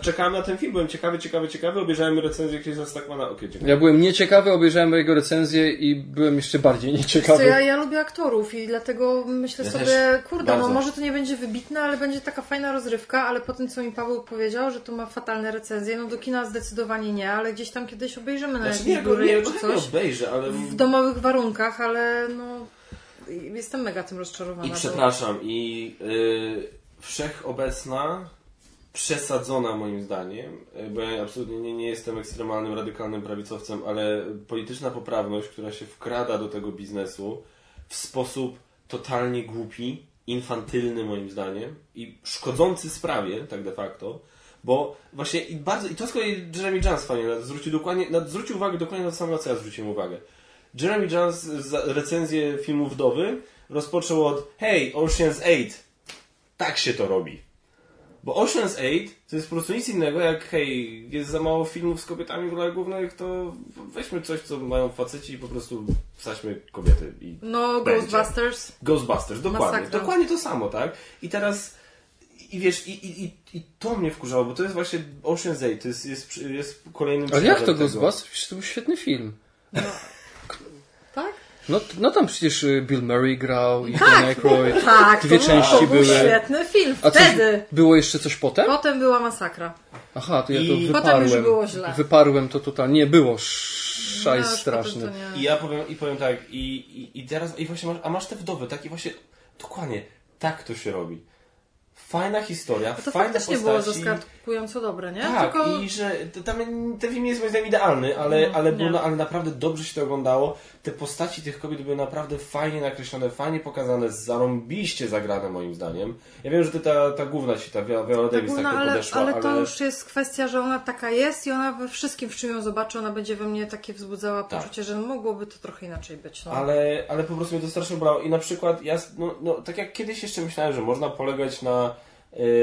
czekałem na ten film, byłem ciekawy, ciekawy, ciekawy, obejrzałem recenzję Chrisa Stackmana. Okej, dziękuję. Ja byłem nieciekawy, obejrzałem jego recenzję i byłem jeszcze bardziej Co, nieciekawy. ja, ja lubię aktorów i dlatego myślę Ja sobie, kurde, Bardzo. no może to nie będzie wybitne, ale będzie taka fajna rozrywka, ale po tym, co mi Paweł powiedział, że to ma fatalne recenzje, no do kina zdecydowanie nie, ale gdzieś tam kiedyś obejrzymy na Znaczy, góry czy coś. obejrzę, ale... W domowych warunkach, ale no... Jestem mega tym rozczarowana. I bo- przepraszam, i y, wszechobecna, przesadzona moim zdaniem, y, bo ja absolutnie nie, nie jestem ekstremalnym, radykalnym prawicowcem, ale polityczna poprawność, która się wkrada do tego biznesu w sposób totalnie głupi, infantylny moim zdaniem i szkodzący sprawie, tak de facto, bo właśnie i bardzo, i to z kolei Jeremy Jones fajnie zwrócił dokładnie, zwrócił uwagę dokładnie na to samo, na co ja zwróciłem uwagę. Jeremy Jones recenzję filmu Wdowy rozpoczął od Hey, Ocean's 8. Tak się to robi. Bo Ocean's 8 to jest po prostu nic innego jak hej, jest za mało filmów z kobietami w rolach głównych, to weźmy coś, co mają faceci i po prostu wsadźmy kobiety. I No, Będzie. Ghostbusters. Ghostbusters, dokładnie. Masakra. Dokładnie to samo, tak? I teraz i wiesz, i, i, i, i to mnie wkurzało, bo to jest właśnie Ocean's 8, to jest, jest, jest kolejnym Ale jak to. Ghostbusters? Przecież to był świetny film. Tak? No, no tam przecież y, Bill Murray grał i Dan Aykroyd. Tak, Dwie to, części był, to był były. świetny film. A coś, Wtedy. było jeszcze coś potem? Potem była masakra. Aha, to ja to I- wyparłem. Potem już było źle. Wyparłem to totalnie. Nie było szajs No, straszny. I ja powiem, i powiem tak, i, i, i teraz, i właśnie masz, a masz te wdowy, tak? I właśnie, dokładnie, tak to się robi. Fajna historia, To fajne faktycznie było postaci. zaskakująco dobre, nie? Tak, Tylko... i że tam, ten film nie jest moim zdaniem idealny, ale, No, ale, było, nie. na- ale naprawdę dobrze się to oglądało. Te postaci tych kobiet były naprawdę fajnie nakreślone, fajnie pokazane, zarąbiście zagrane moim zdaniem. Ja wiem, że ty, ta, ta główna ci, ta Viola Davis Ogólna, tak ale, podeszła, ale ale... to już jest kwestia, że ona taka jest i ona we wszystkim, w czym ją zobaczy, ona będzie we mnie takie wzbudzała Tak. poczucie, że mogłoby to trochę inaczej być. No. Ale, ale po prostu mnie to strasznie bolało. I na przykład ja, no, no, tak jak kiedyś jeszcze myślałem, że można polegać na,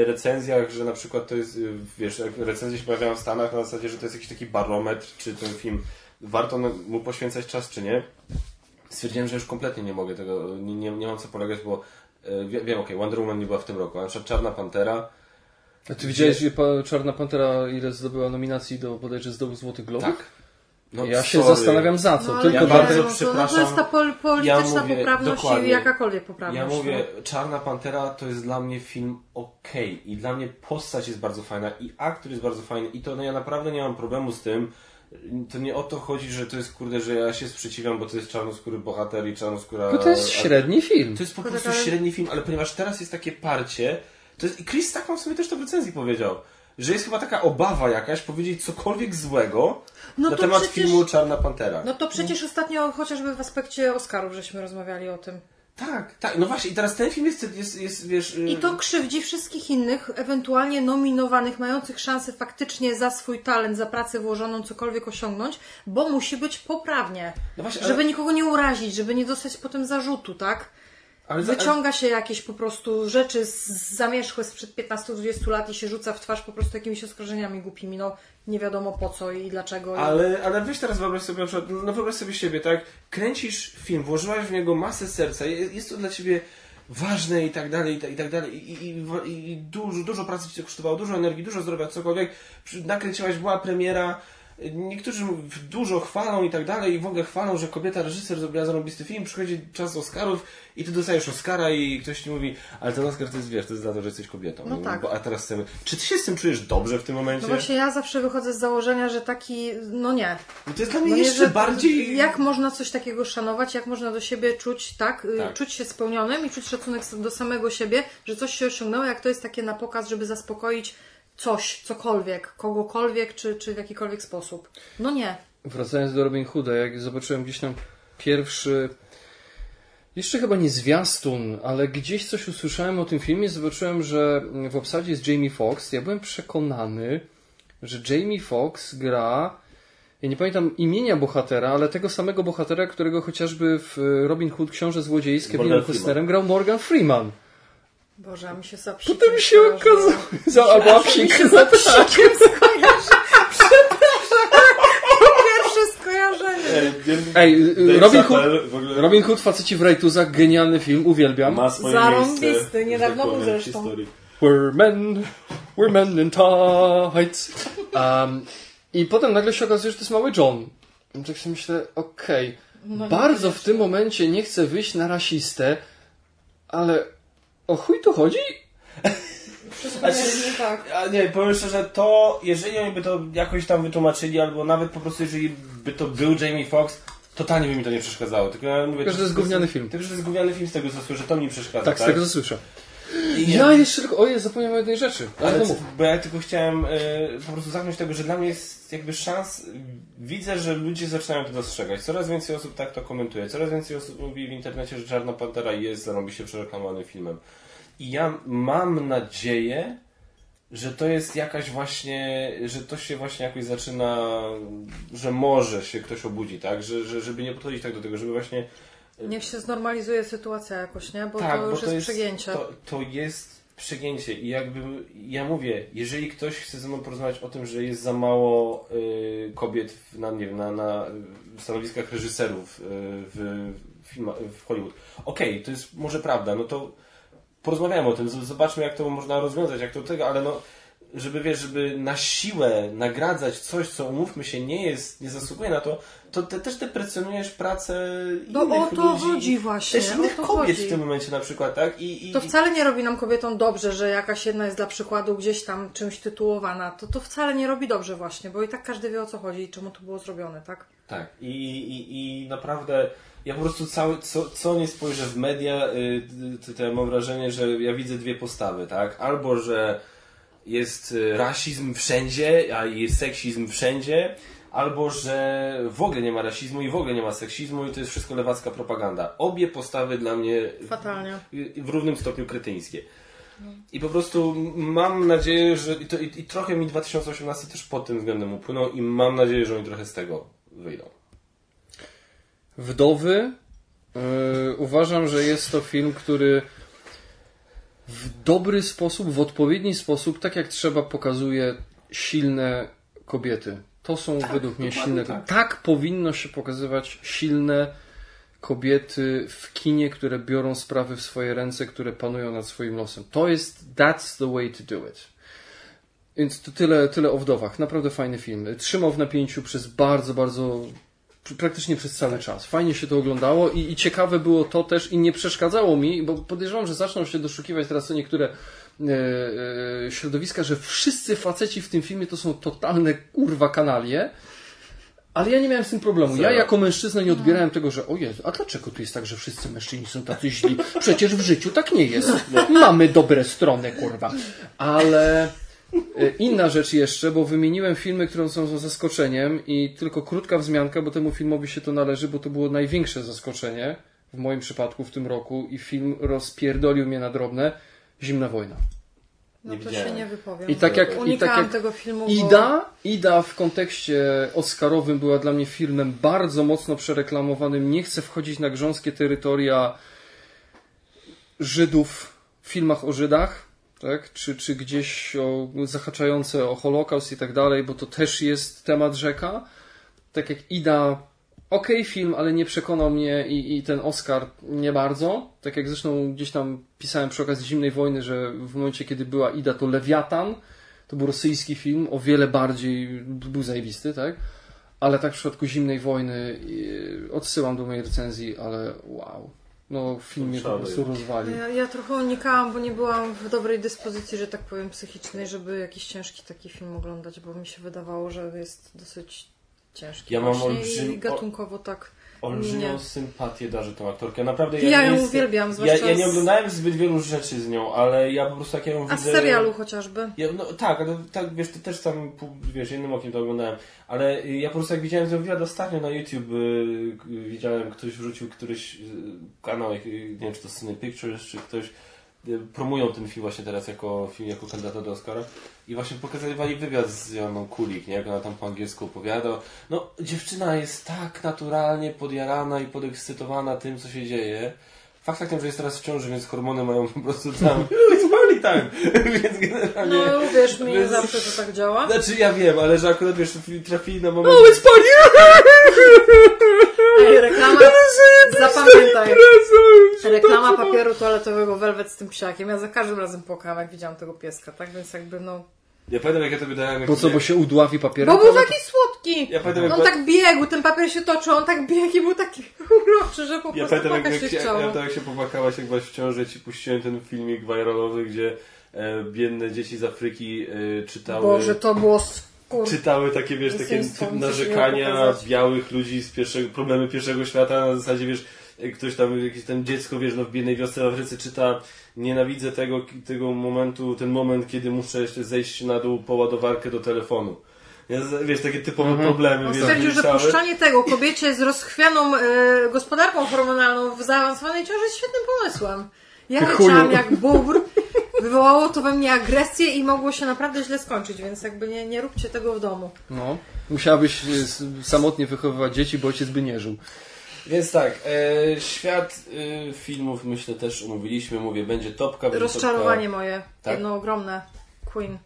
recenzjach, że na przykład to jest, y, wiesz, recenzje się pojawiają w Stanach na zasadzie, że to jest jakiś taki barometr, czy ten film warto mu poświęcać czas, czy nie. Stwierdziłem, że już kompletnie nie mogę tego, nie, nie, nie mam co polegać, bo wie- wiem, okej, Wonder Woman nie była w tym roku, a na przykład Czarna Pantera, A ty widziałeś, że Czarna Pantera ile zdobyła nominacji do bodajże zdobył Złotych Globów? tak. No, Ja się sorry. zastanawiam za co. No, Tylko ja bardzo... bardzo no, to, no to przepraszam. jest ta pol, polityczna Ja mówię, poprawność dokładnie. i jakakolwiek poprawność. Ja mówię, no. Czarna Pantera to jest dla mnie film okej i dla mnie postać jest bardzo fajna i aktor jest bardzo fajny i to no ja naprawdę nie mam problemu z tym. To nie o to chodzi, że to jest kurde, że ja się sprzeciwiam, bo to jest czarnoskóry bohater i czarnoskóra... Tylko to jest średni film. To jest po prostu tak, ale- średni film, ale ponieważ teraz jest takie parcie, to jest, i Chris Stackman sobie też to w recenzji powiedział, że jest chyba taka obawa jakaś powiedzieć cokolwiek złego No na to temat przecież- filmu Czarna Pantera. No to przecież ostatnio chociażby w aspekcie Oscarów żeśmy rozmawiali o tym. Tak, tak, no właśnie i teraz ten film jest, jest, jest wiesz... I y, to krzywdzi wszystkich innych, ewentualnie nominowanych, mających szansę faktycznie za swój talent, za pracę włożoną cokolwiek osiągnąć, bo musi być poprawnie. No właśnie, ale- Żeby nikogo nie urazić, żeby nie dostać potem zarzutu, tak? Ale Wyciąga się jakieś po prostu rzeczy z zamierzchłe sprzed 15-20 lat i się rzuca w twarz po prostu jakimiś oskarżeniami głupimi, no nie wiadomo po co i dlaczego. Ale, ale weź teraz wyobraź sobie na przykład, no wyobraź sobie siebie, tak? Kręcisz film, włożyłaś w niego masę serca, je- jest to dla ciebie ważne i tak dalej, i tak, dalej, i, i, i, dużo, dużo pracy ci to kosztowało, dużo energii, dużo zdrowia, cokolwiek. Nakręciłaś, była premiera, niektórzy dużo chwalą i tak dalej, i w ogóle chwalą, że kobieta reżyser zrobiła zarobisty film, przychodzi czas Oscarów i ty dostajesz Oscara i ktoś ci mówi, ale ten Oscar to jest, wiesz, to jest za to, że jesteś kobietą. No tak. Bo, a teraz chcemy, czy ty się z tym czujesz dobrze w tym momencie? No właśnie ja zawsze wychodzę z założenia, że taki, no nie. No to jest dla mnie No nie, jeszcze że- bardziej... Jak można coś takiego szanować, jak można do siebie czuć, tak, y, Tak. czuć się spełnionym i czuć szacunek do samego siebie, że coś się osiągnęło, jak to jest takie na pokaz, żeby zaspokoić coś, cokolwiek, kogokolwiek, czy, czy w jakikolwiek sposób. No nie. Wracając do Robin Hooda, jak zobaczyłem gdzieś tam pierwszy. Jeszcze chyba nie zwiastun, ale gdzieś coś usłyszałem o tym filmie, zobaczyłem, że w obsadzie jest Jamie Foxx. Ja byłem przekonany, że Jamie Foxx gra. Ja nie pamiętam imienia bohatera, ale tego samego bohatera, którego chociażby w Robin Hood Książę Złodziei z Kevinem Morgan Costnerem grał Morgan Freeman. Boże, a mi się zapsi. Potem się okazało. Za, albo psik za psikiem. Pierwsze skojarzenie. Ej, y, Dave Robin Hood, ogóle Robin Hood, faceci w rajtuzach, genialny film, uwielbiam. ma swoje Zarąbisty, miejsce, niedawno był zresztą. historii. We're men, we're men in tights. Um, I potem nagle się okazuje, że to jest mały John. I tak sobie myślę, okej, No, bardzo w tym momencie nie chcę wyjść na rasistę, ale o chuj tu chodzi? Wszystko jest nie tak. A nie, powiem szczerze, to jeżeli oni by to jakoś tam wytłumaczyli, albo nawet po prostu jeżeli by to był Jamie Foxx, totalnie by mi to nie przeszkadzało. Tylko ja mówię, Tylko, że to jest gówniany film. Tylko, że to jest gówniany film z tego co słyszę, to mi przeszkadza. Tak, z tego co słyszę. I Ja jeszcze tylko, ojej, zapomniałem o jednej rzeczy. Ale Ale mów. bo ja tylko chciałem e, po prostu zamknąć tego, że dla mnie jest jakby szans, widzę, że ludzie zaczynają to dostrzegać. Coraz więcej osób tak to komentuje, coraz więcej osób mówi w internecie, że Czarna Pantera jest zarobiście przereklamowanym filmem. I ja mam nadzieję, że to jest jakaś właśnie, że to się właśnie jakoś zaczyna, że może się ktoś obudzi, tak? Że, że, żeby nie podchodzić tak do tego, żeby właśnie Niech się znormalizuje sytuacja jakoś, nie? Bo tak, to już bo to jest, przegięcie. To, to jest przegięcie i jakby ja mówię, jeżeli ktoś chce ze mną porozmawiać o tym, że jest za mało y, kobiet w, na, nie wiem, na, na stanowiskach reżyserów y, w, filma, w Hollywood, okej, to jest może prawda, no to porozmawiamy o tym, zobaczmy jak to można rozwiązać, jak to tego, ale no żeby wiesz, żeby na siłę nagradzać coś, co umówmy się nie jest, nie zasługuje na to, to te, też deprecjonujesz pracę No innych o to ludzi, chodzi właśnie, też o innych to kobiet chodzi. w tym momencie na przykład, tak? I, i, To wcale nie robi nam kobietom dobrze, że jakaś jedna jest dla przykładu gdzieś tam czymś tytułowana. To, to wcale nie robi dobrze właśnie, bo i tak każdy wie o co chodzi i czemu to było zrobione, tak? Tak. I, i, i naprawdę ja po prostu cały, co, co nie spojrzę w media, to, to ja mam wrażenie, że ja widzę dwie postawy, tak? Albo, że jest y, rasizm wszędzie, a jest seksizm wszędzie, albo, że w ogóle nie ma rasizmu i w ogóle nie ma seksizmu i to jest wszystko lewacka propaganda. Obie postawy dla mnie Fatalnie. w równym stopniu kretyńskie. I po prostu mam nadzieję, że i, to, i, i trochę mi 2018 też pod tym względem upłynął i mam nadzieję, że oni trochę z tego wyjdą. Wdowy. Yy, uważam, że jest to film, który w dobry sposób, w odpowiedni sposób, tak jak trzeba, pokazuje silne kobiety. To są według mnie silne. tak. Tak. powinno się pokazywać silne kobiety w kinie, które biorą sprawy w swoje ręce, które panują nad swoim losem. To jest that's the way to do it. Więc to tyle, tyle o wdowach. Naprawdę fajny film. Trzymał w napięciu przez bardzo, bardzo praktycznie przez cały czas. Fajnie się to oglądało i, i ciekawe było to też i nie przeszkadzało mi, bo podejrzewam, że zaczną się doszukiwać teraz niektóre środowiska, że wszyscy faceci w tym filmie to są totalne kurwa kanalie. Ale ja nie miałem z tym problemu. Ja jako mężczyzna nie odbierałem tego, że o Jezu, a dlaczego tu jest tak, że wszyscy mężczyźni są tacy źli? Przecież w życiu tak nie jest. Mamy dobre strony, kurwa. Ale e, inna rzecz jeszcze, bo wymieniłem filmy, które są zaskoczeniem i tylko krótka wzmianka, bo temu filmowi się to należy, bo to było największe zaskoczenie w moim przypadku w tym roku i film rozpierdolił mnie na drobne. Zimna wojna. No Nie to widziałem. się nie wypowiem. I tak jak, i tak jak tego filmu, bo... Ida, Ida w kontekście oscarowym była dla mnie filmem bardzo mocno przereklamowanym. Nie chcę wchodzić na grząskie terytoria Żydów w filmach o Żydach, tak? czy, czy gdzieś o, zahaczające o Holokaust i tak dalej, bo to też jest temat rzeka. Tak jak Ida, okej film, ale nie przekonał mnie i, i ten Oscar nie bardzo. Tak jak zresztą gdzieś tam pisałem przy okazji Zimnej Wojny, że w momencie, kiedy była Ida, to Lewiatan, to był rosyjski film, o wiele bardziej był zajebisty, tak? Ale tak w przypadku Zimnej Wojny yy, odsyłam do mojej recenzji, ale wow. No, film mnie po prostu rozwalił. Ja, ja trochę unikałam, bo nie byłam w dobrej dyspozycji, że tak powiem, psychicznej, żeby jakiś ciężki taki film oglądać, bo mi się wydawało, że jest dosyć ciężki. Ja mam właśnie olbrzym- I gatunkowo tak. Olbrzymią Nie. sympatię darzę tą aktorkę. Naprawdę Ja nie ją jestem- uwielbiam, Ja, zwłaszcza ja nie z- oglądałem zbyt wielu rzeczy z nią, ale ja po prostu jak ja ją A widzę... z serialu chociażby. Ja, no tak, ale tak, wiesz, to też tam, wiesz, jednym okiem to oglądałem, ale y, ja po prostu jak widziałem ten wywiad ostatnio na YouTube, y, y, widziałem, ktoś wrzucił któryś y, kanał, nie wiem, czy to Cine Pictures, czy ktoś, promują ten film właśnie teraz jako film, jako kandydata do Oscara i właśnie pokazywali wywiad z Joanną Kulik, nie, jak ona tam po angielsku opowiada. No, dziewczyna jest tak naturalnie podjarana i podekscytowana tym, co się dzieje. Fakt faktem, że jest teraz w ciąży, więc hormony mają po prostu tam, it's party time, więc generalnie... No uwierz mi, Więc- zawsze to tak działa. Znaczy ja wiem, ale że akurat wiesz, trafili na No, moment. Ej, reklama, zapamiętaj. Reklama papieru toaletowego Velvet z tym psiakiem. Ja za każdym razem płakałam, jak widziałam tego pieska, tak? Więc jakby no... Ja pamiętam jak ja to wydałem. jak Bo co, bo się udławi papierem? Bo był taki słodki! Ja pamiętam, jak On tak biegł, ten papier się toczył, on tak biegł i był taki uroczy, że po Ja prostu pamiętam jak, płakać jak, się się, chciało. ja to jak się popłakałaś, jak byłaś w ciąży, ja ci puściłem ten filmik viralowy, gdzie e, biedne dzieci z Afryki e, czytały. Boże, to było skur... Czytały takie, wiesz, takie typ narzekania pokazać. białych ludzi z pierwszego, problemy pierwszego świata, na zasadzie, wiesz, jak ktoś tam, jakieś tam dziecko, wiesz, no w biednej wiosce w Afryce czyta, nienawidzę tego, tego momentu, ten moment, kiedy muszę jeszcze zejść na dół po ładowarkę do telefonu. Ja, wiesz, takie typowe problemy, On wiesz, stwierdził, że puszczanie tego kobiecie z rozchwianą e, gospodarką hormonalną w zaawansowanej ciąży jest świetnym pomysłem. Ja leciałam jak bóbr, wywołało to we mnie agresję i mogło się naprawdę źle skończyć, więc jakby nie, nie róbcie tego w domu. No. Musiałabyś e, samotnie wychowywać dzieci, bo ojciec by nie żył. Więc tak, e, świat e, filmów myślę też umówiliśmy, mówię, będzie topka, będzie Rozczarowanie topka. moje, Tak? jedno ogromne. Queen.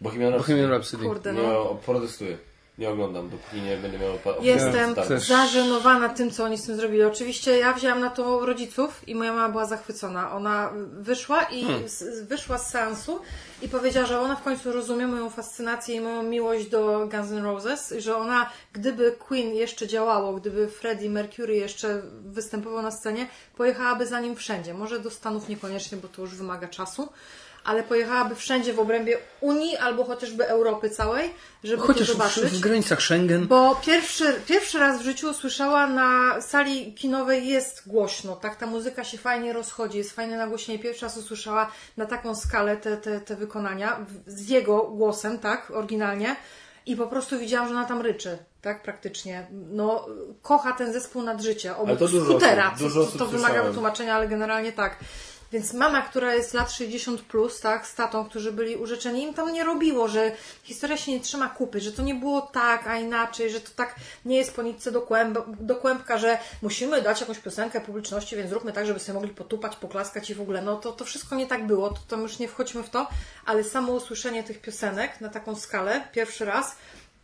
Bohemian Rhapsody. Bohemian Rhapsody. Kurde, Nie, no. protestuję. Nie oglądam, dopóki nie będę miał opa- Jestem zażenowana tym, co oni z tym zrobili. Oczywiście ja wzięłam na to rodziców i moja mama była zachwycona. Ona wyszła i z, wyszła z seansu i powiedziała, że ona w końcu rozumie moją fascynację i moją miłość do Guns N' Roses, i że ona, gdyby Queen jeszcze działało, gdyby Freddie Mercury jeszcze występował na scenie, pojechałaby za nim wszędzie. Może do Stanów niekoniecznie, bo to już wymaga czasu. Ale pojechałaby wszędzie w obrębie Unii albo chociażby Europy całej, żeby Chociaż to w, zobaczyć. w granicach Schengen. Bo pierwszy, pierwszy raz w życiu usłyszała na sali kinowej jest głośno, tak? Ta muzyka się fajnie rozchodzi, jest fajne nagłośnienie. Pierwszy raz usłyszała na taką skalę te, te, te wykonania w- z jego głosem, tak? Oryginalnie. I po prostu widziałam, że ona tam ryczy, tak? Praktycznie. No, kocha ten zespół nad życie. Ale Obok to dużo skutera, osób- dużo osób to wymaga słyszałem. wytłumaczenia, ale generalnie tak. Więc mama, która jest lat 60 plus, tak, z tatą, którzy byli urzeczeni, im tam nie robiło, że historia się nie trzyma kupy, że to nie było tak, a inaczej, że to tak nie jest po nitce do, kłęb, do kłębka, że musimy dać jakąś piosenkę publiczności, więc zróbmy tak, żeby sobie mogli potupać, poklaskać i w ogóle. No to, to wszystko nie tak było, to tam już nie wchodźmy w to, ale samo usłyszenie tych piosenek na taką skalę, pierwszy raz,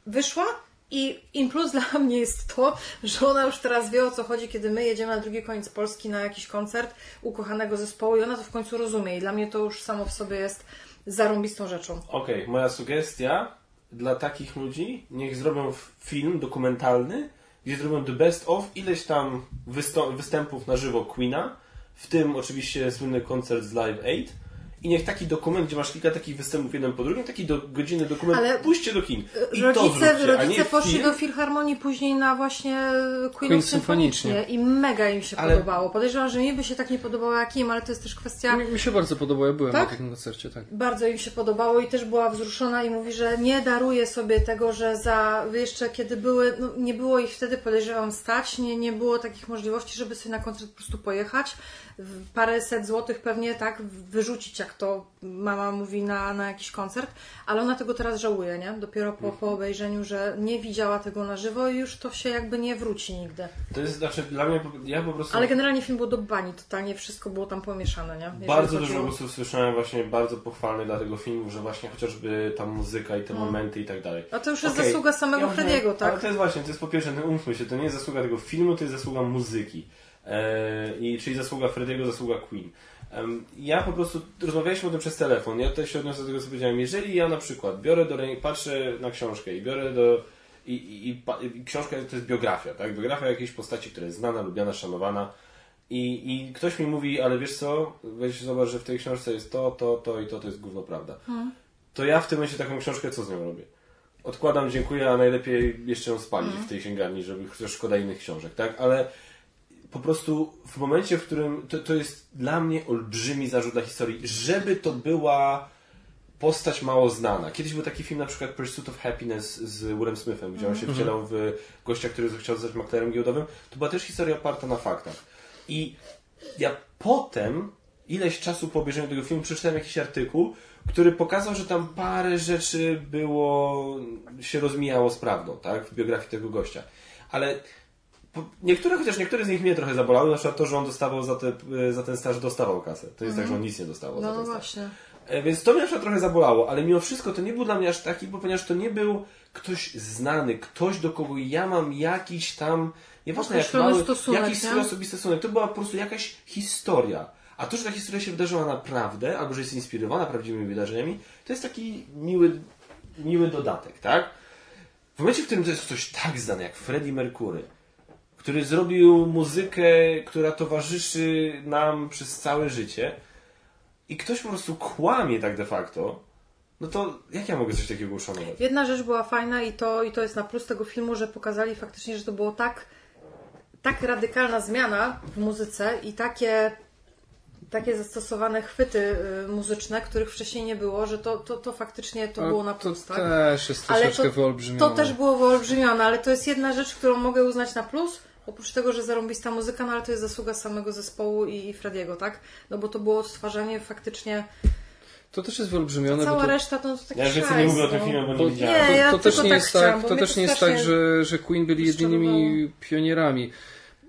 wyszła i in plus dla mnie jest to, że ona już teraz wie o co chodzi, kiedy my jedziemy na drugi koniec Polski na jakiś koncert ukochanego zespołu i ona to w końcu rozumie. I dla mnie to już samo w sobie jest zarąbistą rzeczą. Okej, okay, moja sugestia dla takich ludzi, niech zrobią film dokumentalny, gdzie zrobią the best of ileś tam występów na żywo Queena, w tym oczywiście słynny koncert z Live 8 i niech taki dokument, gdzie masz kilka takich występów jeden po drugim, taki do, godzinny dokument, Ale puśćcie do kin. I rodzice to rodzice poszli film. do Filharmonii później na właśnie Queen, Queen Symfonicznie i mega im się ale... podobało. Podejrzewam, że mi by się tak nie podobało jak im, ale to jest też kwestia... Mi, mi się bardzo podobało, ja byłem tak? na takim koncercie, tak. Bardzo im się podobało i też była wzruszona i mówi, że nie daruje sobie tego, że za jeszcze kiedy były, no, nie było ich wtedy podejrzewam stać, nie, nie było takich możliwości, żeby sobie na koncert po prostu pojechać paręset złotych pewnie tak wyrzucić, jak to mama mówi na, na jakiś koncert, ale ona tego teraz żałuje, nie? Dopiero po, po obejrzeniu, że nie widziała tego na żywo i już to się jakby nie wróci nigdy. To jest, znaczy dla mnie, ja po prostu... Ale generalnie film był do bani, totalnie wszystko było tam pomieszane, nie? Jeżeli bardzo dużo głosów słyszałem właśnie bardzo pochwalnych dla tego filmu, że właśnie chociażby ta muzyka i te hmm. momenty i tak dalej. A to już jest okay. zasługa samego ja Frediego, tak? Ale to jest właśnie, to jest po pierwsze, no umówmy się, to nie jest zasługa tego filmu, to jest zasługa muzyki. E, I, czyli zasługa Frediego, zasługa Queen. Ja po prostu rozmawialiśmy o tym przez telefon. Ja tutaj się odniosę do tego, co powiedziałem. Jeżeli ja na przykład biorę do ręki, patrzę na książkę i biorę do. I, i, i, i książka to jest biografia, tak? Biografia jakiejś postaci, która jest znana, lubiana, szanowana. I, I ktoś mi mówi, ale wiesz co, weź zobacz, że w tej książce jest to, to, to i to, to jest gówno prawda. Hmm. To ja w tym momencie taką książkę co z nią robię? Odkładam, dziękuję, a najlepiej jeszcze ją spalić hmm. w tej księgarni, żeby chociaż szkoda innych książek, tak? Ale po prostu w momencie, w którym to, to jest dla mnie olbrzymi zarzut dla historii, żeby to była postać mało znana. Kiedyś był taki film na przykład Pursuit of Happiness z Willem Smithem, gdzie on się mhm. wcielał w gościa, który chciał zostać maklerem giełdowym. To była też historia oparta na faktach. I ja potem, ileś czasu po obejrzeniu tego filmu, przeczytałem jakiś artykuł, który pokazał, że tam parę rzeczy było, się rozmijało z prawdą, tak, w biografii tego gościa. Ale Niektóre, chociaż niektóre z nich mnie trochę zabolały, na przykład to, że on dostawał za, te, za ten staż dostawał kasę. To jest tak, że on nic nie dostawał no, za ten staż. właśnie. E, więc to mnie na przykład trochę zabolało, ale mimo wszystko to nie był dla mnie aż taki, bo ponieważ to nie był ktoś znany, ktoś do kogo ja mam jakiś tam, nieważne jak mały, stosunek, jakiś swój osobisty stosunek. To była po prostu jakaś historia. A to, że ta historia się wydarzyła naprawdę, albo że jest inspirowana prawdziwymi wydarzeniami, to jest taki miły, miły dodatek, tak? W momencie, w którym to jest ktoś tak znany jak Freddie Mercury, który zrobił muzykę, która towarzyszy nam przez całe życie i ktoś po prostu kłamie tak de facto, no to jak ja mogę coś takiego uszanować? Jedna rzecz była fajna i to, i to jest na plus tego filmu, że pokazali faktycznie, że to było tak, tak radykalna zmiana w muzyce i takie takie zastosowane chwyty y, muzyczne, których wcześniej nie było, że to, to, to faktycznie to było na plus, to tak? też jest troszeczkę ale to, wyolbrzymione. To też było wyolbrzymione, ale to jest jedna rzecz, którą mogę uznać na plus, Oprócz tego, że zarąbista muzyka, no ale to jest zasługa samego zespołu i, Frediego, tak? No bo to było odtwarzanie faktycznie to też jest wyolbrzymione. Cała to... reszta to, to taki Ja więcej nie mówię o tym no. filmie, bo nie widziałem. Nie, ja to, to też nie tak jest tak, to też nie jest tak, że, że Queen byli jedynymi pionierami.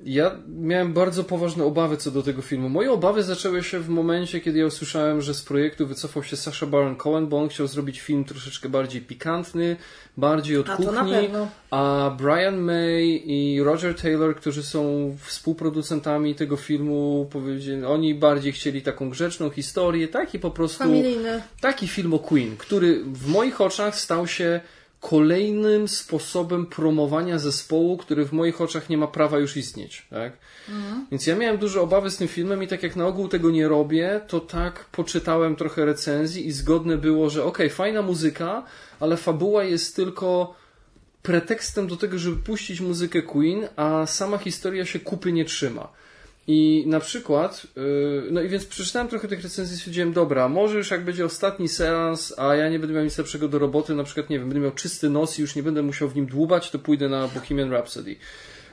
Ja miałem bardzo poważne obawy co do tego filmu. Moje obawy zaczęły się w momencie, kiedy ja usłyszałem, że z projektu wycofał się Sasha Baron Cohen, bo on chciał zrobić film troszeczkę bardziej pikantny, bardziej od a kuchni, a Brian May i Roger Taylor, którzy są współproducentami tego filmu, powiedzieli, oni bardziej chcieli taką grzeczną historię, taki po prostu Familijny. taki film o Queen, który w moich oczach stał się kolejnym sposobem promowania zespołu, który w moich oczach nie ma prawa już istnieć. Tak? Mhm. Więc ja miałem duże obawy z tym filmem i tak jak na ogół tego nie robię, to tak poczytałem trochę recenzji i zgodne było, że okej, okay, fajna muzyka, ale fabuła jest tylko pretekstem do tego, żeby puścić muzykę Queen, a sama historia się kupy nie trzyma. I na przykład, yy, no i więc przeczytałem trochę tych recenzji i stwierdziłem, dobra, może już jak będzie ostatni seans, a ja nie będę miał nic lepszego do roboty, na przykład, nie wiem, będę miał czysty nos i już nie będę musiał w nim dłubać, to pójdę na Bohemian Rhapsody.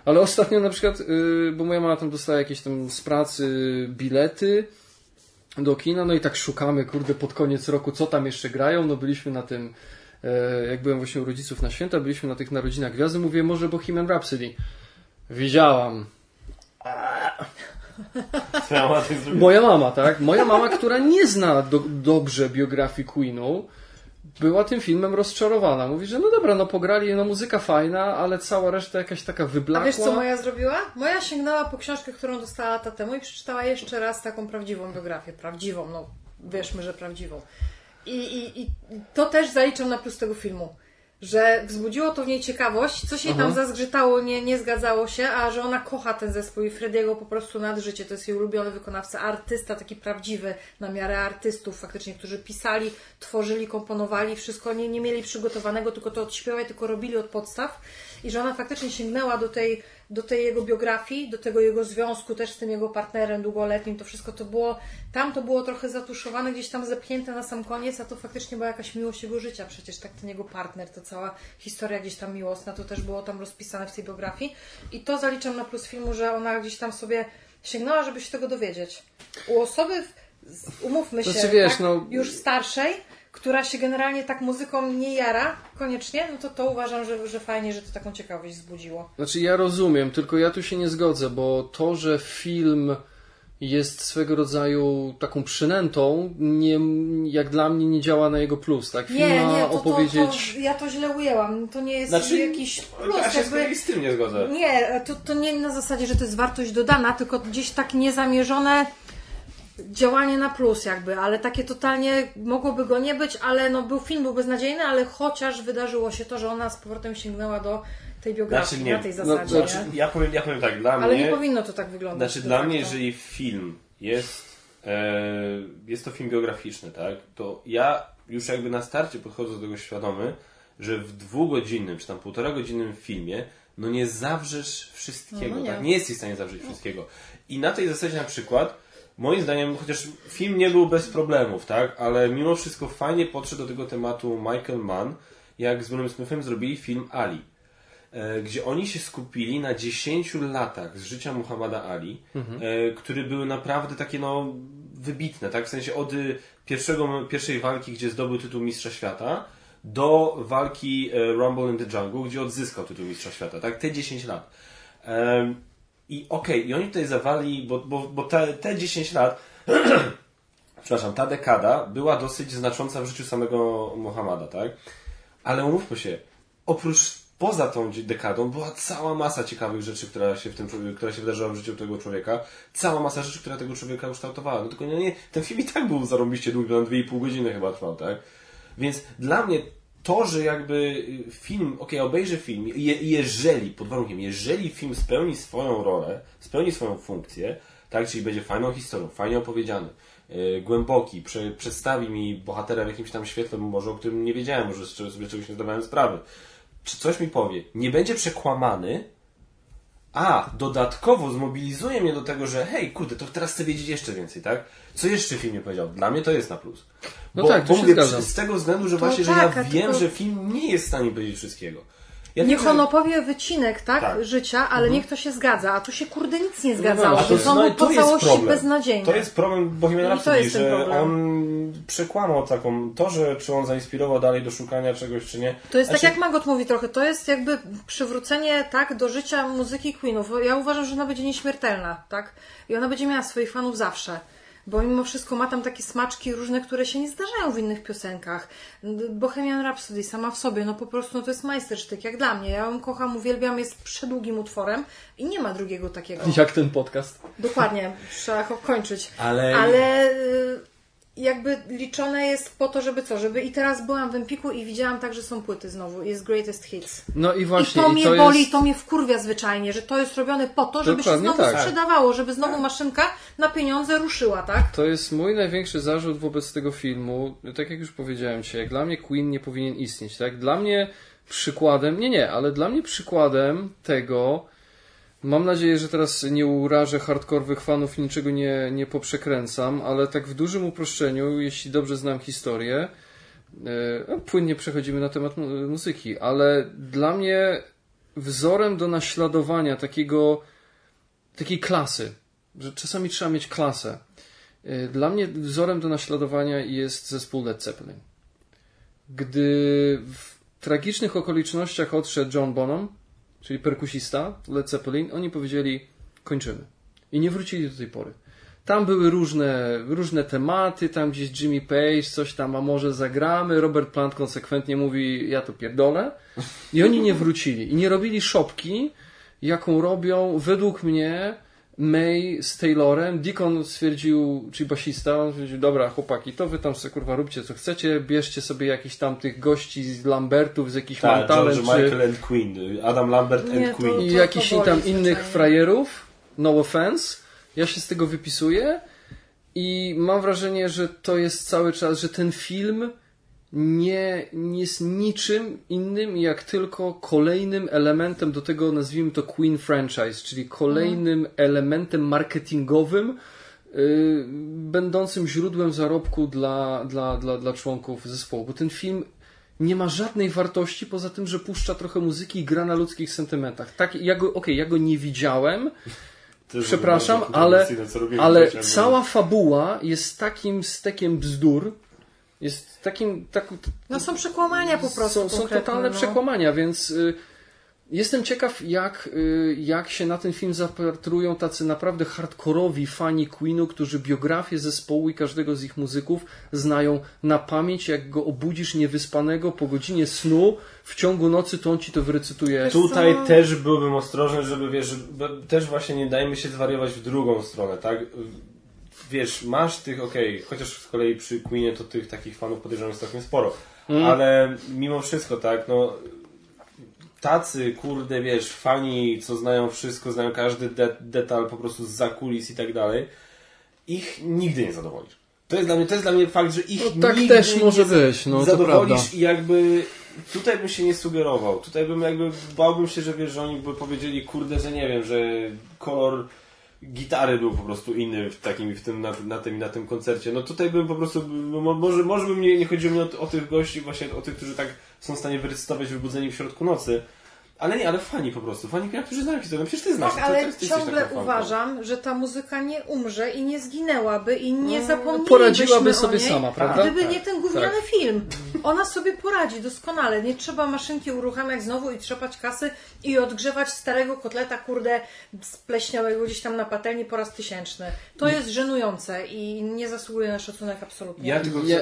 Ale ostatnio na przykład, yy, bo moja mama tam dostała jakieś tam z pracy bilety do kina, no i tak szukamy, kurde, pod koniec roku, co tam jeszcze grają, no byliśmy na tym, e, jak byłem właśnie u rodziców na święta, byliśmy na tych narodzinach Gwiazdy, mówię, może Bohemian Rhapsody. Widziałam. Moja mama, tak? Moja mama, która nie zna do, dobrze biografii Queenu, była tym filmem rozczarowana. Mówi, że no dobra, no pograli, no muzyka fajna, ale cała reszta jakaś taka A wyblakła. wiesz, co moja zrobiła? Moja sięgnęła po książkę, którą dostała lata temu i przeczytała jeszcze raz taką prawdziwą biografię. Prawdziwą, no wierzmy, że prawdziwą. I, i, i to też zaliczam na plus tego filmu. Że wzbudziło to w niej ciekawość, co się jej tam Aha. zazgrzytało, nie, nie zgadzało się, a że ona kocha ten zespół i Frediego po prostu nad życie. To jest jej ulubiony wykonawca, artysta, taki prawdziwy, na miarę artystów faktycznie, którzy pisali, tworzyli, komponowali, wszystko nie, nie mieli przygotowanego, tylko to odśpiewali, tylko robili od podstaw. I że ona faktycznie sięgnęła do tej, do tej jego biografii, do tego jego związku też z tym jego partnerem długoletnim, to wszystko to było, tam to było trochę zatuszowane, gdzieś tam zepchnięte na sam koniec, a to faktycznie była jakaś miłość jego życia, przecież tak ten jego partner, ta cała historia gdzieś tam miłosna, to też było tam rozpisane w tej biografii i to zaliczam na plus filmu, że ona gdzieś tam sobie sięgnęła, żeby się tego dowiedzieć. U osoby, umówmy się, Znaczy, wiesz, tak, no- już starszej, która się generalnie tak muzyką nie jara koniecznie, no to to uważam, że, że fajnie, że to taką ciekawość wzbudziło. Znaczy ja rozumiem, tylko ja tu się nie zgodzę, bo to, że film jest swego rodzaju taką przynętą, nie, jak dla mnie nie działa na jego plus, tak? Film Nie, ma nie, to, to, opowiedzieć... to ja to źle ujęłam. To nie jest Znaczy, jakiś plus, Ja się jakby... z tym nie zgodzę. Nie, to, to nie na zasadzie, że to jest wartość dodana, tylko gdzieś tak niezamierzone działanie na plus jakby, ale takie totalnie mogłoby go nie być, ale no był film, był beznadziejny, ale chociaż wydarzyło się to, że ona z powrotem sięgnęła do tej biografii Znaczy nie, na tej no, zasadzie. znaczy, nie? ja, powiem, ja powiem tak, dla Ale mnie... nie powinno to tak wyglądać. Znaczy dla mnie, jeżeli film jest, e, jest to film biograficzny, tak, to ja już jakby na starcie podchodzę do tego świadomy, że w dwugodzinnym czy tam półtora godzinnym filmie no nie zawrzesz wszystkiego, No nie. tak? Nie jesteś w stanie zawrzeć wszystkiego. I na tej zasadzie na przykład, moim zdaniem, chociaż film nie był bez problemów, tak, ale mimo wszystko fajnie podszedł do tego tematu Michael Mann, jak z Willem Smithem zrobili film Ali e, gdzie oni się skupili na 10 latach z życia Muhammada Ali, e, które były naprawdę takie no wybitne, tak? W sensie od y, pierwszego, pierwszej walki, gdzie zdobył tytuł Mistrza Świata, do walki e, Rumble in the Jungle, gdzie odzyskał tytuł Mistrza Świata, tak? Te 10 lat. I okej, i oni tutaj zawali, bo, bo, bo te, te 10 lat przepraszam, ta dekada była dosyć znacząca w życiu samego Muhammada, tak? Ale umówmy się, oprócz poza tą dekadą była cała masa ciekawych rzeczy, która się, w tym, która się wydarzyła w życiu tego człowieka. Cała masa rzeczy, która tego człowieka ukształtowała. No tylko nie, nie, ten film i tak był zarąbiście długi, na 2,5 godziny chyba trwał, tak? Więc dla mnie to, że jakby y, film, okej, obejrzę film, je, jeżeli, pod warunkiem, jeżeli film spełni swoją rolę, spełni swoją funkcję, tak, czyli będzie fajną historią, fajnie opowiedziany, yy, głęboki, prze, przedstawi mi bohatera w jakimś tam świetle, może o którym nie wiedziałem, może z sobie czegoś nie zdawałem sprawy, czy coś mi powie, nie będzie przekłamany, a dodatkowo zmobilizuje mnie do tego, że hej, kurde, to teraz chcę wiedzieć jeszcze więcej, tak? Co jeszcze film nie powiedział? Dla mnie to jest na plus. No bo, tak, to bo się mówię, zgadzam. z tego względu, że To właśnie, tak, że ja wiem, tylko- że film nie jest w stanie powiedzieć wszystkiego. Ja Niech on opowie wycinek, tak, Tak. życia, ale niech to się zgadza, a tu się kurde nic nie zgadzało, więc on był no i po całości beznadziejny. To jest problem Bohemian Rhapsody, że problem. on przekłamał taką, to, że czy on zainspirował dalej do szukania czegoś, czy nie. To jest tak jak Magot mówi trochę, to jest jakby przywrócenie tak do życia muzyki Queenów. Ja uważam, że ona będzie nieśmiertelna, tak? I ona będzie miała swoich fanów zawsze. Bo mimo wszystko ma tam takie smaczki różne, które się nie zdarzają w innych piosenkach. Bohemian Rhapsody sama w sobie, no po prostu no to jest majstersztyk, jak dla mnie. Ja ją kocham, uwielbiam, jest przedługim utworem i nie ma drugiego takiego. Jak ten podcast. Dokładnie, trzeba go kończyć. Ale- Ale y, jakby liczone jest po to, żeby co? Żeby i teraz byłam w Empiku i widziałam tak, że są płyty znowu. Jest Greatest Hits. No i właśnie, I to mnie to boli, jest... to mnie wkurwia zwyczajnie, że to jest robione po to, żeby się Dokładnie znowu tak. sprzedawało, żeby znowu maszynka na pieniądze ruszyła, tak? To jest mój największy zarzut wobec tego filmu. Tak jak już powiedziałem Ci, dla mnie Queen nie powinien istnieć, tak? Dla mnie przykładem, nie, nie, ale dla mnie przykładem tego, mam nadzieję, że teraz nie urażę hardkorowych fanów i niczego nie, nie poprzekręcam, ale tak w dużym uproszczeniu, jeśli dobrze znam historię, e, płynnie przechodzimy na temat mu- muzyki, ale dla mnie wzorem do naśladowania takiego, takiej klasy, że czasami trzeba mieć klasę, Y, Dla mnie wzorem do naśladowania jest zespół Led Zeppelin. Gdy w tragicznych okolicznościach odszedł John Bonham, czyli perkusista Led Zeppelin, oni powiedzieli kończymy. I nie wrócili do tej pory. Tam były różne, różne tematy, tam gdzieś Jimmy Page, coś tam, a może zagramy. Robert Plant konsekwentnie mówi, ja to pierdolę. I oni nie wrócili. I nie robili szopki, jaką robią według mnie May z Taylorem. Deacon stwierdził, czyli basista, on stwierdził, dobra chłopaki, to wy tam sobie kurwa róbcie co chcecie, bierzcie sobie jakichś tam tych gości z Lambertów, z jakichś Tak, Mantalem, George czy... Michael and Queen. Adam Lambert Nie, and to- Queen. i jakichś tam innych frajerów, no offense. Ja się z tego wypisuję i mam wrażenie, że to jest cały czas, że ten film nie, nie jest niczym innym jak tylko kolejnym elementem do tego, nazwijmy to Queen franchise, czyli kolejnym elementem marketingowym, yy, będącym źródłem zarobku dla, dla, dla, dla członków zespołu. Bo ten film nie ma żadnej wartości poza tym, że puszcza trochę muzyki i gra na ludzkich sentymentach. Tak, ja go, okej, ja go nie widziałem, jest przepraszam, ale, ale cała fabuła jest takim stekiem bzdur, jest takim, tak, No są przekłamania po prostu. są, są totalne no. przekłamania, więc y, jestem ciekaw, jak, y, jak się na ten film zapatrują tacy naprawdę hardkorowi fani Queenu, którzy biografię zespołu i każdego z ich muzyków znają na pamięć. Jak go obudzisz niewyspanego po godzinie snu w ciągu nocy, to on ci to wyrecytuje. Wiesz Tutaj co? też byłbym ostrożny, żeby wiesz, żeby, też właśnie nie dajmy się zwariować w drugą stronę, tak? Wiesz, masz tych, okej, chociaż z kolei przy Queenie to tych takich fanów podejrzewam jest całkiem sporo, ale mimo wszystko, tak, no tacy, kurde, wiesz, fani, co znają wszystko, znają każdy de detal po prostu z zakulis i tak dalej, ich nigdy nie zadowolisz. To jest dla mnie, to jest dla mnie fakt, że ich No, tak nigdy też może nie być, no, to zadowolisz i jakby tutaj bym się nie sugerował. Tutaj bym jakby bałbym się, że wiesz, że oni by powiedzieli, kurde, że nie wiem, że kolor gitary był po prostu inny w takim, w tym, na, na tym, na tym koncercie. No tutaj bym po prostu, mo- może, może by mnie nie chodziło mi o, o tych gości, właśnie o tych, którzy tak są w stanie wyrecytować wybudzeni w środku nocy. Ale nie, ale fani po prostu. Fani, którzy znają historię. No przecież ty znasz. Tak, ale ty jesteś ciągle uważam, że ta muzyka nie umrze i nie zginęłaby i nie No, zapomnielibyśmy poradziłaby o sobie niej, sama, prawda? Gdyby Tak. nie ten gówniany film. Ona sobie poradzi doskonale. Nie trzeba maszynki uruchamiać znowu i trzepać kasy i odgrzewać starego kotleta, kurde, spleśniałego gdzieś tam na patelni po raz tysięczny. To jest żenujące i nie zasługuje na szacunek absolutnie. Ja tylko, Ja-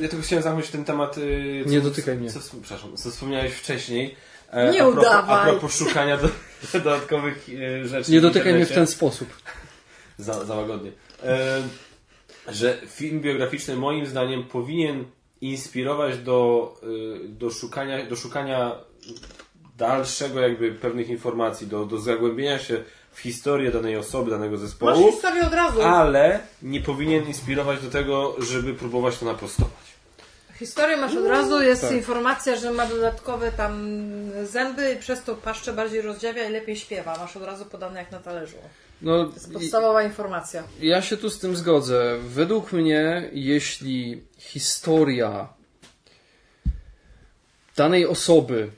ja tylko chciałem zamknąć ten temat. Yy, Nie dotykaj mnie. Co, przepraszam, co wspomniałeś wcześniej. E, Nie a propos, udawaj. A propos szukania do, dodatkowych e, rzeczy. Nie dotykaj mnie w ten sposób. Za, za łagodnie. E, że film biograficzny moim zdaniem powinien inspirować do, y, do, szukania, do szukania dalszego jakby pewnych informacji, do, do zagłębienia się w historię danej osoby, danego Masz zespołu, historię od razu. ale nie powinien inspirować do tego, żeby próbować to naprostować. Historię masz od razu, jest tak. informacja, że ma dodatkowe tam zęby i przez to paszczę bardziej rozdziawia i lepiej śpiewa. Masz od razu podane jak na talerzu. No, To jest podstawowa informacja. Ja się tu z tym zgodzę. Według mnie, jeśli historia danej osoby,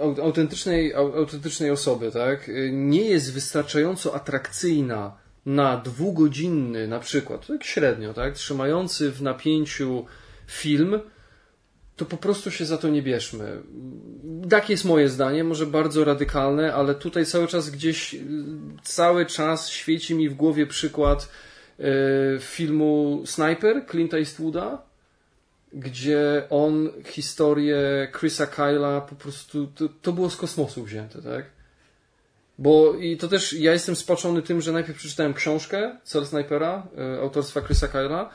au- autentycznej, au- autentycznej osoby, tak, nie jest wystarczająco atrakcyjna na dwugodzinny, na przykład, tak średnio, tak, trzymający w napięciu film, to po prostu się za to nie bierzmy. Tak jest moje zdanie, może bardzo radykalne, ale tutaj cały czas gdzieś, y, cały czas świeci mi w głowie przykład y, filmu Sniper Clint'a Eastwooda, gdzie on historię Chrisa Kyla po prostu, to, to było z kosmosu wzięte, tak? Bo i to też ja jestem spaczony tym, że najpierw przeczytałem książkę Cel Snipera y, autorstwa Chrisa Kyla.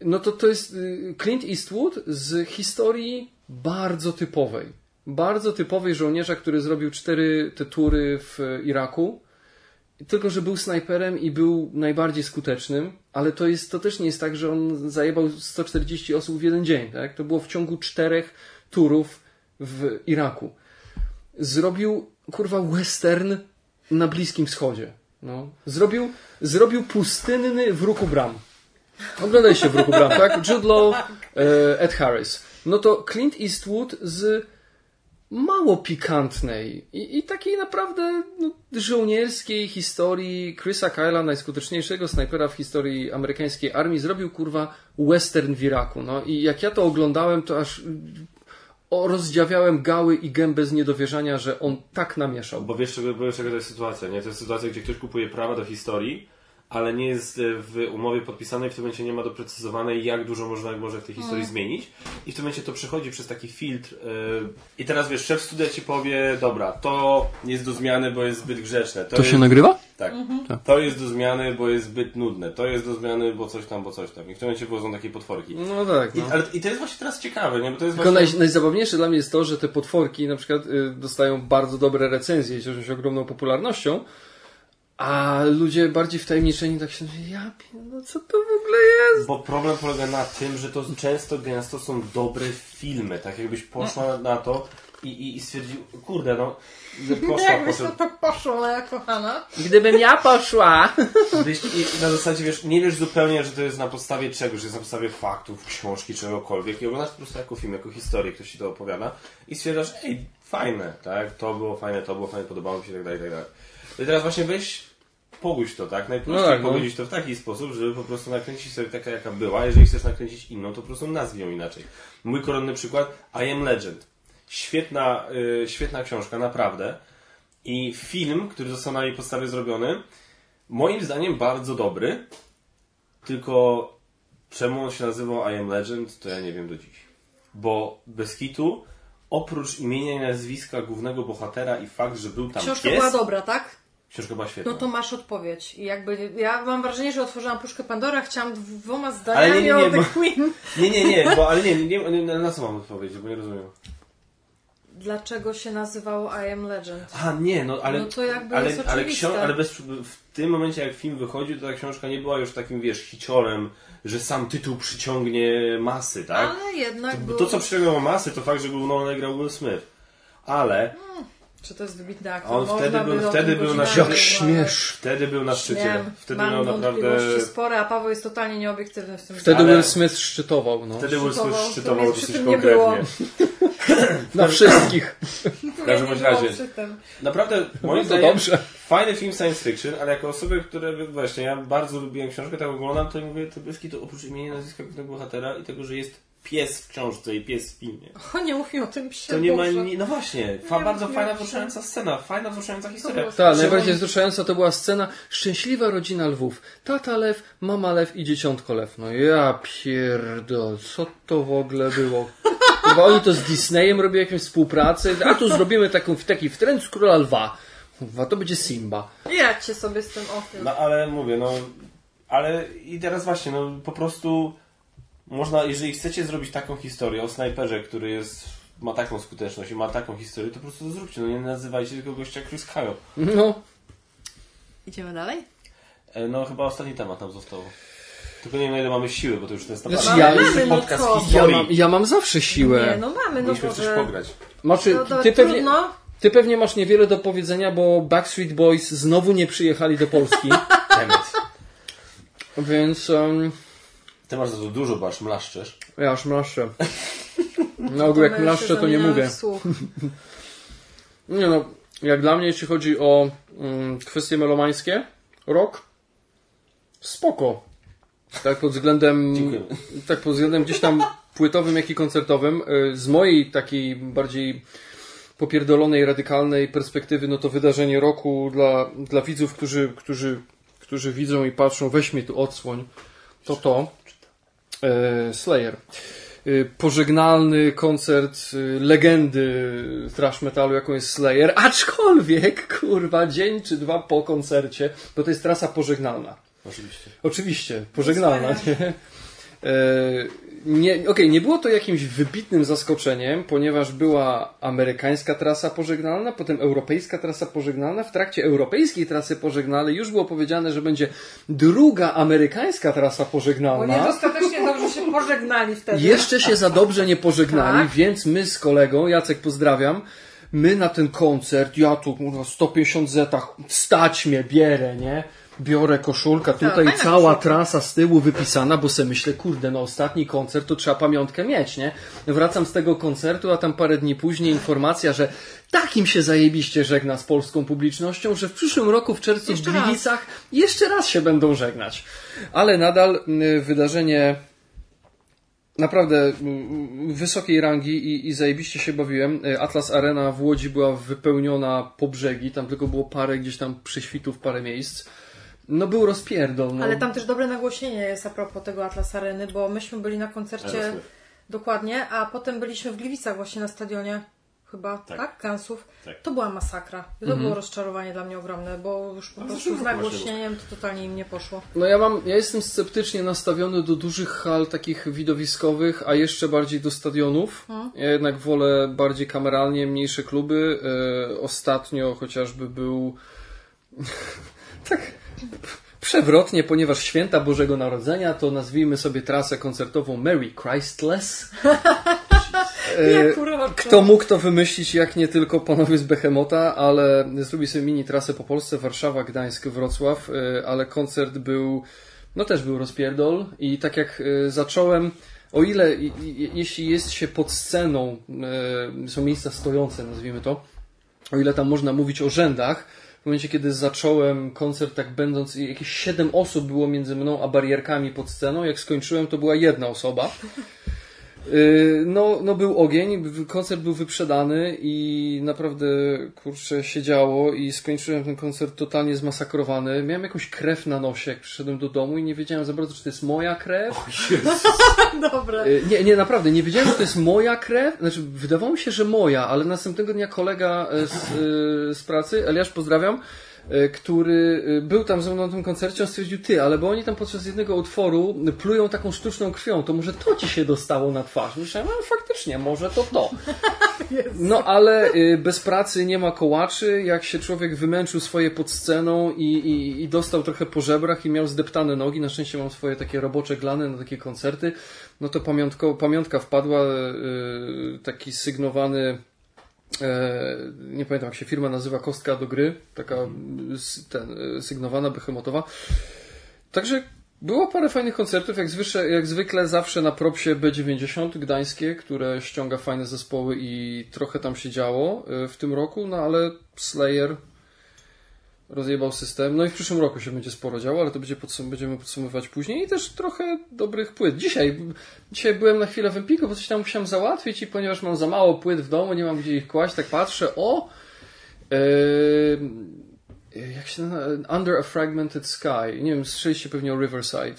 No to to jest y, Clint Eastwood z historii bardzo typowej. Bardzo typowej żołnierza, który zrobił cztery te tury w y, Iraku. Tylko, że był snajperem i był najbardziej skutecznym, ale to, jest, to też nie jest tak, że on zajebał 140 osób w jeden dzień. Tak? To było w ciągu czterech turów w Iraku. Zrobił, kurwa, western na Bliskim Wschodzie. No. Zrobił, zrobił pustynny w Ruku Bram. Oglądaliście w Ruku Bram, tak? Jude Law, e, Ed Harris. No to Clint Eastwood z mało pikantnej i, i takiej naprawdę no, żołnierskiej historii Chrisa Kyla, najskuteczniejszego snajpera w historii amerykańskiej armii, zrobił kurwa western w Iraku. No i jak ja to oglądałem, to aż o, rozdziawiałem gały i gębę z niedowierzania, że on tak namieszał. Bo wiesz, bo wiesz, czego to jest sytuacja, nie? To jest sytuacja, gdzie ktoś kupuje prawa do historii, ale nie jest e, w umowie podpisanej, w tym momencie nie ma doprecyzowanej, jak dużo można może w tej historii zmienić. I w tym momencie to przechodzi przez taki filtr. Yy, I teraz wiesz, szef studia ci powie, dobra, to jest do zmiany, bo jest zbyt grzeczne. To, To jest, się nagrywa? Tak. Tak. To jest do zmiany, bo jest zbyt nudne. To jest do zmiany, bo coś tam, bo coś tam. I w tym momencie wchodzą takie potworki. No tak. I, No. ale, I to jest właśnie teraz ciekawe, nie? Bo to jest Tylko właśnie... naj, najzabawniejsze dla mnie jest to, że te potworki na przykład y, dostają bardzo dobre recenzje i cieszą się ogromną popularnością, a ludzie bardziej wtajemniczeni tak się mówią, ja no co to w ogóle jest? Bo problem polega na tym, że to często gęsto są dobre filmy. Tak jakbyś poszła na to i, i, i stwierdził, kurde no, poszła, Jakbyś poszła. to tak poszło, moja kochana. Gdybym ja poszła. Byś, I na zasadzie wiesz, nie wiesz zupełnie, że to jest na podstawie czegoś, że jest na podstawie faktów, książki, czegokolwiek i oglądasz po prostu jako film, jako historię, ktoś ci to opowiada i stwierdzasz, ej, fajne, tak, to było fajne, to było fajne, podobało mi się i tak dalej, i tak dalej. I teraz właśnie weź pogódź to, tak? Najprościej No tak, no. pogodzić to w taki sposób, żeby po prostu nakręcić sobie taka, jaka była. Jeżeli chcesz nakręcić inną, to po prostu nazwij ją inaczej. Mój koronny przykład, I Am Legend. Świetna, y, świetna książka, naprawdę. I film, który został na jej podstawie zrobiony, moim zdaniem bardzo dobry, tylko czemu on się nazywał I Am Legend, to ja nie wiem do dziś. Bo bez kitu, oprócz imienia i nazwiska głównego bohatera i fakt, że był tam Książka pies, była dobra, tak? Książka była świetna. No to masz odpowiedź. I jakby ja mam wrażenie, że otworzyłam puszkę Pandora, chciałam dwoma Ale zdaniami nie, nie, nie, o The bo- Queen. Nie, nie, nie, bo, ale nie, nie, nie, na co mam odpowiedzieć, bo nie rozumiem. Dlaczego się nazywało I Am Legend? A nie, no ale. No to jakby ale, jest ale, ale bez, w tym momencie, jak film wychodził, to ta książka nie była już takim, wiesz, hiciorem, że sam tytuł przyciągnie masy, tak? Ale jednak To, było... to, co przyciągnęło masy, to fakt, że był Nolan grał Will Smith. Ale Czy to jest wybitny aktor? On Można wtedy by był- wtedy był na godzinami Jak śmiesz. wtedy był na szczycie. Wiem, Wtedy mam miał naprawdę. spore, a Paweł jest totalnie nieobiektywny w tym Wtedy Ale- Will Smith szczytował, no. Wtedy Will Smith Szczytował, dosyć tym nie było. konkretnie. Na wszystkich. W każdym razie. Naprawdę, moim No to zdaniem, dobrze. fajny film science fiction, ale jako osoby, które, właśnie, ja bardzo lubiłem książkę, tak oglądam, to mówię, to bez to oprócz imienia, nazwiska głównego bohatera i tego, że jest pies w książce i pies w filmie. O, nie mów mi o tym psie. To nie ma, Boże. ni- no właśnie, fa, Nie bardzo fajna, o wzruszająca scena, fajna, wzruszająca historia. Tak, najbardziej wzruszająca to była scena Szczęśliwa rodzina lwów. Tata lew, mama lew i dzieciątko lew. No ja pierdol, co to w ogóle było? Chyba oni to z Disneyem robią jakąś współpracę, a tu zrobimy taką, taki wtręt z króla lwa. Kurwa, to będzie Simba. Radźcie sobie z tym okiem. No ale mówię, no, ale i teraz właśnie, no po prostu można, jeżeli chcecie zrobić taką historię o snajperze, który jest, ma taką skuteczność i ma taką historię, to po prostu to zróbcie, no nie nazywajcie tylko gościa Chris Kyle. No, Idziemy dalej? E, No chyba ostatni temat nam został. Tylko nie wiem na ile mamy siły, bo to już jest Znaczy, naprawdę ja- jest mamy, no podcast co? ja historii. mam, ja mam zawsze siłę. Nie, no mamy, no Mieliśmy w coś Boże. pograć. Znaczy, No, to ty, pewnie, trudno. ty pewnie masz niewiele do powiedzenia, bo Backstreet Boys znowu nie przyjechali do Polski. Temat. Więc um, Ty masz za to dużo, bo aż mlaszczesz. ja już mlaszczę. Na ogół jak mlaszczę, to nie mówię. Nie no, jak dla mnie, jeśli chodzi o mm, kwestie melomańskie, rok spoko. Tak pod względem, Dziękujemy. tak pod względem gdzieś tam płytowym, jak i koncertowym. Y, Z mojej takiej bardziej popierdolonej, radykalnej perspektywy, no to wydarzenie roku dla, dla widzów, którzy, którzy, którzy widzą i patrzą, weź mnie tu odsłoń, to to. E, Slayer. Y, Pożegnalny koncert y, legendy thrash metalu, jaką jest Slayer, aczkolwiek, kurwa, dzień czy dwa po koncercie, bo to jest trasa pożegnalna. Oczywiście. Oczywiście, pożegnalna, nie? Nie, okej, nie było to jakimś wybitnym zaskoczeniem, ponieważ była amerykańska trasa pożegnalna, potem europejska trasa pożegnalna. W trakcie europejskiej trasy pożegnalnej już było powiedziane, że będzie druga amerykańska trasa Bo pożegnalna. niedostatecznie dobrze się pożegnali wtedy. Jeszcze się za dobrze nie pożegnali, Tak. więc my z kolegą, Jacek pozdrawiam, my na ten koncert, ja tu kurwa, 150 zetach, stać mnie, bierę, nie? Biorę koszulka, tutaj fajna cała trasa z tyłu wypisana, bo sobie myślę, kurde, no ostatni koncert to trzeba pamiątkę mieć, nie? Wracam z tego koncertu, a tam parę dni później informacja, że takim się zajebiście żegna z polską publicznością, że w przyszłym roku w czerwcu Jeszcze w raz. Gliwicach jeszcze raz się będą żegnać. Ale nadal wydarzenie naprawdę wysokiej rangi i, i zajebiście się bawiłem. Atlas Arena w Łodzi była wypełniona po brzegi, tam tylko było parę gdzieś tam prześwitów, parę miejsc. No był rozpierdol. No. Ale tam też dobre nagłośnienie jest a propos tego Atlas Areny, bo myśmy byli na koncercie Aerosmith. dokładnie, a potem byliśmy w Gliwicach właśnie na stadionie chyba, tak? Tak. Kansów. Tak. To była masakra. I to było rozczarowanie dla mnie ogromne, bo już po prostu z nagłośnieniem to totalnie im nie poszło. No ja mam, ja jestem sceptycznie nastawiony do dużych hal takich widowiskowych, a jeszcze bardziej do stadionów. Ja jednak wolę bardziej kameralnie, mniejsze kluby. E, ostatnio chociażby był tak przewrotnie, ponieważ święta Bożego Narodzenia, to nazwijmy sobie trasę koncertową Merry Christless. Uroczo. Kto mógł to wymyślić, jak nie tylko panowie z Behemota, ale zrobi sobie mini trasę po Polsce, Warszawa, Gdańsk, Wrocław, y, ale koncert był, no też był rozpierdol i tak jak y, zacząłem, o ile, jeśli jest się pod sceną, y, są miejsca stojące, nazwijmy to, o ile tam można mówić o rzędach, w momencie, kiedy zacząłem koncert, tak będąc, jakieś siedem osób było między mną a barierkami pod sceną, jak skończyłem, to była jedna osoba. Yy, No, no był ogień, koncert był wyprzedany i naprawdę, kurczę, się działo i skończyłem ten koncert totalnie zmasakrowany. Miałem jakąś krew na nosie, jak przyszedłem do domu i nie wiedziałem za bardzo, czy to jest moja krew. Dobre. Yy, Nie, nie, naprawdę, nie wiedziałem, czy to jest moja krew. Znaczy, wydawało mi się, że moja, ale następnego dnia kolega e, z, z pracy, Eliasz, pozdrawiam, który e, był tam ze mną na tym koncercie, on stwierdził, ty, ale bo oni tam podczas jednego utworu plują taką sztuczną krwią, to może to ci się dostało na twarz. Myślałem, no faktycznie, może to to. No ale y, bez pracy nie ma kołaczy. Jak się człowiek wymęczył swoje pod sceną i, i, i dostał trochę po żebrach i miał zdeptane nogi, na szczęście mam swoje takie robocze glany na takie koncerty, no to pamiątko, pamiątka wpadła, taki sygnowany e, nie pamiętam jak się firma nazywa, kostka do gry, taka s- ten, e, sygnowana, behemotowa. Także było parę fajnych koncertów, jak, zwykle, jak zwykle zawsze na propsie B90 gdańskie, które ściąga fajne zespoły i trochę tam się działo e, w tym roku, no ale Slayer rozjebał system. No i w przyszłym roku się będzie sporo działo, ale to będzie podsum- będziemy podsumowywać później i też trochę dobrych płyt. Dzisiaj, dzisiaj byłem na chwilę w Empiku, bo coś tam musiałem załatwić i ponieważ mam za mało płyt w domu, nie mam gdzie ich kłaść, tak patrzę, o! Yy, jak się nazywa? Under a Fragmented Sky. Nie wiem, słyszeliście pewnie o Riverside.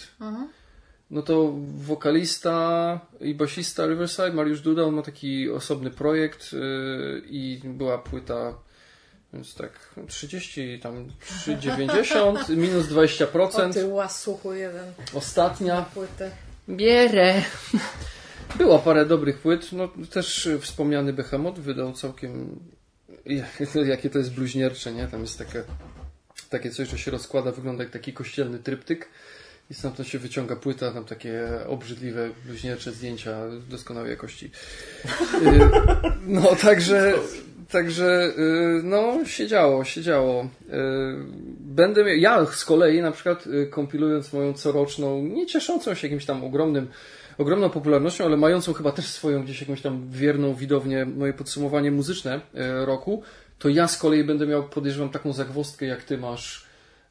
No to wokalista i basista Riverside, Mariusz Duda, on ma taki osobny projekt yy, i była płyta więc tak 30, tam 3,90 minus 20%. O ty łasuchu jeden Ostatnia płytę. Bierę. Było parę dobrych płyt. No, też wspomniany Behemoth wydał całkiem. Jakie to jest bluźniercze, nie? Tam jest takie, takie coś, że się rozkłada, wygląda jak taki kościelny tryptyk. I stamtąd się wyciąga płyta, tam takie obrzydliwe, bluźniercze zdjęcia doskonałej jakości. Y, No, także, także, y, no, siedziało, siedziało. Y, Będę miał, ja z kolei na przykład y, kompilując moją coroczną, nie cieszącą się jakimś tam ogromnym, ogromną popularnością, ale mającą chyba też swoją gdzieś jakąś tam wierną widownię, moje podsumowanie muzyczne roku, to ja z kolei będę miał, podejrzewam, taką zagwozdkę, jak ty masz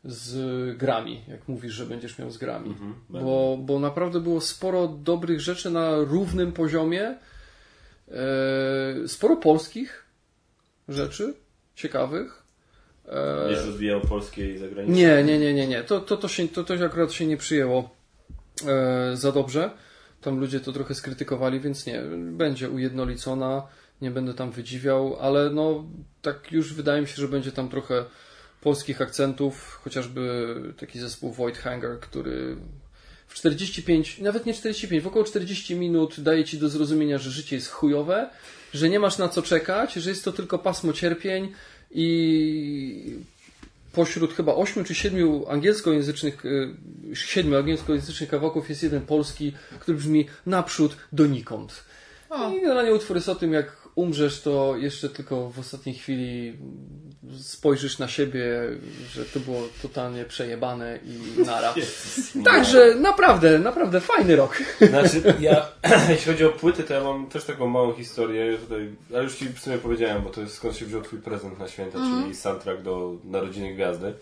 z grami, jak mówisz, że będziesz miał z grami. bo, bo naprawdę było sporo dobrych rzeczy na równym poziomie. Sporo polskich rzeczy, ciekawych. E, Będziesz rozwijał polskie i zagraniczne. nie, nie, nie, nie, nie. To, to, to, się, to, to akurat się nie przyjęło e, za dobrze. Tam ludzie to trochę skrytykowali, więc nie, będzie ujednolicona, nie będę tam wydziwiał, ale no tak już wydaje mi się, że będzie tam trochę polskich akcentów, chociażby taki zespół Void Hanger, który w 45, nawet nie 45, w około 40 minut daje ci do zrozumienia, że życie jest chujowe, że nie masz na co czekać, że jest to tylko pasmo cierpień i pośród chyba ośmiu czy siedmiu angielskojęzycznych, y, siedmiu angielskojęzycznych kawałków jest jeden polski, który brzmi naprzód donikąd. O. I generalnie utwór jest o tym, jak umrzesz, to jeszcze tylko w ostatniej chwili spojrzysz na siebie, że to było totalnie przejebane i nara. Także naprawdę, naprawdę fajny rok. Znaczy, ja, jeśli chodzi o płyty, to ja mam też taką małą historię tutaj, ale już Ci w sumie powiedziałem, bo to jest skąd się wziął Twój prezent na święta, czyli soundtrack do Narodziny Gwiazdy.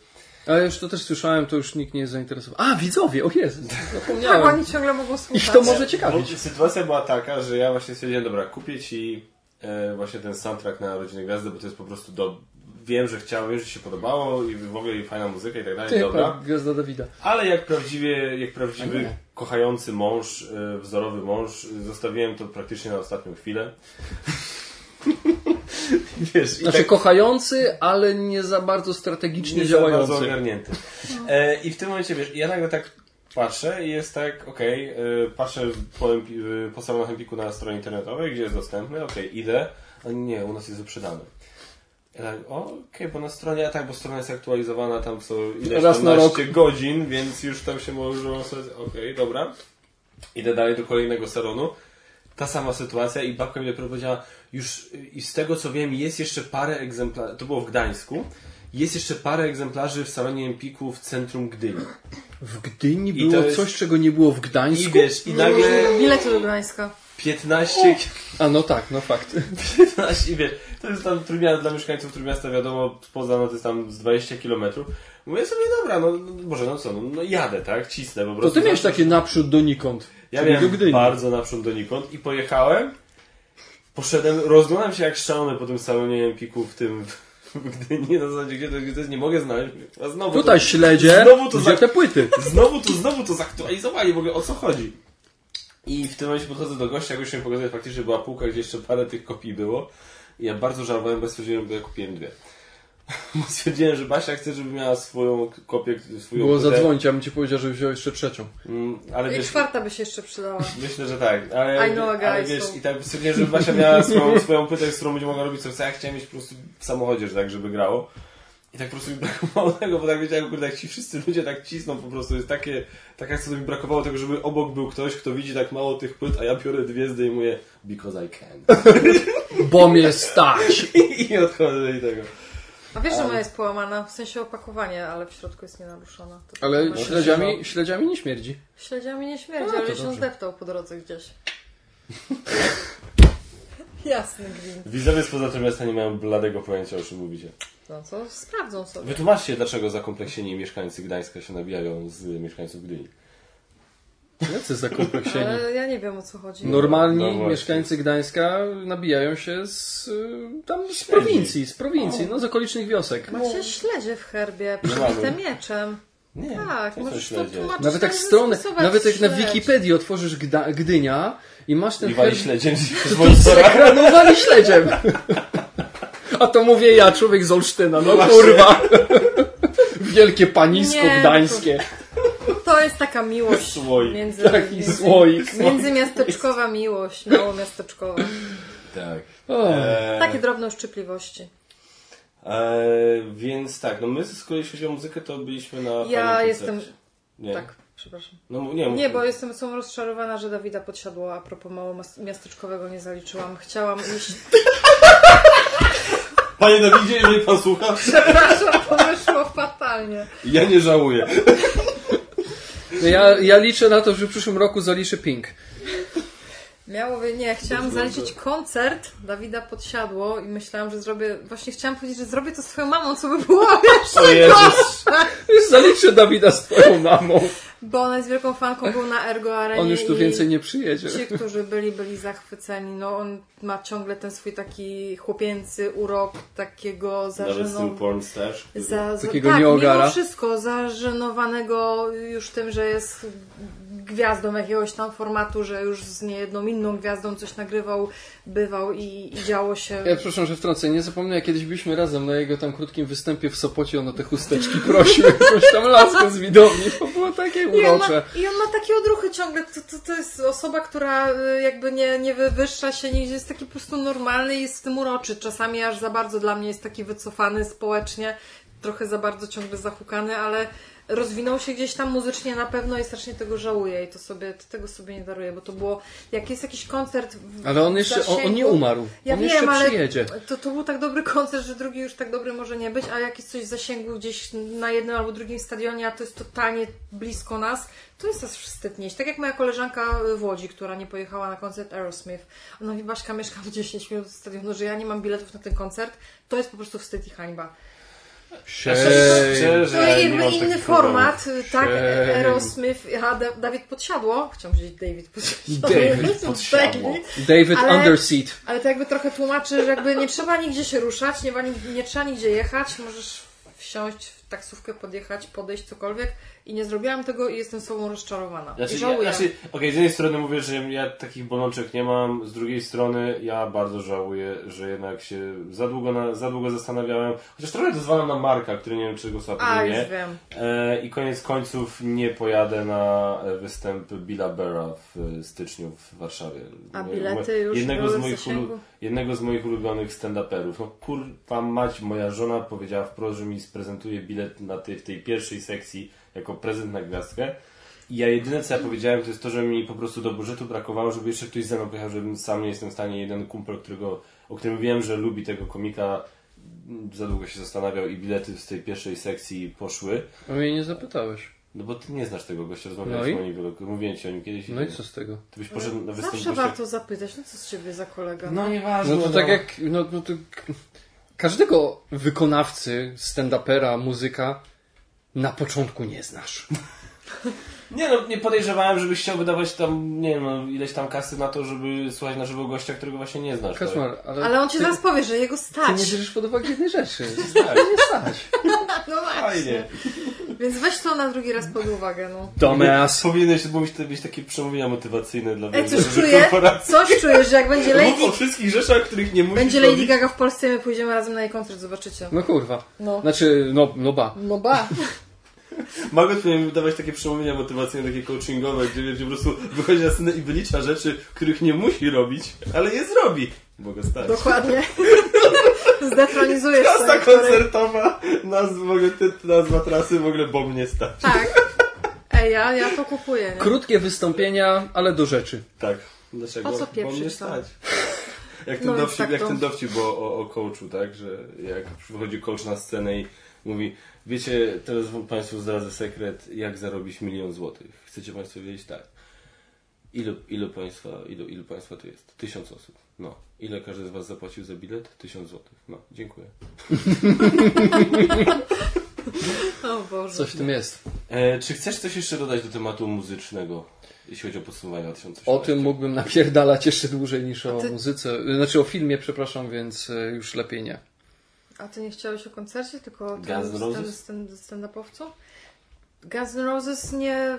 Ale już to też słyszałem, to już nikt nie jest zainteresowany. A, widzowie, o Jezu, Tak, zapomniałem. oni ciągle mogą słuchać. Ich to może Bo ciekawić. sytuacja była taka, że ja właśnie stwierdziłem, dobra, kupię Ci e, właśnie ten soundtrack na Narodziny Gwiazdy, bo to jest po prostu do... Wiem, że chciałem, wiem, że się podobało i w ogóle i fajna muzyka i tak dalej, Ty, dobra. Gwiazda Dawida. Ale jak prawdziwie, jak prawdziwy, kochający mąż, e, wzorowy mąż, e, zostawiłem to praktycznie na ostatnią chwilę. Wiesz, Znaczy tak, kochający, ale nie za bardzo strategicznie nie za bardzo działający. ogarnięty. E, I w tym momencie, wiesz, ja nagle tak patrzę i jest tak, okej, e, patrzę po, po salonach Empiku na stronie internetowej, gdzie jest dostępny, okej, idę, a nie, u nas jest wyprzedany. Ja tak, okej, bo na stronie, a tak, bo strona jest aktualizowana, tam są ileś Raz na naście godzin, więc już tam się może okej, dobra. Idę dalej do kolejnego salonu. Ta sama sytuacja i babka mi dopiero powiedziała, już i z tego co wiem, jest jeszcze parę egzemplarzy, to było w Gdańsku, jest jeszcze parę egzemplarzy w salonie Empiku w centrum Gdyni. W Gdyni I to było jest- coś, czego nie było w I Gdańsku? wiesz, i nagle Bilety do Gdańska. 15, A no tak, no fakt. 15 i wiesz, to jest tam Trójmiasto, dla mieszkańców Trójmiasta wiadomo, poza no to jest tam z 20 km. Mówię sobie, dobra, no, no Boże, no co, no, no jadę, tak, cisnę po To prostu. ty miałeś takie naprzód donikąd. Ja czyli do miałem Gdyni. bardzo naprzód donikąd i pojechałem. Poszedłem, rozglądam się jak szalony po tym salonie Empiku w tym w Gdyni, na zasadzie gdzie to, gdzie to jest, nie mogę znaleźć. A znowu Tutaj to, śledzie, Znowu to gdzie za- te płyty. znowu to, znowu to zaktualizowali, w ogóle o co chodzi. I w tym momencie podchodzę do gościa, gość mi pokazuje faktycznie, że była półka, gdzie jeszcze parę tych kopii było. I ja bardzo żałowałem, bo stwierdziłem, bo ja kupiłem dwie. Bo stwierdziłem, że Basia chce, żeby miała swoją kopię, swoją Było płytę. zadzwonić, ja bym ci powiedział, że wziął jeszcze trzecią. Mm, Ale I wiesz, czwarta by się jeszcze przydała. Myślę, że tak, ale, I know a guy, ale wiesz, so- i tak stwierdziłem, że Basia miała swoją, swoją płytę, z którą będzie mogła robić co chce, ja chciałem mieć po prostu w samochodzie, że tak, żeby grało. I tak po prostu mi brakowało tego, bo tak wiedziałem, kurde, jak ci wszyscy ludzie tak cisną, po prostu jest takie, tak jak co mi brakowało tego, żeby obok był ktoś, kto widzi tak mało tych płyt, a ja biorę dwie, zdejmuję because I can. Bo mnie stać! I odchodzę do tego. A wiesz, że moja jest połamana, w sensie opakowanie, ale w środku jest nienaruszona. To Ale śledziami, śledziami nie śmierdzi. Śledziami nie śmierdzi, A, to ale się zdeptał po drodze gdzieś. Jasny gwint. Widzowie spoza miasta nie mają bladego pojęcia, o czym mówicie. No co, sprawdzą sobie. Wytłumaczcie, dlaczego zakompleksieni mieszkańcy Gdańska się nabijają z mieszkańców Gdyni. Jacy zakompleksieni. Ale ja nie wiem o co chodzi. Normalni No mieszkańcy Gdańska nabijają się z, y, tam z prowincji, z prowincji, no z okolicznych wiosek. Macie śledzie w herbie, przybite mieczem. Nie, Tak, możesz to śledzie. tłumaczyć. Nawet jak tak strony, zastosować nawet jak na. Wikipedii otworzysz Gda, Gdynia i masz ten I wali herb, śledziem z to sponsora. sekranowali śledziem. A to mówię ja, człowiek z Olsztyna, no właśnie. kurwa. Wielkie panisko Nie, gdańskie. To jest taka miłość Słoik. między, Taki między, słoik. międzymiasteczkowa miłość, małomiasteczkowa. Tak. O. E, Takie drobne uszczypliwości. e, więc tak, no my z kolei jeśli chodzi o muzykę, to byliśmy na Ja jestem-. Nie. Tak, przepraszam. No nie, Nie, bo jestem są rozczarowana, że Dawida podsiadło, a propos małomiasteczkowego nie zaliczyłam. Chciałam iść... Panie Dawidzie, jeżeli pan słucha, Przepraszam, to wyszło fatalnie. ja nie żałuję. Ja, ja liczę na to, że w przyszłym roku zaliczy Pink. Miało nie, chciałam zaliczyć koncert Dawida Podsiadło i myślałam, że zrobię, właśnie chciałam powiedzieć, że zrobię to z twoją mamą, co by było jeszcze Jezus. Już zaliczę Dawida z twoją mamą. Bo ona jest wielką fanką, był na Ergo Arenie On już tu więcej nie przyjedzie. Ci, którzy byli, byli zachwyceni. No on ma ciągle ten swój taki chłopięcy urok, takiego zażenowanego. Za, za, Takiego tak, nieogara. mimo wszystko zażenowanego już tym, że jest gwiazdą jakiegoś tam formatu, że już z niejedną inną gwiazdą coś nagrywał, bywał i, i działo się. Ja przepraszam, że wtrącę. Nie zapomnę, kiedyś byliśmy razem na jego tam krótkim występie w Sopocie, on o te chusteczki prosił jakąś tam laskę z widowni. To było takie I on, ma, urocze. I on ma takie odruchy ciągle. To, to, to jest osoba, która y, jakby nie, nie wywyższa się nigdzie, jest taki po prostu normalny i jest w tym uroczy. Czasami aż za bardzo dla mnie jest taki wycofany społecznie, trochę za bardzo ciągle zahukany, ale rozwinął się gdzieś tam muzycznie na pewno i strasznie tego żałuję i to sobie, tego sobie nie daruję, bo to było, jak jest jakiś koncert w Ale on jeszcze, on, on nie zasięgu- umarł. Ja on wiem, jeszcze ale przyjedzie. to, to był tak dobry koncert, że drugi już tak dobry może nie być, a jak jest coś w zasięgu gdzieś na jednym albo drugim stadionie, a to jest totalnie blisko nas, to jest aż wstyd nieść. Tak jak moja koleżanka w Łodzi, która nie pojechała na koncert Aerosmith. Ona mówi, Baszka, mieszkam 10 minut stadionu, że ja nie mam biletów na ten koncert. To jest po prostu wstyd i hańba. Szczerze, To jest nie jakby inny format, tak? Shame. Aerosmith, a Da- Dawid Podsiadło. Chciałam powiedzieć David Podsiadło. David Podsiadło. David Ale- Underseat. Ale to jakby trochę tłumaczy, że jakby nie trzeba nigdzie się ruszać, nie, nie trzeba nigdzie jechać, możesz wsiąść w taksówkę, podjechać, podejść, cokolwiek i nie zrobiłam tego i jestem sobą rozczarowana. Znaczy, I ja, żałuję. znaczy, okej, z jednej strony mówię, że ja takich bolączek nie mam, z drugiej strony ja bardzo żałuję, że jednak się za długo, na, za długo zastanawiałem, chociaż trochę dozwalam na Marka, który nie wiem, czy słucha, A, pewnie już nie. wiem. E, I koniec końców nie pojadę na e, występ Billa Bera w e, styczniu w Warszawie. A bilety już jednego z moich ulu- Jednego z moich ulubionych stand-uperów. No kurwa mać, moja żona powiedziała wprost, że mi sprezentuje bilet na tej, w tej pierwszej sekcji jako prezent na gwiazdkę. I ja jedyne co ja powiedziałem to jest to, że mi po prostu do budżetu brakowało, żeby jeszcze ktoś ze mną pojechał, żebym sam nie jestem w stanie jeden kumpel, którego, o którym wiem, że lubi tego komika, za długo się zastanawiał i bilety z tej pierwszej sekcji poszły. A mnie nie zapytałeś. No bo ty nie znasz tego gościa, No rozmawialiśmy i? o nim wielokrotnie, mówiłem ci o nim kiedyś. No i co z tego? Ty byś poszedł na występ Zawsze warto zapytać, no co z ciebie za kolega? No nieważne. No to tak jak, no, no to każdego wykonawcy, stand-upera, muzyka na początku nie znasz. Nie no, nie podejrzewałem, żebyś chciał wydawać tam, nie wiem, no, ileś tam kasy na to, żeby słuchać na żywo gościa, którego właśnie nie znasz. tak? Kaszmar, ale, Ale on ci ty, zaraz powie, że jego ty stać. nie bierzesz pod uwagę jednej rzeczy. Tak. Nie stać. No właśnie. Fajnie. Więc weź to na drugi raz pod uwagę, no. Dumbass. Powinieneś mówić być takie przemówienia motywacyjne dla Ej, coś czuję, coś czujesz, że jak będzie Mów o Lady, wszystkich rzeczach, których nie musisz będzie Lady robić. Gaga w Polsce my pójdziemy razem na jej koncert, zobaczycie. No kurwa. No. Znaczy, no, no ba. No ba. Margot powinien wydawać takie przemówienia motywacyjne, takie coachingowe, gdzie, gdzie po prostu wychodzi na scenę i wylicza rzeczy, których nie musi robić, ale je zrobi. Bo go stać. Dokładnie. Zdetronizujesz Trasa koncertowa, nazwa, w ogóle, ty- nazwa trasy w ogóle bo mnie stać. Tak. Ej, ja, ja to kupuję. Nie? Krótkie wystąpienia, ale do rzeczy. Tak. Dlaczego? Po co Bo mnie stać. Jak ten, No dowcip, tak jak to- ten dowcip o, o, o coachu, tak? Że jak przychodzi coach na scenę i mówi wiecie, teraz wam Państwu zdradzę sekret, jak zarobić milion złotych. Chcecie Państwo wiedzieć? Tak. Ilu, ilu, państwa, ilu, ilu Państwa tu jest? Tysiąc osób. No. Ile każdy z Was zapłacił za bilet? Tysiąc złotych. No, dziękuję. O Boże. Coś w tym jest. E, czy chcesz coś jeszcze dodać do tematu muzycznego, jeśli chodzi o podsumowanie 2018? O tym mógłbym napierdalać jeszcze dłużej niż o ty- muzyce. Znaczy o filmie, przepraszam, więc e, już lepiej nie. A ty nie chciałeś o koncercie, tylko o tym stand-upowcu? Guns N' Roses nie,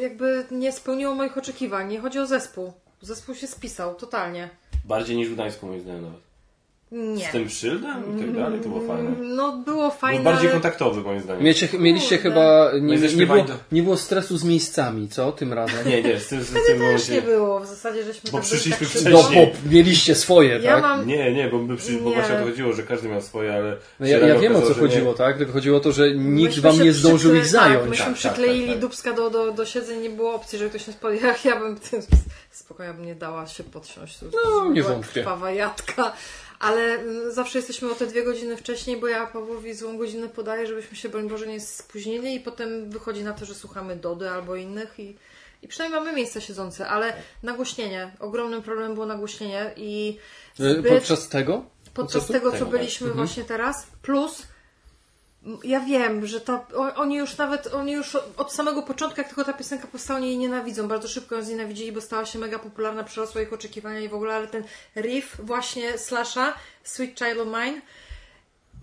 jakby nie spełniło moich oczekiwań. Nie chodzi o zespół. Zespół się spisał, totalnie. Bardziej niż w Gdańsku, moim zdaniem nawet. Nie. Z tym szyldem i tak dalej, to było fajne. No było fajne, Był bardziej ale... kontaktowy, moim zdaniem. Miecie, mieliście Kurde. chyba. No Nie, i nie, było, nie było stresu z miejscami, co? Tym razem. Nie, nie, z tym, z tym też momencie- nie było. W zasadzie żeśmy Bo tak przyszliśmy tak wcześniej. No, bo mieliście swoje, Ja tak? mam... Nie, nie, bo, my przy, bo Nie. właśnie o to chodziło, że każdy miał swoje, ale... No ja, ja wiem o co chodziło, tak? Tylko chodziło o to, że nikt Myśmy wam nie zdążył przykle- ich zająć. Tak, myśmy Tak, tak, przykleili tak, tak. dubska do, do, do siedzeń, nie było opcji, że ktoś nas podjechał. Ja bym spokojnie bym nie dała się podsiąść. No, nie wątpię. Krwawa jadka. Ale mm, zawsze jesteśmy o te dwie godziny wcześniej, bo ja Pawłowi złą godzinę podaję, żebyśmy się, broń Boże, nie spóźnili i potem wychodzi na to, że słuchamy Dody albo innych i, i przynajmniej mamy miejsca siedzące, ale nagłośnienie. Ogromnym problemem było nagłośnienie i E, zbyt Podczas tego? podczas koncertu? tego, co tak. byliśmy Mhm. właśnie teraz, plus ja wiem, że ta, oni już nawet, oni już od samego początku, jak tylko ta piosenka powstała, oni jej nienawidzą. Bardzo szybko ją znienawidzili, bo stała się mega popularna, przerosła ich oczekiwania i w ogóle, ale ten riff właśnie Slasha, Sweet Child of Mine,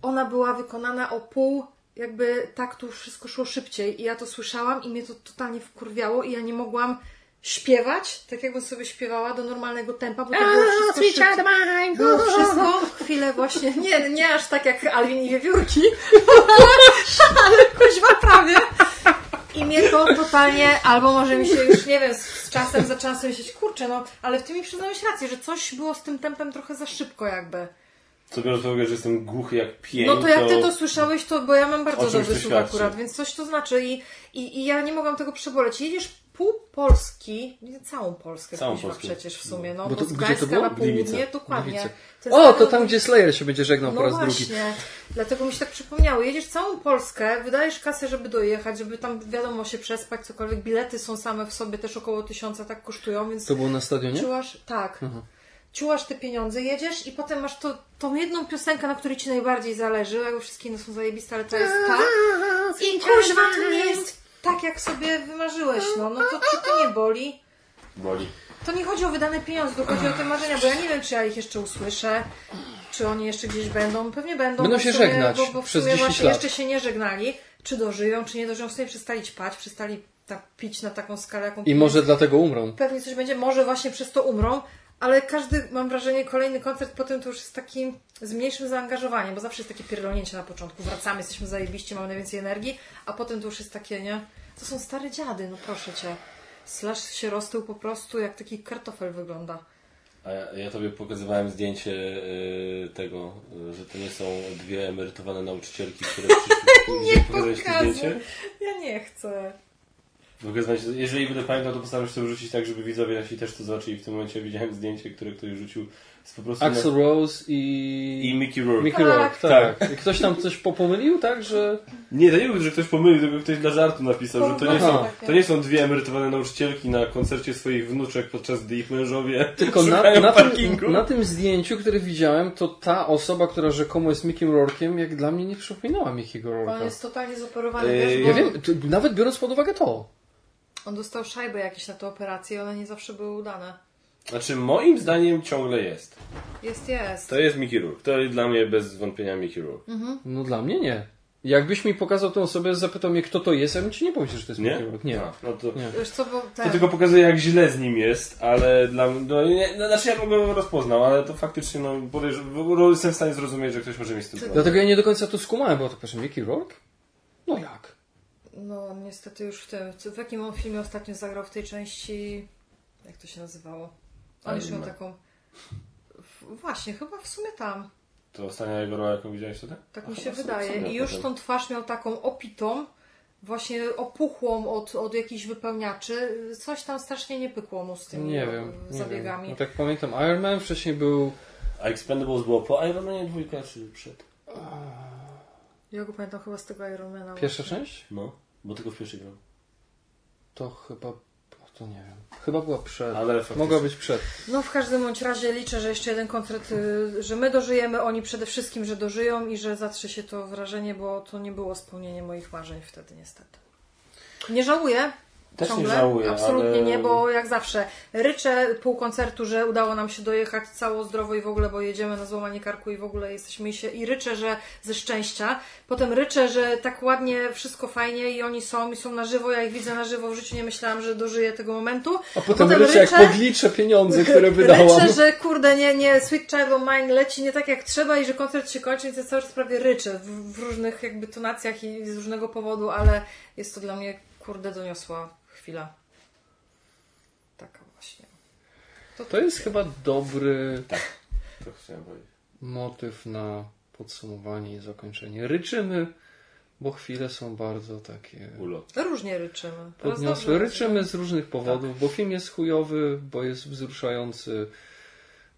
ona była wykonana o pół jakby tak tu wszystko szło szybciej i ja to słyszałam i mnie to totalnie wkurwiało i ja nie mogłam śpiewać, tak jakbym sobie śpiewała do normalnego tempa, bo to było wszystko szybciej. Było wszystko chwilę właśnie, nie, nie aż tak jak Alwin i Wiewiórki, ale kuźwa prawie. I mnie to totalnie, albo może mi się już, nie wiem, z, z czasem zaczęłam sobie myśleć, kurczę, no, ale w tym mi przyznałeś rację, że coś było z tym tempem trochę za szybko jakby. Co biorąc pod uwagę, że jestem głuchy jak pień, No to jak ty to słyszałeś, to bo ja mam bardzo dobry słuch akurat, więc coś to znaczy i, i, i ja nie mogłam tego przeboleć. Jedziesz pół Polski, nie, całą Polskę Całą Polskę. przecież w sumie, no Bo bo, to- z gdzie to Gdańska było? na południe, Gliwice. dokładnie. Gliwice. To O, to tam, gdzie Slayer się będzie żegnał po No raz właśnie, drugi. dlatego mi się tak przypomniało. Jedziesz całą Polskę, wydajesz kasę, żeby dojechać, żeby tam wiadomo się przespać, cokolwiek. Bilety są same w sobie też około tysiąca tak kosztują, więc To było na stadionie? ciułasz, tak. Ciułasz te pieniądze, jedziesz i potem masz to, tą jedną piosenkę, na której ci najbardziej zależy, jakby wszystkie inne są zajebiste, ale to jest ta. I kuźwa, to nie jest tak, jak sobie wymarzyłeś, no. No to czy to nie boli? Boli. To nie chodzi o wydane pieniądze, tylko chodzi o te marzenia, bo ja nie wiem, czy ja ich jeszcze usłyszę, czy oni jeszcze gdzieś będą. Pewnie będą. Będą się sumie, żegnać bo, bo w przez sumie 10 właśnie lat. jeszcze się nie żegnali. Czy dożyją, czy nie dożyją. W sumie przestali ćpać, przestali tak pić na taką skalę, jaką I pili. może dlatego umrą. Pewnie coś będzie, może właśnie przez to umrą, ale każdy, mam wrażenie, kolejny koncert potem to już jest taki z mniejszym zaangażowaniem, bo zawsze jest takie pierdolnięcie na początku. Wracamy, jesteśmy zajebiści, mamy najwięcej energii, a potem to już jest takie, nie? To są stare dziady, no proszę cię. Slash się roztył po prostu, jak taki kartofel wygląda. A ja, ja tobie pokazywałem zdjęcie y, tego, y, że to nie są dwie emerytowane nauczycielki, które przyszły. nie pokazać to zdjęcie? Ja nie chcę. Pokazywać, jeżeli będę pamiętał, to postaram się to wrzucić tak, żeby widzowie nasi też to zobaczyli. W tym momencie widziałem zdjęcie, które ktoś rzucił. Jest po prostu Axel na... Rose i... i Mickey Rourke. Mickey Tak. Rourke, tak. I ktoś tam coś popomylił, tak, że... Nie, to nie był, że ktoś pomylił, tylko ktoś dla żartu napisał, że to nie, są, Aha. to nie są dwie emerytowane nauczycielki na koncercie swoich wnuczek, podczas gdy ich mężowie Tylko na, na, tym, na tym zdjęciu, które widziałem, to ta osoba, która rzekomo jest Mickiem Rourke'iem, jak dla mnie nie przypominała Mickey'ego On Rourke'a. jest totalnie zoperowany, wiesz, bo Ja wiem, to, nawet biorąc pod uwagę to. On dostał szajbę jakieś na tę operację i one nie zawsze były udane. Znaczy, moim zdaniem ciągle jest. Jest, jest. To jest Mickey Rourke. To jest dla mnie bez wątpienia Mickey Rourke. No dla mnie nie. Jakbyś mi pokazał tę osobę, zapytał mnie, kto to jest, ja bym ci nie powiedział, że to jest Nie? Mickey Rourke. Nie. A, no to, Nie. Wiesz co, bo to ten... tylko pokazuje, jak źle z nim jest, ale dla mnie. No, nie, no, znaczy, ja bym go rozpoznał, ale to faktycznie, no, podejrzewam, jestem w stanie zrozumieć, że ktoś może mieć z tym problem. Dlatego ja nie do końca to skumałem, bo tak patrzę, Mickey Rourke? No jak? No, niestety już w tym. W jakim on filmie ostatnio zagrał w tej części. Jak to się nazywało? On już miał taką. Właśnie, chyba w sumie tam. To ostatnia jego rola, jaką widziałeś wtedy? Tak mi A, się chyba wydaje. I już potem. tą twarz miał taką opitą, właśnie opuchłą od, od jakichś wypełniaczy. Coś tam strasznie nie pykło mu z tymi Nie e, wiem. Nie zabiegami. Wiem. No tak pamiętam, Iron Man wcześniej był... A Expendables było po Iron Manie dwójka, czy przed? Ja go pamiętam chyba z tego Ironmana. Pierwsza właśnie. część? No, bo tylko w pierwszej grał. To chyba... To nie wiem. Chyba była przed. Ale faktycznie. Mogła być przed. No w każdym bądź razie liczę, że jeszcze jeden koncert, y, że my dożyjemy, oni przede wszystkim, że dożyją i że zatrze się to wrażenie, bo to nie było spełnienie moich marzeń wtedy niestety. Nie żałuję. Też nie ciągle. żałuję, Absolutnie ale- nie, bo jak zawsze ryczę pół koncertu, że udało nam się dojechać cało zdrowo i w ogóle, bo jedziemy na złamanie karku i w ogóle jesteśmy i się i ryczę, że ze szczęścia. Potem ryczę, że tak ładnie, wszystko fajnie i oni są i są na żywo, ja ich widzę na żywo, w życiu nie myślałam, że dożyję tego momentu. A potem, ryczę, jak podliczę pieniądze, które wydałam. Ryczę, że kurde, nie, nie, Sweet Child of Mine leci nie tak jak trzeba i że koncert się kończy, więc ja cały czas prawie ryczę w, w różnych jakby tonacjach i z różnego powodu, ale jest to dla mnie kurde doniosła chwila. Taka właśnie. To jest chyba dobry To chciałem powiedzieć. motyw na podsumowanie i zakończenie. Ryczymy, bo chwile są bardzo takie Ulot. Różnie ryczymy. Podniosłe. Ryczymy z różnych powodów, bo film jest chujowy, bo jest wzruszający,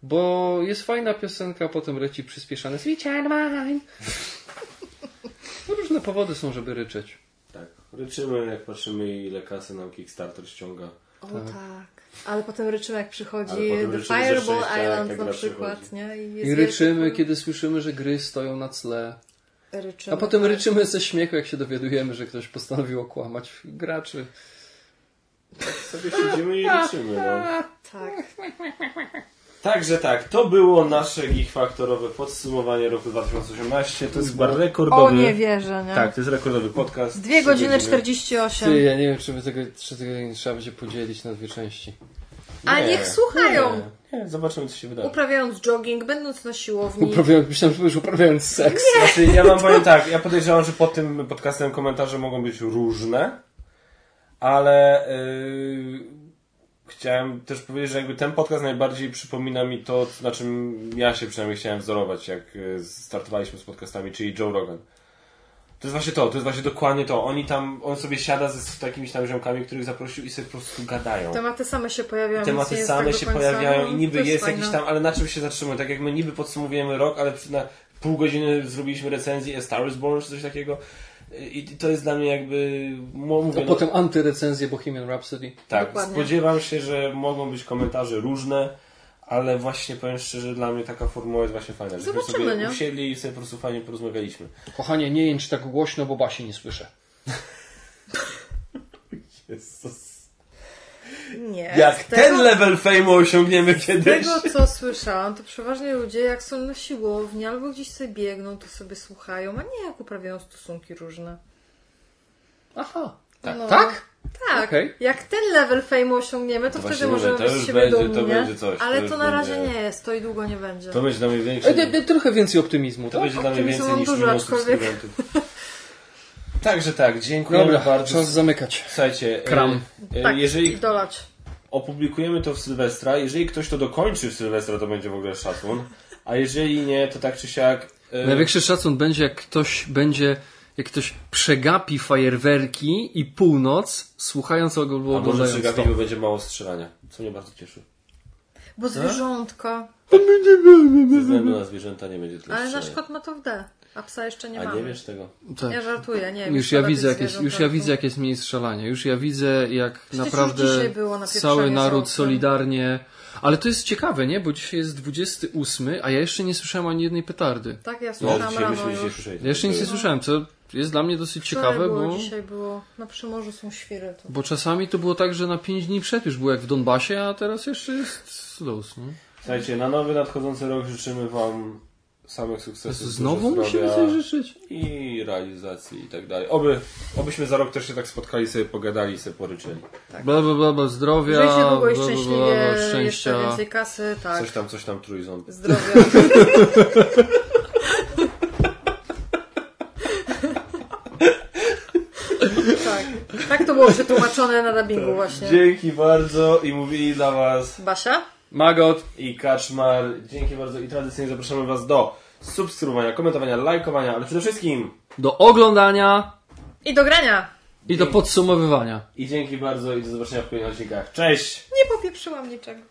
bo jest fajna piosenka, a potem leci przyspieszane Sweet Child Mine. Różne powody są, żeby ryczeć. Tak. Ryczymy, jak patrzymy, ile kasy nam Kickstarter ściąga. O tak. Ale potem ryczymy jak przychodzi potem The Fireball jak Island na przykład, przychodzi. nie? I, I ryczymy, wielki- kiedy słyszymy, że gry stoją na tle. ryczymy. A potem tak. ryczymy ze śmiechu, jak się dowiadujemy, że ktoś postanowił okłamać graczy. Sobie siedzimy i ryczymy, no. Tak. Także tak, to było nasze Geek Faktorowe podsumowanie roku 2018. To jest chyba rekordowy... O nie wierzę, nie? Tak, to jest rekordowy podcast. 2 Trzy godziny 48. Ty, ja nie wiem, czy my tego, czy tego nie trzeba będzie podzielić na dwie części. A niech słuchają. Nie, nie, zobaczymy co się wydarzy. Uprawiając jogging, będąc na siłowni. Uprawiając, myślałem, że już uprawiając seks. Znaczy, ja wam powiem tak, ja podejrzewam, że pod tym podcastem komentarze mogą być różne, ale yy, chciałem też powiedzieć, że jakby ten podcast najbardziej przypomina mi to, na czym ja się przynajmniej chciałem wzorować, jak e, startowaliśmy z podcastami, czyli Joe Rogan. To jest właśnie to, to jest właśnie dokładnie to. Oni tam, on sobie siada z takimiś tam ziomkami, których zaprosił i sobie po prostu gadają. Tematy same się pojawiają. Tematy same tak się pojawiają i niby jest fajne. jakiś tam, ale na czym się zatrzymuje? Tak jak my niby podsumowujemy rok, ale na pół godziny zrobiliśmy recenzję A Star is Born czy coś takiego. I to jest dla mnie jakby, mówię, A no, potem antyrecenzje Bohemian Rhapsody. tak, Dokładnie. spodziewam się, że mogą być komentarze różne, ale właśnie powiem szczerze, dla mnie taka formuła jest właśnie fajna. Żeśmy Zobaczymy, sobie nie? usiedli i sobie po prostu fajnie porozmawialiśmy. Kochanie, nie jęcz tak głośno, bo Basi nie słyszę. Jezus. Nie. Jak z tego, ten level fame osiągniemy z kiedyś. tego, co słyszałam, to przeważnie ludzie, jak są na siłowni albo gdzieś sobie biegną, to sobie słuchają, a nie jak uprawiają stosunki różne. Aha. Tak. No. Tak? Tak. Okej. Jak ten level fame osiągniemy, to, To wtedy możemy to być z siebie będzie- to dumni, coś, to Ale już to na razie będzie- nie jest, to i długo nie będzie. To będzie dla mnie większe. E, Trochę więcej optymizmu. To tak? będzie dla mnie więcej niż dużo, aczkolwiek-. Także tak, dziękujemy Dobra, bardzo. czas zamykać. Słuchajcie, Kram. e, e, Tak, jeżeli dolać. opublikujemy to w Sylwestra, jeżeli ktoś to dokończy w Sylwestra, to będzie w ogóle szacun. A jeżeli nie, to tak czy siak. e, Największy szacun będzie, jak ktoś będzie, jak ktoś przegapi fajerwerki i północ, słuchając albo A może to. Gabiego będzie mało strzelania, co mnie bardzo cieszy. Bo zwierzątka. Ze względu na zwierzęta nie będzie tyle Ale nasz strzelania. kot ma to w D, a psa jeszcze nie A mamy. nie wiesz tego? Tak. Ja żartuję, nie wiem. Już ja widzę, tych jak jest, zwierząt już ja widzę, jak jest mniej strzelania. Już ja widzę, jak Przecież naprawdę napieprzanie cały naród solidarnie. Ale to jest ciekawe, nie? Bo dzisiaj jest 28, a ja jeszcze nie słyszałem ani jednej petardy. Tak, ja No, słyszałam dzisiaj rano już. słyszeli. Ja jeszcze nic nie słyszałem, co jest dla mnie dosyć ciekawe, było, bo, Dzisiaj było, na Przymorzu są świry. To. bo czasami to było tak, że na 5 dni przed już było jak w Donbasie, a teraz jeszcze jest luz. Nie? Słuchajcie, na nowy nadchodzący rok życzymy Wam samych sukcesów. Znowu musimy coś życzyć. I realizacji i tak dalej. Oby, obyśmy za rok też się tak spotkali, sobie pogadali i sobie poryczyli. Bla, bla, bla, bla, zdrowia, Żyjcie długo i bla, bla, bla, szczęśliwie, bla, jeszcze szczęścia. więcej kasy, tak. Coś tam, coś tam trójząb. Zdrowia. tak. Tak to było przetłumaczone na dubbingu właśnie. Dzięki bardzo i mówili dla Was Basia? Magot, i Kaczmar. Dzięki bardzo i tradycyjnie zapraszamy Was do subskrybowania, komentowania, lajkowania, ale przede wszystkim do oglądania I do grania. i do podsumowywania. i dzięki bardzo i do zobaczenia w kolejnych odcinkach. Cześć! Nie popieprzyłam niczego.